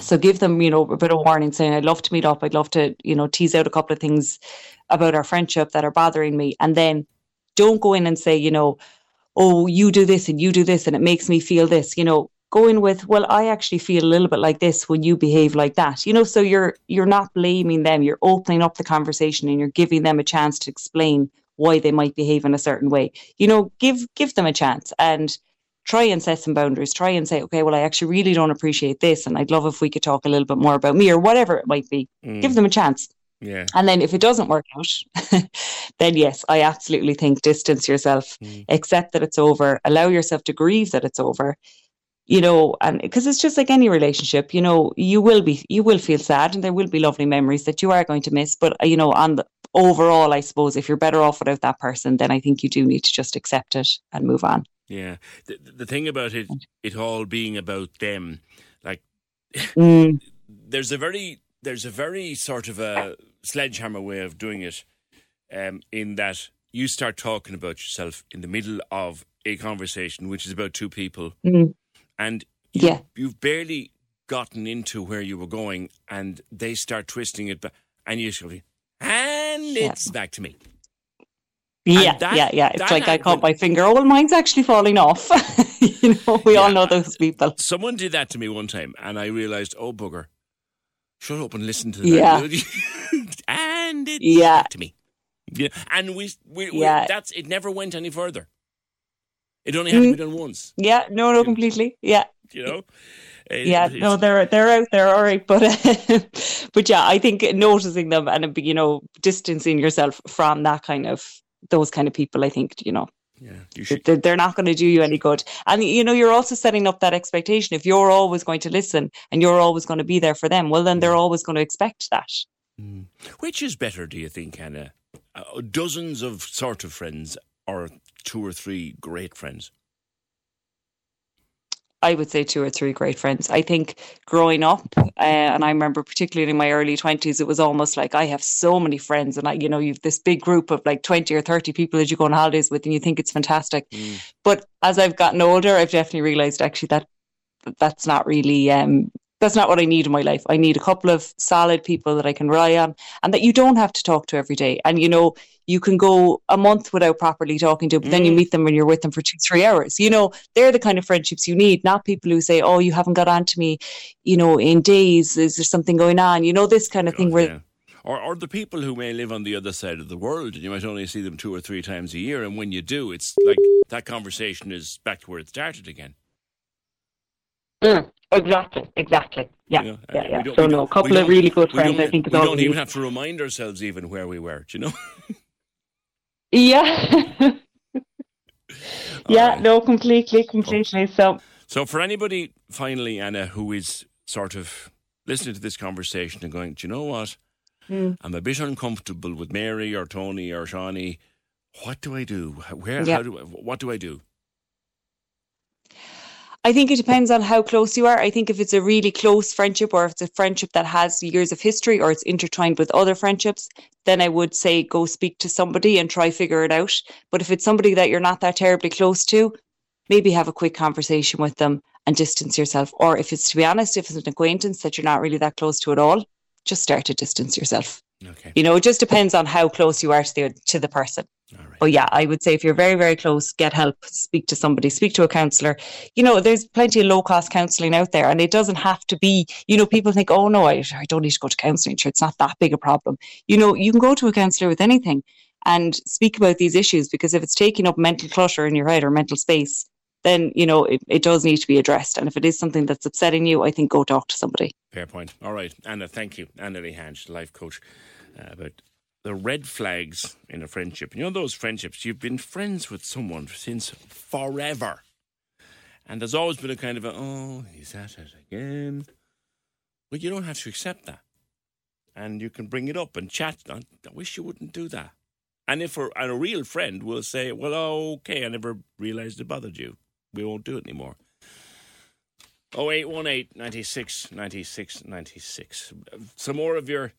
So give them, you know, a bit of warning saying, I'd love to meet up. I'd love to, you know, tease out a couple of things about our friendship that are bothering me. And then don't go in and say, you know, oh, you do this and you do this and it makes me feel this, you know, go in with, well, I actually feel a little bit like this when you behave like that. You know, so you're you're not blaming them, you're opening up the conversation and you're giving them a chance to explain why they might behave in a certain way. You know, give give them a chance and try and set some boundaries. Try and say, okay, well, I actually really don't appreciate this, and I'd love if we could talk a little bit more about me or whatever it might be. Mm. Give them a chance. Yeah. And then if it doesn't work out, then yes, I absolutely think distance yourself, Mm. accept that it's over, allow yourself to grieve that it's over. You know, and because it's just like any relationship, you know, you will be, you will feel sad, and there will be lovely memories that you are going to miss. But uh, you know, on the overall, I suppose if you're better off without that person, then I think you do need to just accept it and move on. Yeah. The, the thing about it, it all being about them, like, Mm. there's a very, there's a very sort of a sledgehammer way of doing it, um, in that you start talking about yourself in the middle of a conversation, which is about two people, Mm. and Yeah. you've barely gotten into where you were going, and they start twisting it, back, and you sort of, it's back to me. Yeah, that- yeah, yeah. It's like I caught my finger. Oh, well, mine's actually falling off. you know, we all know those people. Someone did that to me one time, and I realized, oh bugger, shut up and listen to that. Yeah. and it's Yeah. back to me. Yeah, and we, we, we Yeah. that's it. Never went any further. It only had to be Mm. done once. Yeah, no, no, completely. Yeah. You know. Yeah, no, they're they're out there, all right, but but yeah, I think noticing them and you know distancing yourself from that kind of those kind of people, I think you know Yeah, you should. they're, not going to do you any good, and you know you're also setting up that expectation. If you're always going to listen and you're always going to be there for them, well, then they're always going to expect that. Which is better, do you think, Anna? Uh, dozens of sort of friends, or two or three great friends? I would say two or three great friends. I think growing up, uh, and I remember particularly in my early twenties, it was almost like I have so many friends, and I, you know, you've this big group of like twenty or thirty people that you go on holidays with, and you think it's fantastic. But as I've gotten older, I've definitely realised actually that that's not really um, that's not what I need in my life. I need a couple of solid people that I can rely on, and that you don't have to talk to every day. And you know, you can go a month without properly talking to, but then you meet them when you're with them for two, three hours. You know, they're the kind of friendships you need, not people who say, "Oh, you haven't got on to me," you know, in days. Is there something going on? You know, this kind of thing where. Yeah. Or, or the people who may live on the other side of the world, and you might only see them two or three times a year, and when you do, it's like that conversation is back to where it started again. Mm, exactly, exactly. Yeah, yeah, and yeah. So no, a couple of really good friends. I think is we don't even have to remind ourselves even where we were. Do you know? Yeah. yeah, no, completely, completely. So, So, for anybody, finally, Anna, who is sort of listening to this conversation and going, do you know what? Mm. I'm a bit uncomfortable with Mary or Tony or Shawnee. What do I do? Where? Yeah. How do? I, what do I do? I think it depends on how close you are. I think if it's a really close friendship or if it's a friendship that has years of history or it's intertwined with other friendships, then I would say go speak to somebody and try figure it out. But if it's somebody that you're not that terribly close to, maybe have a quick conversation with them and distance yourself. Or if it's to be honest, if it's an acquaintance that you're not really that close to at all, just start to distance yourself. Okay. You know, it just depends on how close you are to the to the person. But yeah, I would say if you're very, very close, get help, speak to somebody, speak to a counsellor. You know, there's plenty of low cost counselling out there, and it doesn't have to be, you know, people think, oh no, I, I don't need to go to counselling. Sure, it's not that big a problem. You know, you can go to a counsellor with anything and speak about these issues because if it's taking up mental clutter in your head or mental space, then, you know, it, it does need to be addressed. And if it is something that's upsetting you, I think go talk to somebody. Fair point. All right, Anna, thank you. Anna Lehane, life coach, uh, about the red flags in a friendship. You know those friendships, you've been friends with someone since forever. And there's always been a kind of a, oh, he's at it again. Well, you don't have to accept that. And you can bring it up and chat. I I wish you wouldn't do that. And if and a real friend will say, well, okay, I never realised it bothered you. We won't do it anymore. 0818 96 96 96. Some more of your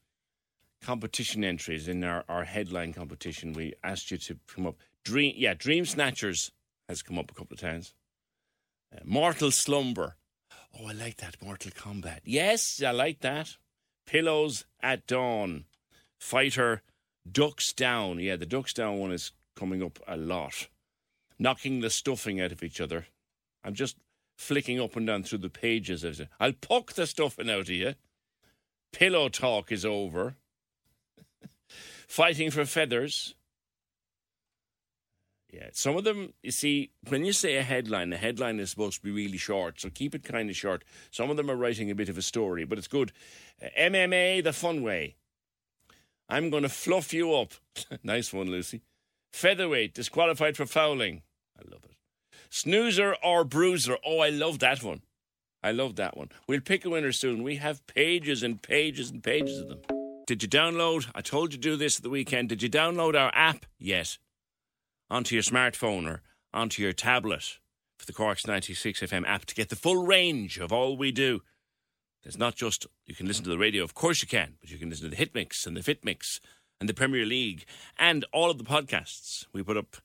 competition entries in our, our headline competition. We asked you to come up. Dream, yeah, Dream Snatchers has come up a couple of times. Uh, Mortal Slumber. Oh, I like that. Mortal Kombat. Yes, I like that. Pillows at Dawn. Fighter Ducks Down. Yeah, the Ducks Down one is coming up a lot. Knocking the stuffing out of each other. I'm just flicking up and down through the pages. I'll poke the stuffing out of you. Pillow talk is over. Fighting for feathers. Yeah, some of them, you see, when you say a headline, the headline is supposed to be really short, so keep it kind of short. Some of them are writing a bit of a story, but it's good. Uh, MMA the fun way. I'm going to fluff you up. nice one, Lucy. Featherweight disqualified for fouling. I love it. Snoozer or bruiser. Oh, I love that one. I love that one. We'll pick a winner soon. We have pages and pages and pages of them. Did you download? I told you to do this at the weekend. Did you download our app yet? Onto your smartphone or onto your tablet for the Cork's 96 FM app to get the full range of all we do. There's not just, you can listen to the radio, of course you can, but you can listen to the Hit Mix and the Fit Mix and the Premier League and all of the podcasts. We put up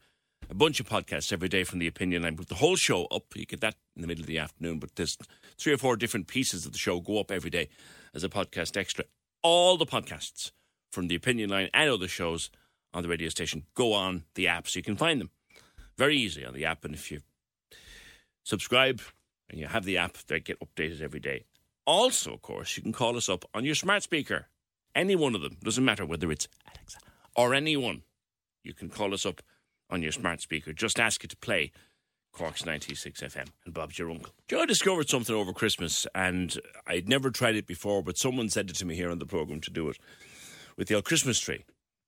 a bunch of podcasts every day from the opinion line. Put the whole show up. You get that in the middle of the afternoon, but there's three or four different pieces of the show go up every day as a podcast extra. All the podcasts from the opinion line and other shows on the radio station go on the app so you can find them. Very easy on the app. And if you subscribe and you have the app, they get updated every day. Also, of course, you can call us up on your smart speaker. Any one of them. Doesn't matter whether it's Alexa or anyone. You can call us up on your smart speaker. Just ask it to play Cork's 96 FM and Bob's your uncle. Do you know, I discovered something over Christmas and I'd never tried it before, but someone said it to me here on the programme to do it with the old Christmas tree,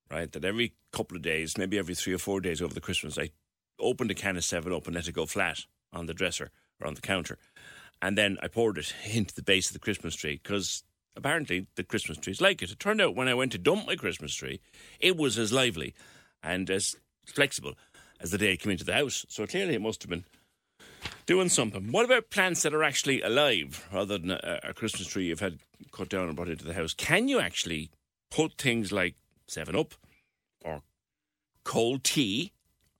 right? That every couple of days, maybe every three or four days over the Christmas, I opened a can of 7 Up and let it go flat on the dresser or on the counter. And then I poured it into the base of the Christmas tree because apparently the Christmas trees like it. It turned out when I went to dump my Christmas tree, it was as lively and as flexible as the day came into the house. So clearly it must have been doing something. What about plants that are actually alive rather than a, a Christmas tree you've had cut down and brought into the house? Can you actually put things like 7 Up or cold tea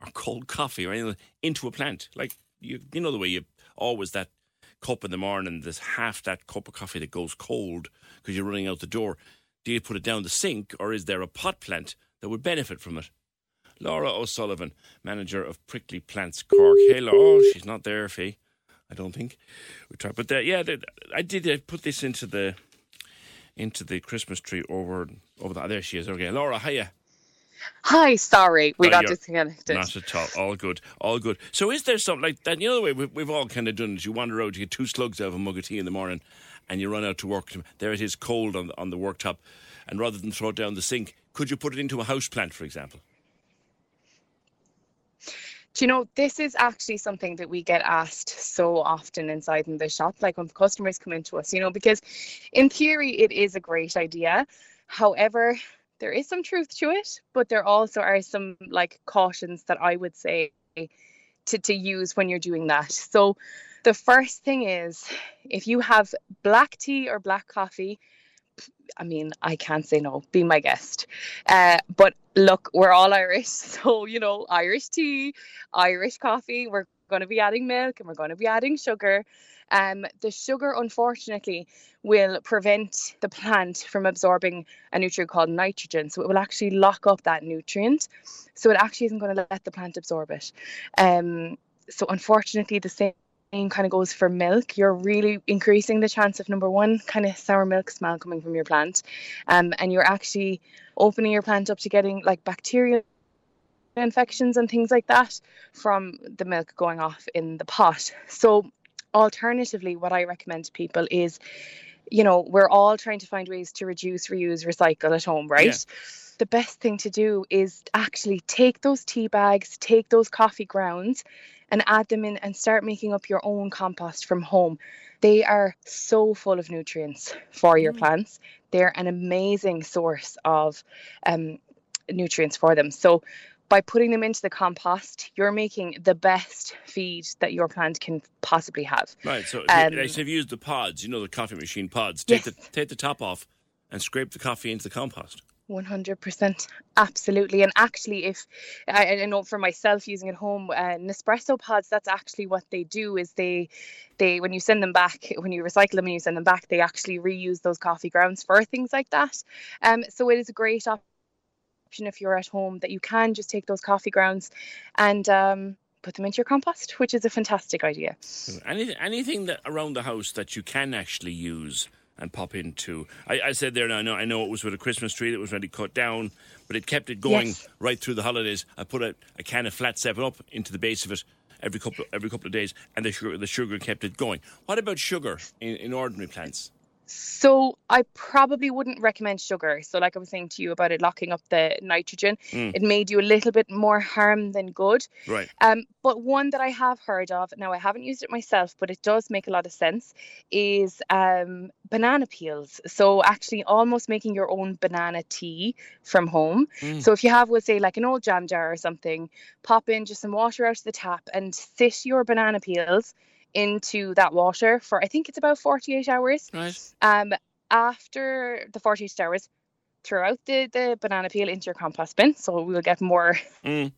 or cold coffee or anything into a plant? Like, you, you know the way you always that cup in the morning, there's half that cup of coffee that goes cold because you're running out the door. Do you put it down the sink or is there a pot plant that would benefit from it? Laura O'Sullivan, manager of Prickly Plants Cork. Hey, Laura. Oh, she's not there, Fee. I don't think. We tried, but uh, yeah, I did uh, put this into the into the Christmas tree over over there. There she is. Okay, Laura, hiya. Hi, sorry, we got disconnected. Not at all. All good. All good. So, is there something like that? You know the way we've, we've all kind of done it. You wander out, you get two slugs out of a mug of tea in the morning, and you run out to work. There it is, cold on the, on the worktop, and rather than throw it down the sink, could you put it into a house plant, for example? Do you know, this is actually something that we get asked so often inside in the shop, like when customers come into us, you know, because in theory it is a great idea. However, there is some truth to it, but there also are some like cautions that I would say to, to use when you're doing that. So the first thing is if you have black tea or black coffee, I mean, I can't say no. Be my guest. Uh, but look, we're all Irish, so you know, Irish tea, Irish coffee. We're going to be adding milk and we're going to be adding sugar. Um, the sugar, unfortunately, will prevent the plant from absorbing a nutrient called nitrogen. So it will actually lock up that nutrient. So it actually isn't going to let the plant absorb it. Um, so unfortunately, the same kind of goes for milk. You're really increasing the chance of number one, kind of sour milk smell coming from your plant, um, and you're actually opening your plant up to getting like bacterial infections and things like that from the milk going off in the pot. So, alternatively, what I recommend to people is, you know, we're all trying to find ways to reduce, reuse, recycle at home, right? The best thing to do is actually take those tea bags, take those coffee grounds, and add them in and start making up your own compost from home. They are so full of nutrients for your plants. They're an amazing source of um, nutrients for them. So, by putting them into the compost, you're making the best feed that your plant can possibly have. Right. So, Um, you, like, say if you use the pods, you know, the coffee machine pods, take, the, take the top off and scrape the coffee into the compost. 100% absolutely. And actually if I, I know for myself using at home uh, nespresso pods that's actually what they do is they they when you send them back when you recycle them and you send them back they actually reuse those coffee grounds for things like that. Um so it is a great option if you're at home that you can just take those coffee grounds and um put them into your compost which is a fantastic idea. Anything, anything that around the house that you can actually use and pop into. I, I said there now. I know, I know it was with a Christmas tree that was ready cut down, but it kept it going Yes. right through the holidays. I put a, a can of flat seven up into the base of it every couple every couple of days, and the sugar the sugar kept it going. What about sugar in, in ordinary plants? So I probably wouldn't recommend sugar. So like I was saying to you about it locking up the nitrogen, Mm. it may do a little bit more harm than good. Right. Um, but one that I have heard of, now I haven't used it myself, but it does make a lot of sense, is um, banana peels. So actually almost making your own banana tea from home. Mm. So if you have, we'll say like an old jam jar or something, pop in just some water out of the tap and sit your banana peels into that water for I think it's about 48 hours. Right. Um, after the 48 hours, throw out the, the banana peel into your compost bin. So we'll get more Mm.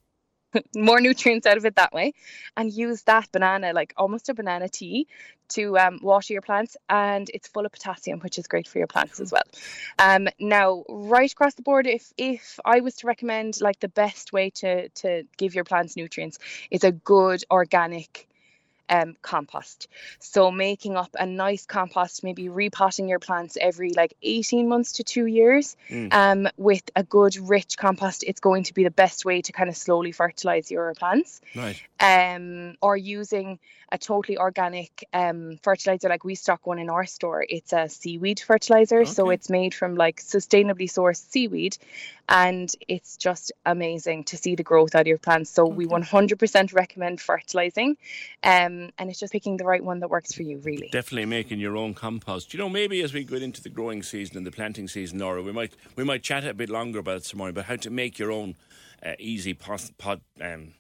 more nutrients out of it that way and use that banana like almost a banana tea to um, water your plants and it's full of potassium which is great for your plants as well um, now right across the board if if i was to recommend like the best way to to give your plants nutrients is a good organic um, compost. So making up a nice compost, maybe repotting your plants every like 18 months to two years Mm. um, with a good rich compost, it's going to be the best way to kind of slowly fertilize your plants. Right. Um, or using a totally organic um, fertilizer like we stock one in our store. It's a seaweed fertilizer, so it's made from like sustainably sourced seaweed, and it's just amazing to see the growth out of your plants. So we 100% recommend fertilizing, um, and it's just picking the right one that works for you, really. Definitely making your own compost. You know, maybe as we go into the growing season and the planting season, Nora, we might we might chat a bit longer about it some more about how to make your own uh, easy pod, um,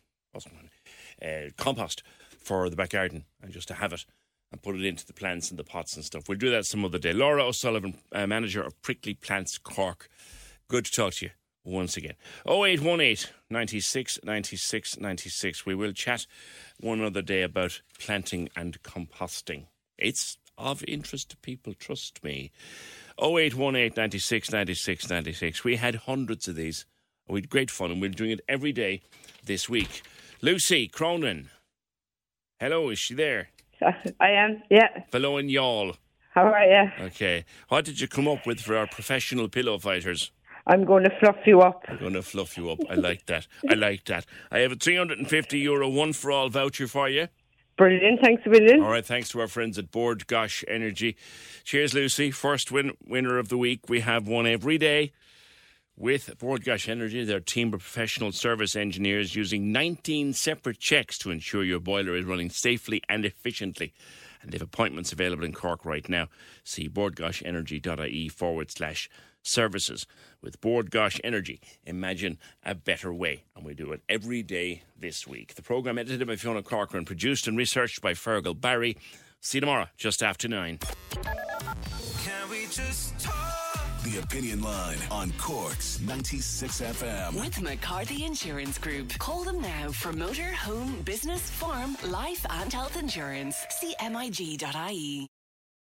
uh, compost for the back garden and just to have it and put it into the plants and the pots and stuff. We'll do that some other day. Laura O'Sullivan, uh, manager of Prickly Plants Cork. Good to talk to you once again. 0818 96 96 96. We will chat one other day about planting and composting. It's of interest to people, trust me. 0818 96 96 96. We had hundreds of these. We had great fun and we're doing it every day this week. Lucy Cronin. Hello, is she there? I am, yeah. Hello and y'all. How are you? Okay. What did you come up with for our professional pillow fighters? I'm going to fluff you up. I'm going to fluff you up. I like that. I like that. I have a 350 euro one for all voucher for you. Brilliant, thanks a million. All right, thanks to our friends at Bord Gáis Energy. Cheers, Lucy. First win- winner of the week. We have one every day with Bord Gáis Energy. Their team of professional service engineers using 19 separate checks to ensure your boiler is running safely and efficiently. And they have appointments available in Cork right now. See bordgaisenergy.ie forward slash services. With Bord Gáis Energy, imagine a better way. And we do it every day this week. The programme edited by Fiona Corcoran, produced and researched by Fergal Barry. See you tomorrow, just after nine. Can we just talk? The Opinion Line on Cork's 96 FM. With McCarthy Insurance Group. Call them now for motor, home, business, farm, life, and health insurance. See MIG.ie.